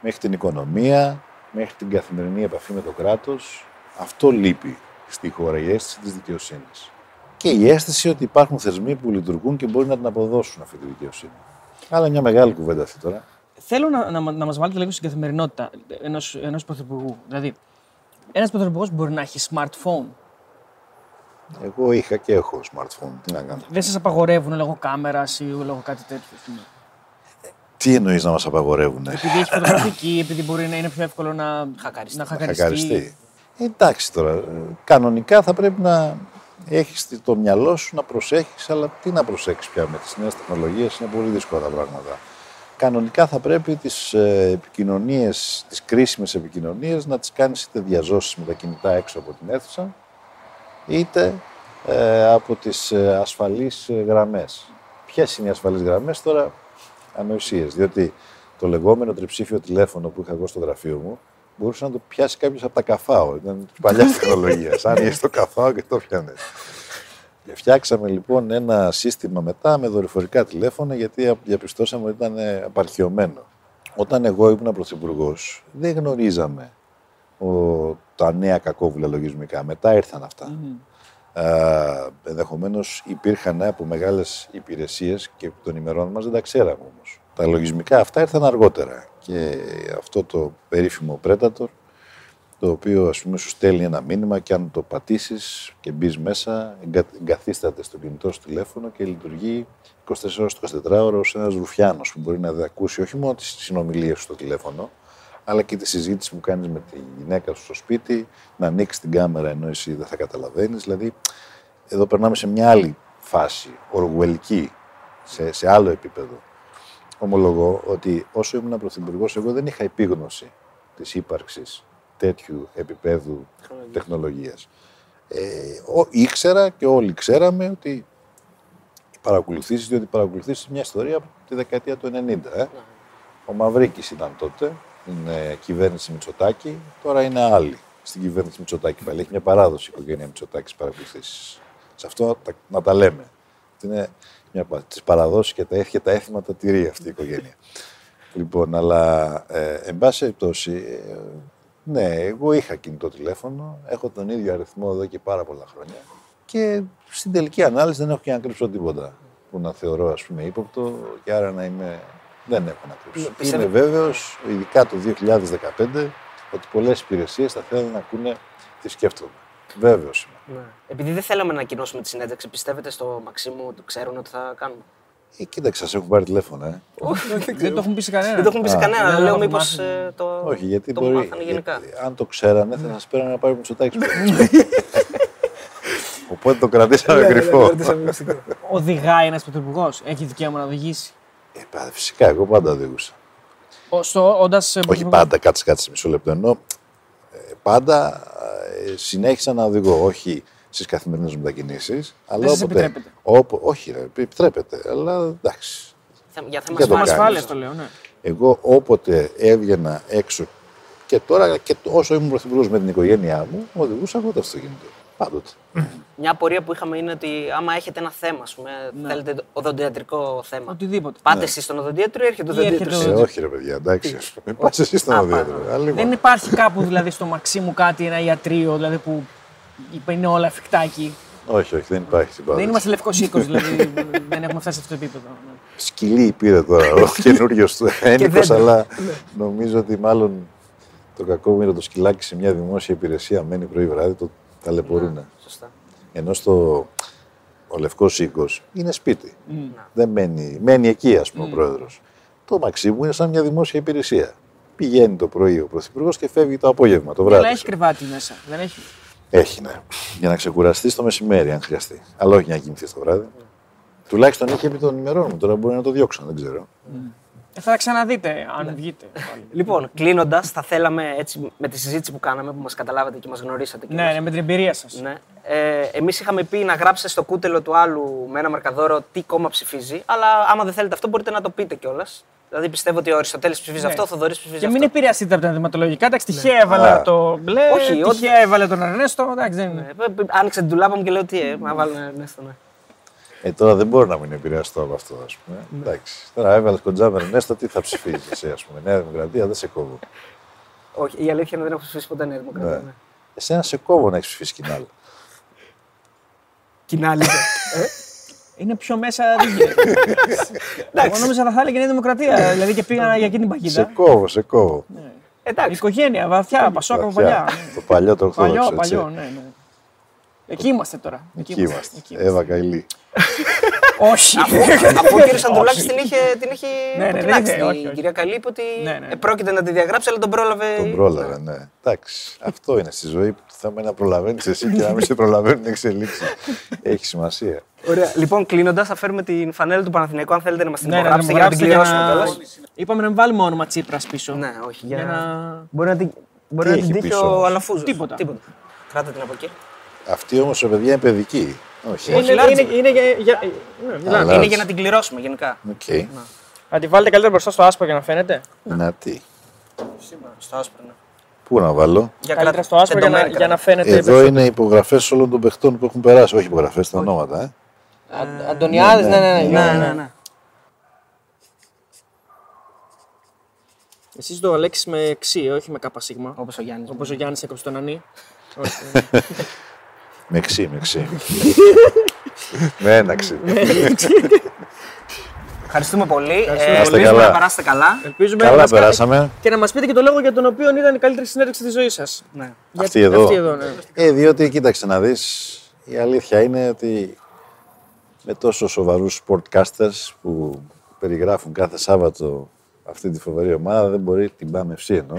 μέχρι την οικονομία, μέχρι την καθημερινή επαφή με το κράτος. Αυτό λείπει στη χώρα, η αίσθηση της δικαιοσύνης. Και η αίσθηση ότι υπάρχουν θεσμοί που λειτουργούν και μπορεί να την αποδώσουν αυτή τη δικαιοσύνη. Αλλά μια μεγάλη κουβέντα αυτή τώρα. Θέλω να, να, να μας βάλετε λίγο στην καθημερινότητα ενός ενός πρωθυπουργού. Δηλαδή, ένας πρωθυπουργός μπορεί να έχει smartphone; Εγώ είχα και έχω smartphone. Τι να κάνω. Δεν σας απαγορεύουν λόγω κάμερας ή λόγω κάτι τέτοιο. ας πούμε; Τι εννοείς να μας απαγορεύουν. Επειδή έχει φωτογραφική, επειδή μπορεί να είναι πιο εύκολο να Χακαριστεί. να χακαριστεί. Χακαριστεί. Ε, εντάξει τώρα. ε, Κανονικά θα πρέπει να έχεις το μυαλό σου να προσέχεις, αλλά τι να προσέξεις πια με τις νέες τεχνολογίες, είναι πολύ δύσκολα τα πράγματα. Κανονικά θα πρέπει τις επικοινωνίες, τις κρίσιμες επικοινωνίες να τις κάνεις είτε διαζώσεις με τα κινητά έξω από την αίθουσα, είτε ε, από τις ε, ασφαλείς ε, γραμμές. Ποιες είναι οι ασφαλείς γραμμές τώρα, ανοησίες, διότι το λεγόμενο τριψήφιο τηλέφωνο που είχα εγώ στο γραφείο μου μπορούσε να το πιάσει κάποιος από τα καφάο. Ήταν της παλιάς τεχνολογίας. Άνοιγε το καφάο και το πιάνες. Φτιάξαμε λοιπόν ένα σύστημα μετά με δορυφορικά τηλέφωνα γιατί διαπιστώσαμε ότι ήταν ε, απαρχιωμένο. Όταν εγώ ήμουν πρωθυπουργός, δεν γνωρίζαμε ο, τα νέα κακόβουλα λογισμικά. Μετά ήρθαν αυτά. Ε, Ενδεχομένως υπήρχαν από μεγάλες υπηρεσίες και των ημερών μας δεν τα ξέραμε όμως. Τα λογισμικά αυτά ήρθαν αργότερα. Και αυτό το περίφημο Predator, το οποίο ας πούμε σου στέλνει ένα μήνυμα και αν το πατήσεις και μπεις μέσα, εγκα- εγκαθίσταται στο κινητό σου τηλέφωνο και λειτουργεί 24 ώρες το 24 ώρο ως ένας ρουφιάνος που μπορεί να ακούσει όχι μόνο τις συνομιλίες σου στο τηλέφωνο, αλλά και τη συζήτηση που κάνεις με τη γυναίκα σου στο σπίτι, να ανοίξεις την κάμερα ενώ εσύ δεν θα καταλαβαίνεις. Δηλαδή, εδώ περνάμε σε μια άλλη φάση, οργουελική, σε, σε άλλο επίπεδο. Ομολογώ ότι όσο ήμουν πρωθυπουργός, εγώ δεν είχα επίγνωση της ύπαρξης τέτοιου επίπεδου τεχνολογίας. Ε, ο, ήξερα και όλοι ξέραμε ότι οι παρακολουθήσεις, διότι παρακολουθήσεις μια ιστορία από τη δεκαετία του 90. Ε. Ο Μαυρίκης ήταν τότε, είναι κυβέρνηση Μητσοτάκη, τώρα είναι άλλη στην κυβέρνηση Μητσοτάκη. Πάλι έχει μια παράδοση η οικογένεια Μητσοτάκης στις παρακολουθήσεις. Σε αυτό τα- να τα λέμε. Αυτή Είναι μια από τις παραδόσεις και τα έθη και τα έθιμα τα τηρεί αυτή η οικογένεια. λοιπόν, αλλά ε, εν πάση περιπτώσει, ε, ναι, εγώ είχα κινητό τηλέφωνο, έχω τον ίδιο αριθμό εδώ και πάρα πολλά χρόνια και στην τελική ανάλυση δεν έχω και να κρύψω τίποτα που να θεωρώ ας πούμε ύποπτο και άρα να είμαι... Δεν έχω να κρύψω. Ναι, πιστεύω- Είμαι βέβαιος, ειδικά το 2015, ότι πολλές υπηρεσίες θα θέλουν να ακούνε τι σκέφτομαι. Βέβαιος είμαι. Ναι. Επειδή δεν θέλαμε να ανακοινώσουμε τη συνέντευξη, πιστεύετε στο Μαξίμου ότι ξέρουν ότι θα κάνουμε; Ε, κοίταξε, σας έχουν πάρει τηλέφωνο, ε. Δεν το έχουν πει σε κανένα. Δεν το έχουν πει σε Α, κανένα, δεν αλλά λέω έχω μήπως μάθει. το. Όχι, γιατί το μπορεί. μάθανε γενικά. γιατί αν το ξέρανε, θα σας πέρανε να πάρει Μητσοτάκη. Οπότε το κρατήσαμε Ναι, κρυφό. Οδηγάει ένας πρωθυπουργός. Έχει δικαίωμα να οδηγήσει. Ε, πα- φυσικά, εγώ πάντα οδηγούσα. Όντας. Όχι πάντα, κάτσε, κάτσε μισό λεπτό. Ενώ ε, πάντα ε, συνέχισα να οδηγώ. Όχι στις καθημερινές μετακινήσεις. Αλλά σας όποτε. επιτρέπεται.Όπο, όχι, ρε, επιτρέπεται. Αλλά εντάξει. Θε- Για θέμα Και το ασφάλειας. Ασφάλεια κάνεις. το λέω, ναι. Εγώ όποτε έβγαινα έξω και τώρα και όσο ήμουν πρωθυπουργός με την οικογένειά μου, οδηγούσα εγώ το αυτοκίνητο. Πάντοτε. Μια απορία που είχαμε είναι ότι άμα έχετε ένα θέμα, ας πούμε, θέλετε οδοντιατρικό θέμα. Οτιδήποτε. Πάτε εσείς στον οδοντίατρο ή έρχεται ο Ή έρχεται οδοντίατρο. ο- Ε, όχι ρε παιδιά, εντάξει. Μην πας εσύ στον Α, οδείατρο. Δεν υπάρχει κάπου δηλαδή στο Μαξίμου κάτι, ένα ιατρείο δηλαδή που είναι όλα εφικτά εκεί. Όχι, όχι, δεν υπάρχει συμπάθεια. Δεν είμαστε λευκός οίκος, δηλαδή δεν έχουμε φτάσει σε αυτό το επίπεδο. ναι. Σκυλί πήρε τώρα ο καινούριο του ένικος, δέντρο. αλλά νομίζω ότι μάλλον το κακό το σκυλάκι σε μια δημόσια υπηρεσία μένει πρωί βράδυ, το ταλαιπωρούν. Σωστά. Ενώ στο ο λευκός οίκο είναι σπίτι. Δεν μένει, μένει εκεί, ας πούμε, ο πρόεδρος. Το Μαξίμου είναι σαν μια δημόσια υπηρεσία. Πηγαίνει το πρωί ο πρωθυπουργός και φεύγει το απόγευμα, το βράδυ. Αλλά έχει κρεβάτι μέσα. Δεν έχει; Έχει, ναι. Για να ξεκουραστεί το μεσημέρι, αν χρειαστεί. Αλλά όχι για να κοιμηθεί το βράδυ. Τουλάχιστον είχε επί των ημερών μου. Τώρα μπορεί να το διώξω, δεν ξέρω. Ε, θα τα ξαναδείτε αν βγείτε. πάλι. Λοιπόν, κλείνοντας, θα θέλαμε έτσι με τη συζήτηση που κάναμε, που μας καταλάβατε και μας γνωρίσατε. ναι, ναι, με την εμπειρία σας. Ναι. Ε, Εμείς είχαμε πει να γράψετε στο κούτελο του άλλου με ένα μαρκαδόρο τι κόμμα ψηφίζει. Αλλά άμα δεν θέλετε αυτό, μπορείτε να το πείτε κιόλας. Δηλαδή πιστεύω ότι ο Αριστοτέλης ψηφίζει αυτό, ο Θοδωρής ψηφίζει Και αυτό. μην επηρεαστείτε από τα δειγματολογικά. Εντάξει, τυχαία έβαλα Α. το μπλε, Όχι, ό,τι- τυχαία έβαλε τον Αρνέστο. Εντάξει, δεν είναι. Ε, ε, Άνοιξε την τουλάπα μου και λέω τι, ε, να βάλω ένα Ερνέστο, ναι. Ε, τώρα δεν μπορώ να μην επηρεαστώ από αυτό, ας πούμε. Εντάξει. Τώρα έβαλε κοντζάμερ Νέστο, τι θα ψηφίσει εσύ, ας πούμε. Νέα Δημοκρατία, δεν σε κόβω. Όχι, η αλήθεια είναι ότι δεν έχω ψηφίσει ποτέ Νέα Δημοκρατία. Ναι. Ναι. Εσένα σε κόβω να έχεις ψηφίσει κοινάλ. Κοινάλιζε. Είναι πιο μέσα. δεν γίνεται. Εγώ νόμιζα θα θα έλεγε Νέα Δημοκρατία. Δηλαδή και πήγα για εκείνη την σε παγίδα. κόβω, σε κόβω. Εντάξει. Οικογένεια, βαθιά, πασόκα από παλιά. Βαθιά. ναι. Το παλιό το ορθόδοξο. Παλιό, έτσι. παλιό, ναι, ναι. Εκεί είμαστε τώρα. Εκεί είμαστε. Εκεί Εύα Καηλή. Όχι. Αφού, αφού ο κύριο Ανδρουλάκη την είχε, την είχε Ναι, ναι, υποκοινάξει. δεν είχε, όχι, Η όχι. κυρία Καλή είπε ότι Ναι, ναι. ε, πρόκειται να τη διαγράψει, αλλά τον πρόλαβε. Τον πρόλαβε, ναι. Εντάξει. Αυτό είναι στη ζωή που το θέμα είναι να προλαβαίνεις εσύ και να μην σε προλαβαίνουν εξελίξεις. Έχει σημασία. Ωραία. Λοιπόν, κλείνοντας, θα φέρουμε την φανέλα του Παναθηναϊκού. Αν θέλετε να μας την Ναι, να υπογράψετε για να την υπογράψετε κληρώσουμε για κιόλα. Είπαμε να μην βάλουμε όνομα Τσίπρας πίσω. Ναι, όχι. Για... Για να- Μπορεί να την, μπορεί Τι να την έχει τύχει πίσω ο όμως; Αλαφούζος. Τίποτα. Κράτα την από εκεί. Αυτή όμως η παιδιά είναι παιδική. Όχι. Είναι, large. είναι, είναι για. για ναι, Αλλά- μιλάμε. Είναι για να την κληρώσουμε γενικά. Οκ. Θα τη βάλετε καλύτερα μπροστά στο άσπρο για να φαίνεται. Να τι. Στο άσπρο. ναι. Πού να βάλω; Για Καλύτερα στο άσπρο για να, τεντωμένη για να κράτα. φαίνεται. Εδώ είναι υπογραφές όλων των παιχτών που έχουν περάσει. Όχι υπογραφές, τα ονόματα. Ε. Αντωνιάδης, ναι, ναι, ναι. Ναι, ναι, ναι. Εσείς το Αλέξη με ξύ, όχι με κάπα σίγμα. Όπως ο Γιάννης. Όπως ο Γιάννης έκοψε τον Ανή. Με ξύ, με ξύ. με ένα ξύ. Ευχαριστούμε πολύ. Ε, Ευχαριστούμε πολύ. ελπίζουμε Καλά. να περάσετε καλά. Ελπίζουμε να Καλά μας κάνετε- περάσαμε. Και να μας πείτε και το λόγο για τον οποίο ήταν η καλύτερη συνέντευξη της ζωής σας. Ναι. Αυτή εδώ. Αυτή εδώ, ναι. Ε, διότι κοίταξε να δεις, η αλήθεια είναι ότι με τόσο σοβαρούς sportcasters που περιγράφουν κάθε Σάββατο αυτή τη φοβερή ομάδα δεν μπορεί, την πάμε FC εννοώ,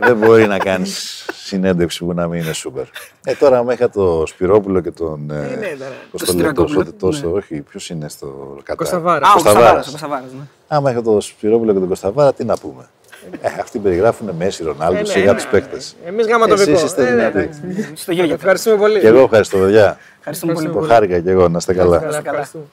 δεν μπορεί να κάνεις συνέντευξη που να μην είναι σούπερ. Ε, τώρα άμα είχα το Σπυρόπουλο και τον... ε, ναι, ναι. πώς Το το λέω Στυρακόπουλο. τόσο, τόσο, όχι, ποιος είναι στο Κατάρ; Κωνσταβάρα. Α, ο Κωνσταβάρας. Κωνσταβάρας, ο Κωνσταβάρας, ναι. Άμα είχα το Σπυρόπουλο και τον Κωνσταβάρα, τι να πούμε. Ε, αυτοί περιγράφουν Μέση, Ρονάλντο, ναι, σιγά ναι, τους παίκτες. Εμείς γάμα το Εσείς βικό. είστε Ε, ναι, δυνατοί. εντάξει. Στο γέλιο. Ευχαριστούμε πολύ. Και εγώ ευχαριστώ, παιδιά. Ευχαριστούμε πολύ. Το χάρηκα και εγώ, να είστε καλά. Καλά, ευχαριστούμε.